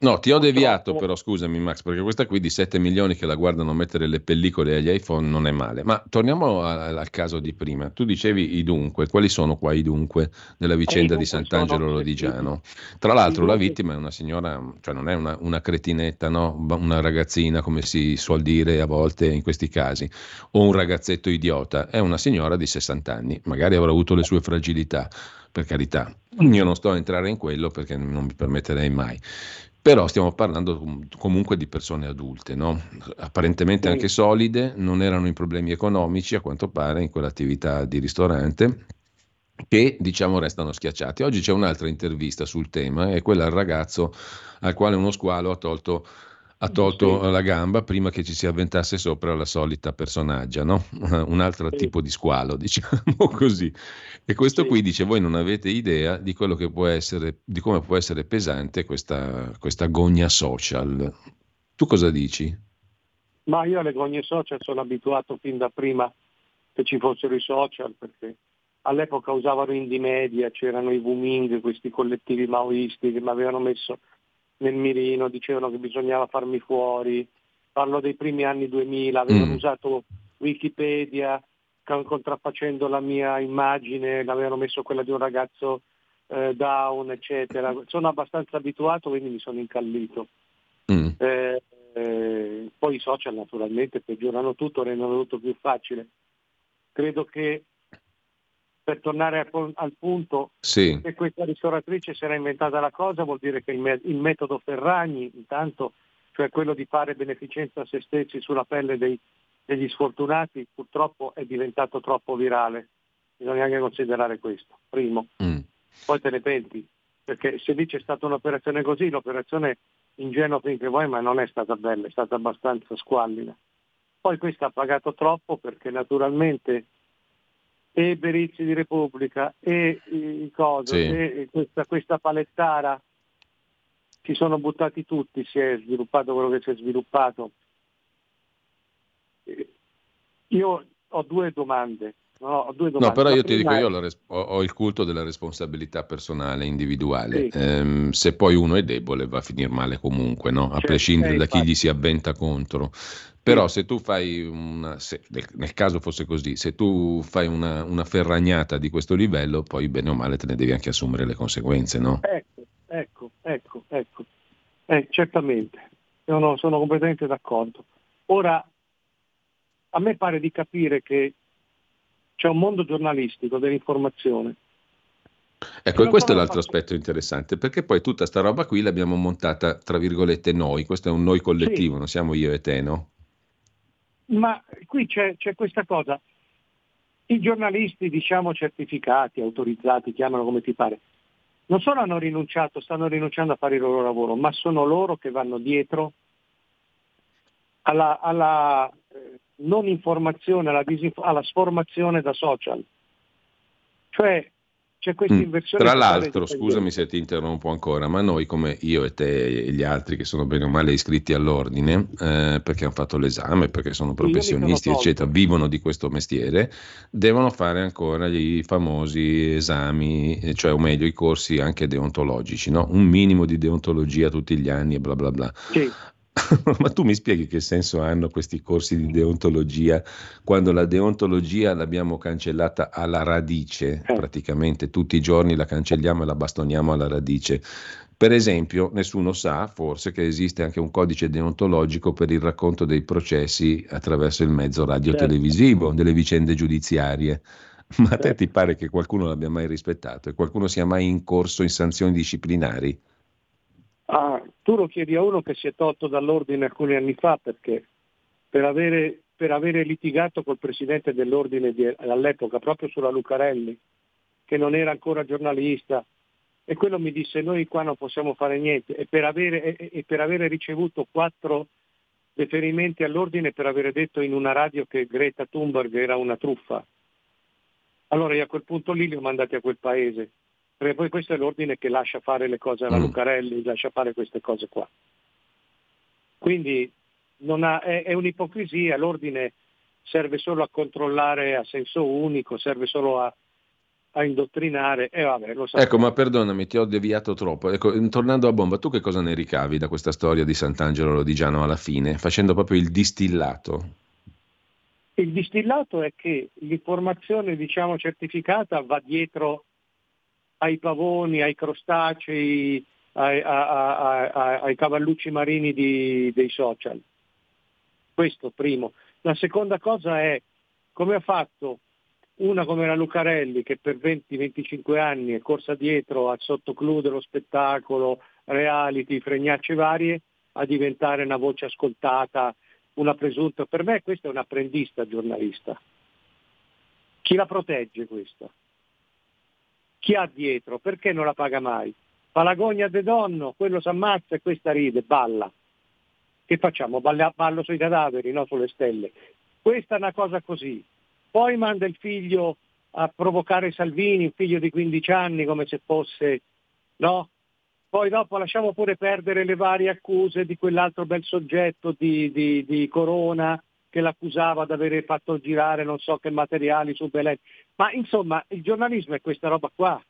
No, ti ho deviato però, scusami Max, perché questa qui di 7 milioni che la guardano mettere le pellicole agli iPhone non è male. Ma torniamo a- al caso di prima. Tu dicevi i dunque, quali sono qua i dunque nella vicenda dunque di Sant'Angelo Lodigiano? Tra l'altro la vittima è una signora, cioè non è una, una cretinetta, no? Una ragazzina come si suol dire a volte in questi casi, o un ragazzetto idiota, è una signora di 60 anni, magari avrà avuto le sue fragilità, per carità. Io non sto a entrare in quello perché non mi permetterei mai. Però stiamo parlando com- comunque di persone adulte, no? apparentemente anche solide, non erano in problemi economici a quanto pare in quell'attività di ristorante che diciamo restano schiacciati. Oggi c'è un'altra intervista sul tema, è quella al ragazzo al quale uno squalo ha tolto, ha tolto Sì. la gamba prima che ci si avventasse sopra la solita personaggia, no? [laughs] un altro Sì. tipo di squalo, [laughs] diciamo così. E questo Sì. qui dice: Voi non avete idea di quello che può essere, di come può essere pesante questa, questa gogna social. Tu cosa dici? Ma io alle gogne social sono abituato fin da prima che ci fossero i social, perché all'epoca usavano Indie Media, c'erano i Wuming, questi collettivi maoisti che mi avevano messo nel mirino, dicevano che bisognava farmi fuori. Parlo dei primi anni 2000, avevano Mm. usato Wikipedia, con- contraffacendo la mia immagine, l'avevano messo quella di un ragazzo eh, down, eccetera. Sono abbastanza abituato, quindi mi sono incallito. Mm. Eh, eh, poi i social naturalmente peggiorano tutto, rendono tutto più facile. Credo che per tornare al, al punto, Sì, se questa ristoratrice si era inventata la cosa, vuol dire che il, me- il metodo Ferragni, intanto, cioè quello di fare beneficenza a se stessi sulla pelle dei- degli sfortunati, purtroppo è diventato troppo virale. Bisogna anche considerare questo, primo Mm. poi te ne penti, perché se lì c'è stata un'operazione così, l'operazione ingenuo finché vuoi, ma non è stata bella, è stata abbastanza squallida. Poi questa ha pagato troppo perché naturalmente e Berizzi di Repubblica e i cose, sì. e questa, questa palettara si sono buttati tutti, si è sviluppato quello che si è sviluppato. Io ho due domande. No, no, però io ti dico, io ho, ho, il culto della responsabilità personale, individuale. Sì. Ehm, se poi uno è debole va a finire male comunque, no? a certo, prescindere da chi gli si avventa contro. Però se tu fai una, se, nel caso fosse così, se tu fai una, una, ferragnata di questo livello, poi bene o male te ne devi anche assumere le conseguenze, no? Ecco, ecco, ecco, ecco. Eh, certamente, sono, sono completamente d'accordo. Ora, a me pare di capire che c'è un mondo giornalistico dell'informazione. Ecco, e questo è l'altro fatto... aspetto interessante, perché poi tutta sta roba qui l'abbiamo montata, tra virgolette, noi, questo è un noi collettivo, sì. non siamo io e te, no? Ma qui c'è, c'è questa cosa, i giornalisti, diciamo, certificati, autorizzati, chiamano come ti pare, non solo hanno rinunciato, stanno rinunciando a fare il loro lavoro, ma sono loro che vanno dietro alla, alla eh, non informazione, alla, disinf- alla sformazione da social. Cioè c'è questa mm. inversione. Tra l'altro, scusami se ti interrompo ancora, ma noi come io e te e gli altri che sono bene o male iscritti all'ordine, eh, perché hanno fatto l'esame, perché sono professionisti, eccetera, vivono di questo mestiere, devono fare ancora i famosi esami, eh, cioè o meglio i corsi anche deontologici, no? un minimo di deontologia tutti gli anni e bla bla bla. Sì. [laughs] Ma tu mi spieghi che senso hanno questi corsi di deontologia quando la deontologia l'abbiamo cancellata alla radice, praticamente tutti i giorni la cancelliamo e la bastoniamo alla radice. Per esempio, nessuno sa forse che esiste anche un codice deontologico per il racconto dei processi attraverso il mezzo radio-televisivo, certo. delle vicende giudiziarie. [laughs] Ma a te ti pare che qualcuno l'abbia mai rispettato e qualcuno sia mai in corso in sanzioni disciplinari? Tu lo chiedi a uno che si è tolto dall'ordine alcuni anni fa perché per avere, per avere litigato col presidente dell'ordine di, all'epoca proprio sulla Lucarelli, che non era ancora giornalista, e quello mi disse noi qua non possiamo fare niente e per avere, e, e per avere ricevuto quattro deferimenti all'ordine per avere detto in una radio che Greta Thunberg era una truffa. Allora io a quel punto lì li ho mandati a quel paese perché poi questo è l'ordine che lascia fare le cose alla mm. Lucarelli, lascia fare queste cose qua. Quindi ha, è, è, un'ipocrisia, l'ordine serve solo a controllare a senso unico, serve solo a, a indottrinare e vabbè, lo Ecco, ma perdonami, ti ho deviato troppo. Ecco, tornando a bomba, tu che cosa ne ricavi da questa storia di Sant'Angelo Lodigiano alla fine, facendo proprio il distillato? Il distillato è che l'informazione, diciamo, certificata va dietro ai pavoni, ai crostacei, ai, ai, ai, ai cavallucci marini di, dei social. Questo primo. La seconda cosa è come ha fatto una come la Lucarelli che per 20-25 anni è corsa dietro al sottoclù dello spettacolo, reality, fregnacce varie, a diventare una voce ascoltata, una presunta. Per me questa è un'apprendista giornalista. Chi la protegge questa? Chi ha dietro, perché non la paga mai? Fa la gogna de donno, quello si ammazza e questa ride, balla. Che facciamo? Ballo, ballo sui cadaveri, no sulle stelle. Questa è una cosa così. Poi manda il figlio a provocare Salvini, un figlio di 15 anni, come se fosse, no? Poi dopo lasciamo pure perdere le varie accuse di quell'altro bel soggetto di, di, di Corona che l'accusava di aver fatto girare non so che materiali su Belen. Ma insomma, il giornalismo è questa roba qua.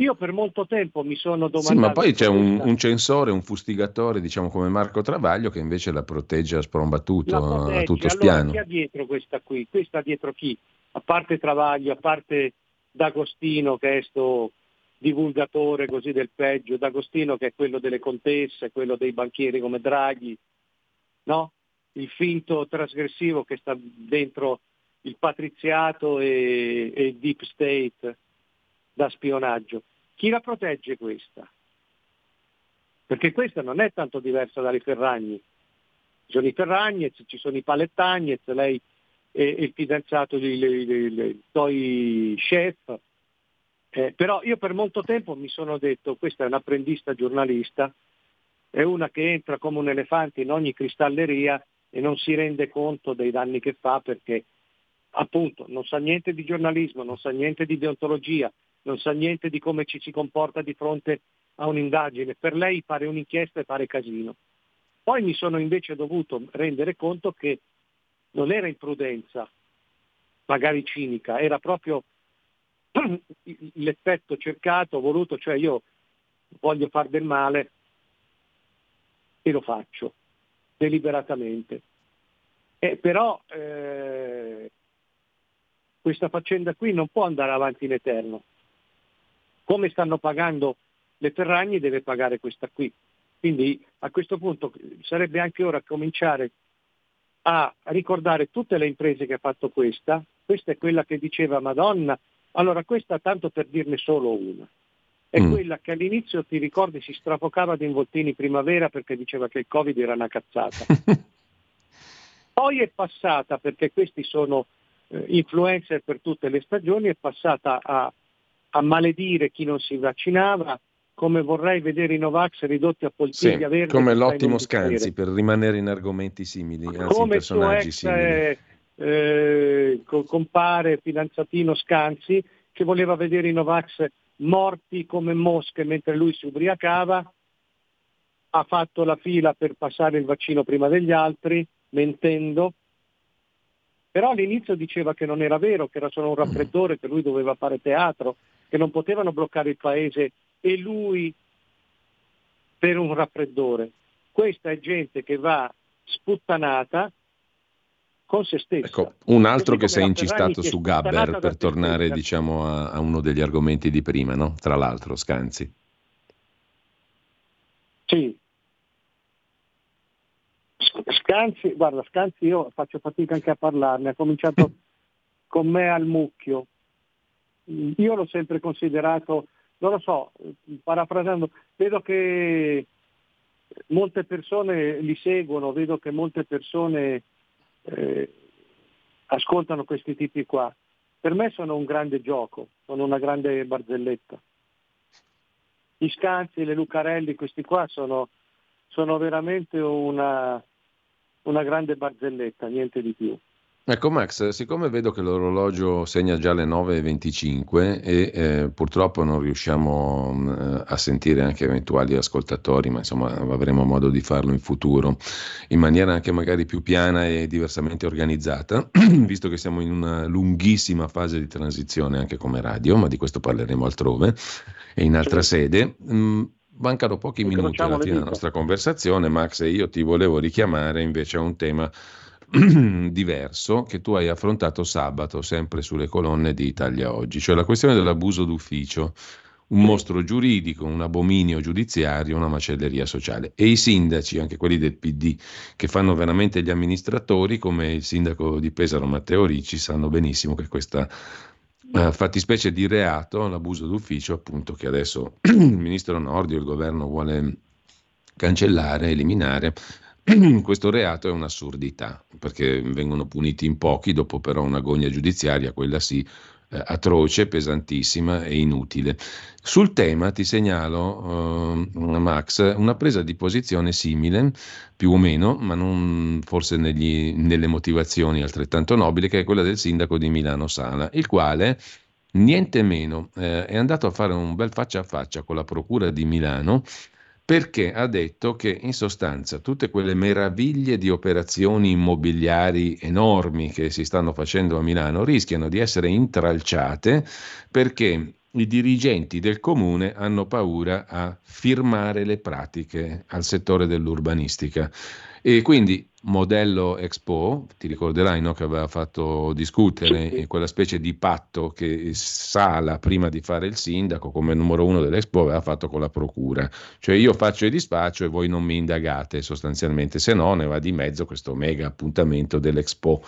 Io per molto tempo mi sono domandato... Sì, ma poi c'è un, un, censore, un fustigatore, diciamo come Marco Travaglio, che invece la protegge a sprombattuto, protegge. a tutto allora, spiano. chi ha dietro questa qui? Questa dietro chi? A parte Travaglio, a parte D'Agostino che è sto divulgatore così del peggio, D'Agostino che è quello delle contesse, quello dei banchieri come Draghi, no? Il finto trasgressivo che sta dentro il patriziato e, e il deep state da spionaggio. Chi la protegge questa? Perché questa non è tanto diversa dalle Ferragni. Ci sono i Ferragnez, ci sono i Palettagnez, lei è, il fidanzato di, di Toi Chef. Eh, però io per molto tempo mi sono detto, questa è un'apprendista giornalista, è una che entra come un elefante in ogni cristalleria e non si rende conto dei danni che fa perché appunto non sa niente di giornalismo, non sa niente di deontologia, non sa niente di come ci si comporta di fronte a un'indagine. Per lei fare un'inchiesta e fare casino. Poi mi sono invece dovuto rendere conto che non era imprudenza, magari cinica, era proprio [clears throat] l'effetto cercato, voluto, cioè io voglio far del male e lo faccio deliberatamente. Eh, però eh, questa faccenda qui non può andare avanti in eterno. Come stanno pagando le Ferragni deve pagare questa qui. Quindi a questo punto sarebbe anche ora cominciare a ricordare tutte le imprese che ha fatto questa. Questa è quella che diceva Madonna. Allora questa tanto per dirne solo una. È mm. quella che all'inizio, ti ricordi, si strafocava di involtini primavera perché diceva che il Covid era una cazzata. [laughs] Poi è passata, perché questi sono eh, influencer per tutte le stagioni, è passata a, a maledire chi non si vaccinava, come vorrei vedere i Novax ridotti a poltiglia sì, verde. Come l'ottimo Scanzi, per rimanere in argomenti simili, anzi come in personaggi simili. È, eh, compare fidanzatino Scanzi, che voleva vedere i Novax morti come mosche mentre lui si ubriacava, ha fatto la fila per passare il vaccino prima degli altri, mentendo, però all'inizio diceva che non era vero, che era solo un raffreddore, che lui doveva fare teatro, che non potevano bloccare il paese e lui per un raffreddore. Questa è gente che va sputtanata con se stessa. Ecco, un altro che si è incistato su Gabber per tornare diciamo, a, a, uno degli argomenti di prima, no? tra l'altro Scanzi. Sì. Scanzi, guarda, Scanzi io faccio fatica anche a parlarne, ha cominciato [laughs] con me al mucchio. Io l'ho sempre considerato non lo so, parafrasando, vedo che molte persone li seguono, vedo che molte persone eh, ascoltano questi tipi qua. Per me sono un grande gioco, sono una grande barzelletta. Gli Scanzi, le Lucarelli, questi qua sono, sono veramente una, una grande barzelletta, niente di più. Ecco Max, siccome vedo che l'orologio segna già le 9.25 e eh, purtroppo non riusciamo mh, a sentire anche eventuali ascoltatori, ma insomma avremo modo di farlo in futuro in maniera anche magari più piana e diversamente organizzata, [clears throat] visto che siamo in una lunghissima fase di transizione anche come radio, ma di questo parleremo altrove e in altra sede. Mh, mancano pochi minuti alla fine della nostra conversazione, Max, e io ti volevo richiamare invece a un tema [clears throat] diverso che tu hai affrontato sabato, sempre sulle colonne di Italia Oggi, cioè la questione dell'abuso d'ufficio, un mostro giuridico, un abominio giudiziario, una macelleria sociale. E i sindaci, anche quelli del PD, che fanno veramente gli amministratori, come il sindaco di Pesaro Matteo Ricci, sanno benissimo che questa uh, fattispecie di reato, l'abuso d'ufficio, appunto, che adesso [clears throat] il ministro Nordio, il governo vuole cancellare, eliminare, [clears throat] questo reato è un'assurdità, perché vengono puniti in pochi, dopo però un'agonia giudiziaria, quella sì, eh, atroce, pesantissima e inutile. Sul tema ti segnalo, eh, Max, una presa di posizione simile, più o meno, ma non forse negli, nelle motivazioni altrettanto nobili, che è quella del sindaco di Milano Sala, il quale niente meno eh, è andato a fare un bel faccia a faccia con la Procura di Milano perché ha detto che in sostanza tutte quelle meraviglie di operazioni immobiliari enormi che si stanno facendo a Milano rischiano di essere intralciate perché i dirigenti del comune hanno paura a firmare le pratiche al settore dell'urbanistica. E quindi modello Expo, ti ricorderai no, che aveva fatto discutere quella specie di patto che Sala, prima di fare il sindaco, come numero uno dell'Expo, aveva fatto con la procura. Cioè io faccio il dispaccio e voi non mi indagate sostanzialmente, se no ne va di mezzo questo mega appuntamento dell'Expo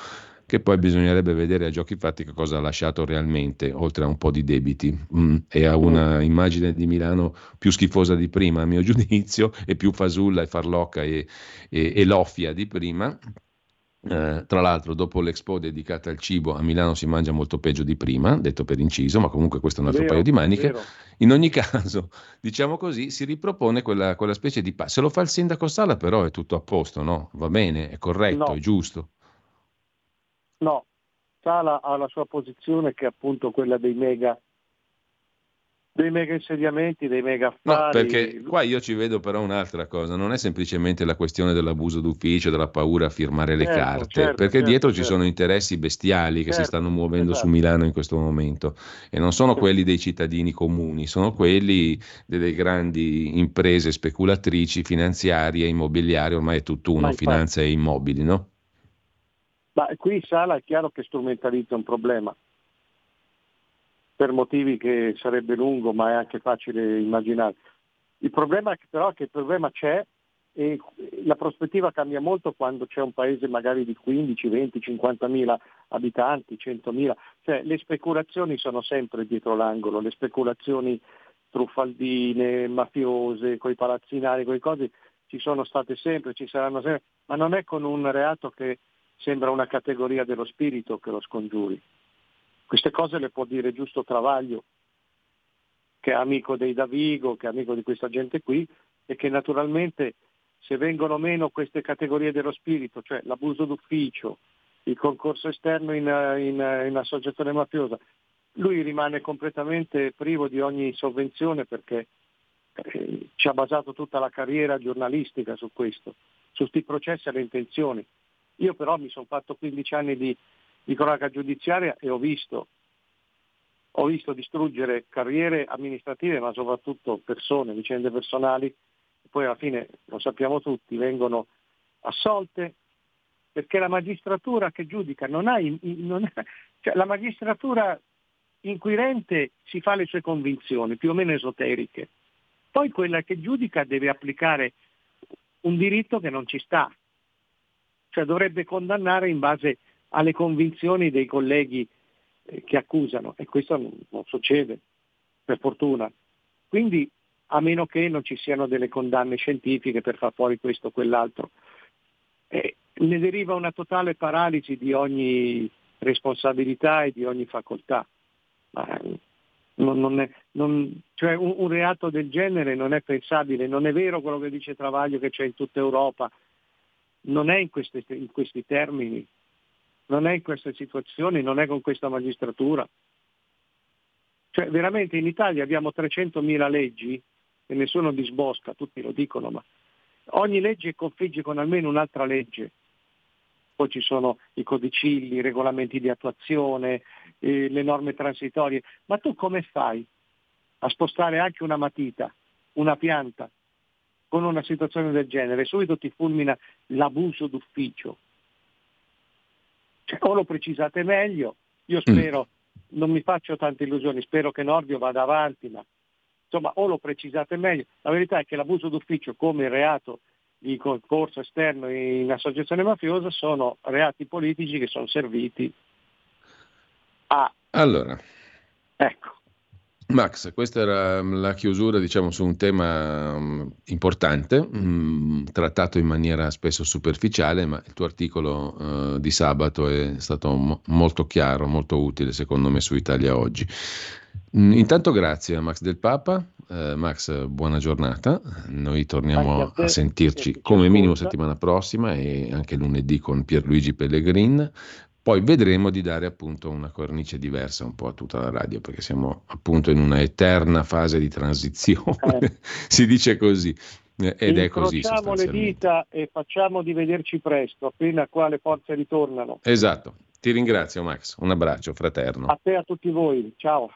che poi bisognerebbe vedere a giochi fatti che cosa ha lasciato realmente, oltre a un po' di debiti mm, e a una immagine di Milano più schifosa di prima, a mio [laughs] giudizio, e più fasulla e farlocca e, e, e loffia di prima. Eh, tra l'altro, dopo l'Expo dedicata al cibo, a Milano si mangia molto peggio di prima, detto per inciso, ma comunque questo è un altro Vero, paio di maniche. vero. In ogni [laughs] caso, diciamo così, si ripropone quella, quella specie di... pa- Se lo fa il sindaco Sala, però è tutto a posto, no? Va bene, è corretto, No. è giusto. No, Sala ha la sua posizione che è appunto quella dei mega, dei mega insediamenti, dei mega No, affari. perché qua io ci vedo però un'altra cosa, non è semplicemente la questione dell'abuso d'ufficio, della paura a firmare le Certo, carte, certo, perché certo, dietro ci certo. sono interessi bestiali che si Certo, stanno muovendo su esatto. Milano in questo momento e non sono quelli dei cittadini comuni, sono quelli delle grandi imprese speculatrici finanziarie, immobiliari, ormai è tutt'uno, finanza e immobili, no? Ma qui Sala è chiaro che strumentalizza un problema, per motivi che sarebbe lungo, ma è anche facile immaginare. Il problema è che però il problema c'è e la prospettiva cambia molto quando c'è un paese magari di 15, 20, 50 mila abitanti, 100 mila, cioè le speculazioni sono sempre dietro l'angolo, le speculazioni truffaldine, mafiose, coi palazzinari, quei cose ci sono state sempre, ci saranno sempre, ma non è con un reato che sembra una categoria dello spirito che lo scongiuri. Queste cose le può dire giusto Travaglio, che è amico dei Davigo, che è amico di questa gente qui, e che naturalmente se vengono meno queste categorie dello spirito, cioè l'abuso d'ufficio, il concorso esterno in, in- in associazione mafiosa, lui rimane completamente privo di ogni sovvenzione perché eh, ci ha basato tutta la carriera giornalistica su questo, su questi processi alle intenzioni. Io però mi sono fatto 15 anni di, di cronaca giudiziaria e ho visto, ho visto distruggere carriere amministrative, ma soprattutto persone, vicende personali, poi alla fine, lo sappiamo tutti, vengono assolte perché la magistratura che giudica non ha, non ha- cioè la magistratura inquirente si fa le sue convinzioni, più o meno esoteriche. Poi quella che giudica deve applicare un diritto che non ci sta, cioè dovrebbe condannare in base alle convinzioni dei colleghi eh, che accusano e questo non, succede, per fortuna. Quindi a meno che non ci siano delle condanne scientifiche per far fuori questo o quell'altro. Eh, ne deriva una totale paralisi di ogni responsabilità e di ogni facoltà. Eh, non- non è- non- cioè un, un reato del genere non è pensabile, non è vero quello che dice Travaglio che c'è in tutta Europa, non è in, queste- in questi termini, non è in queste situazioni, non è con questa magistratura. Cioè veramente in Italia abbiamo 300.000 leggi e nessuno disbosca, tutti lo dicono, ma ogni legge configge con almeno un'altra legge. Poi ci sono i codicilli, i regolamenti di attuazione, eh, le norme transitorie. Ma tu come fai a spostare anche una matita, una pianta, con una situazione del genere? Subito ti fulmina l'abuso d'ufficio. Cioè, o lo precisate meglio, io spero, non mi faccio tante illusioni, spero che Nordio vada avanti, ma insomma o lo precisate meglio. La verità è che l'abuso d'ufficio come il reato di concorso esterno in associazione mafiosa sono reati politici che sono serviti a... Allora, Ecco, Max, questa era mm, la chiusura, diciamo, su un tema mm, importante, mm, trattato in maniera spesso superficiale, ma il tuo articolo eh, di sabato è stato mo- molto chiaro, molto utile, secondo me, su Italia Oggi. Intanto grazie a Max del Papa. Eh, Max, buona giornata. Noi torniamo a te, a sentirci come minimo settimana prossima e anche lunedì con Pierluigi Pellegrin. Poi vedremo di dare appunto una cornice diversa un po' a tutta la radio, perché siamo appunto in una eterna fase di transizione, Eh. [laughs] si dice così, eh, ed è così incrociamo le dita e facciamo di vederci presto, appena qua le forze ritornano. Esatto, ti ringrazio Max, un abbraccio fraterno. A te e a tutti voi, ciao.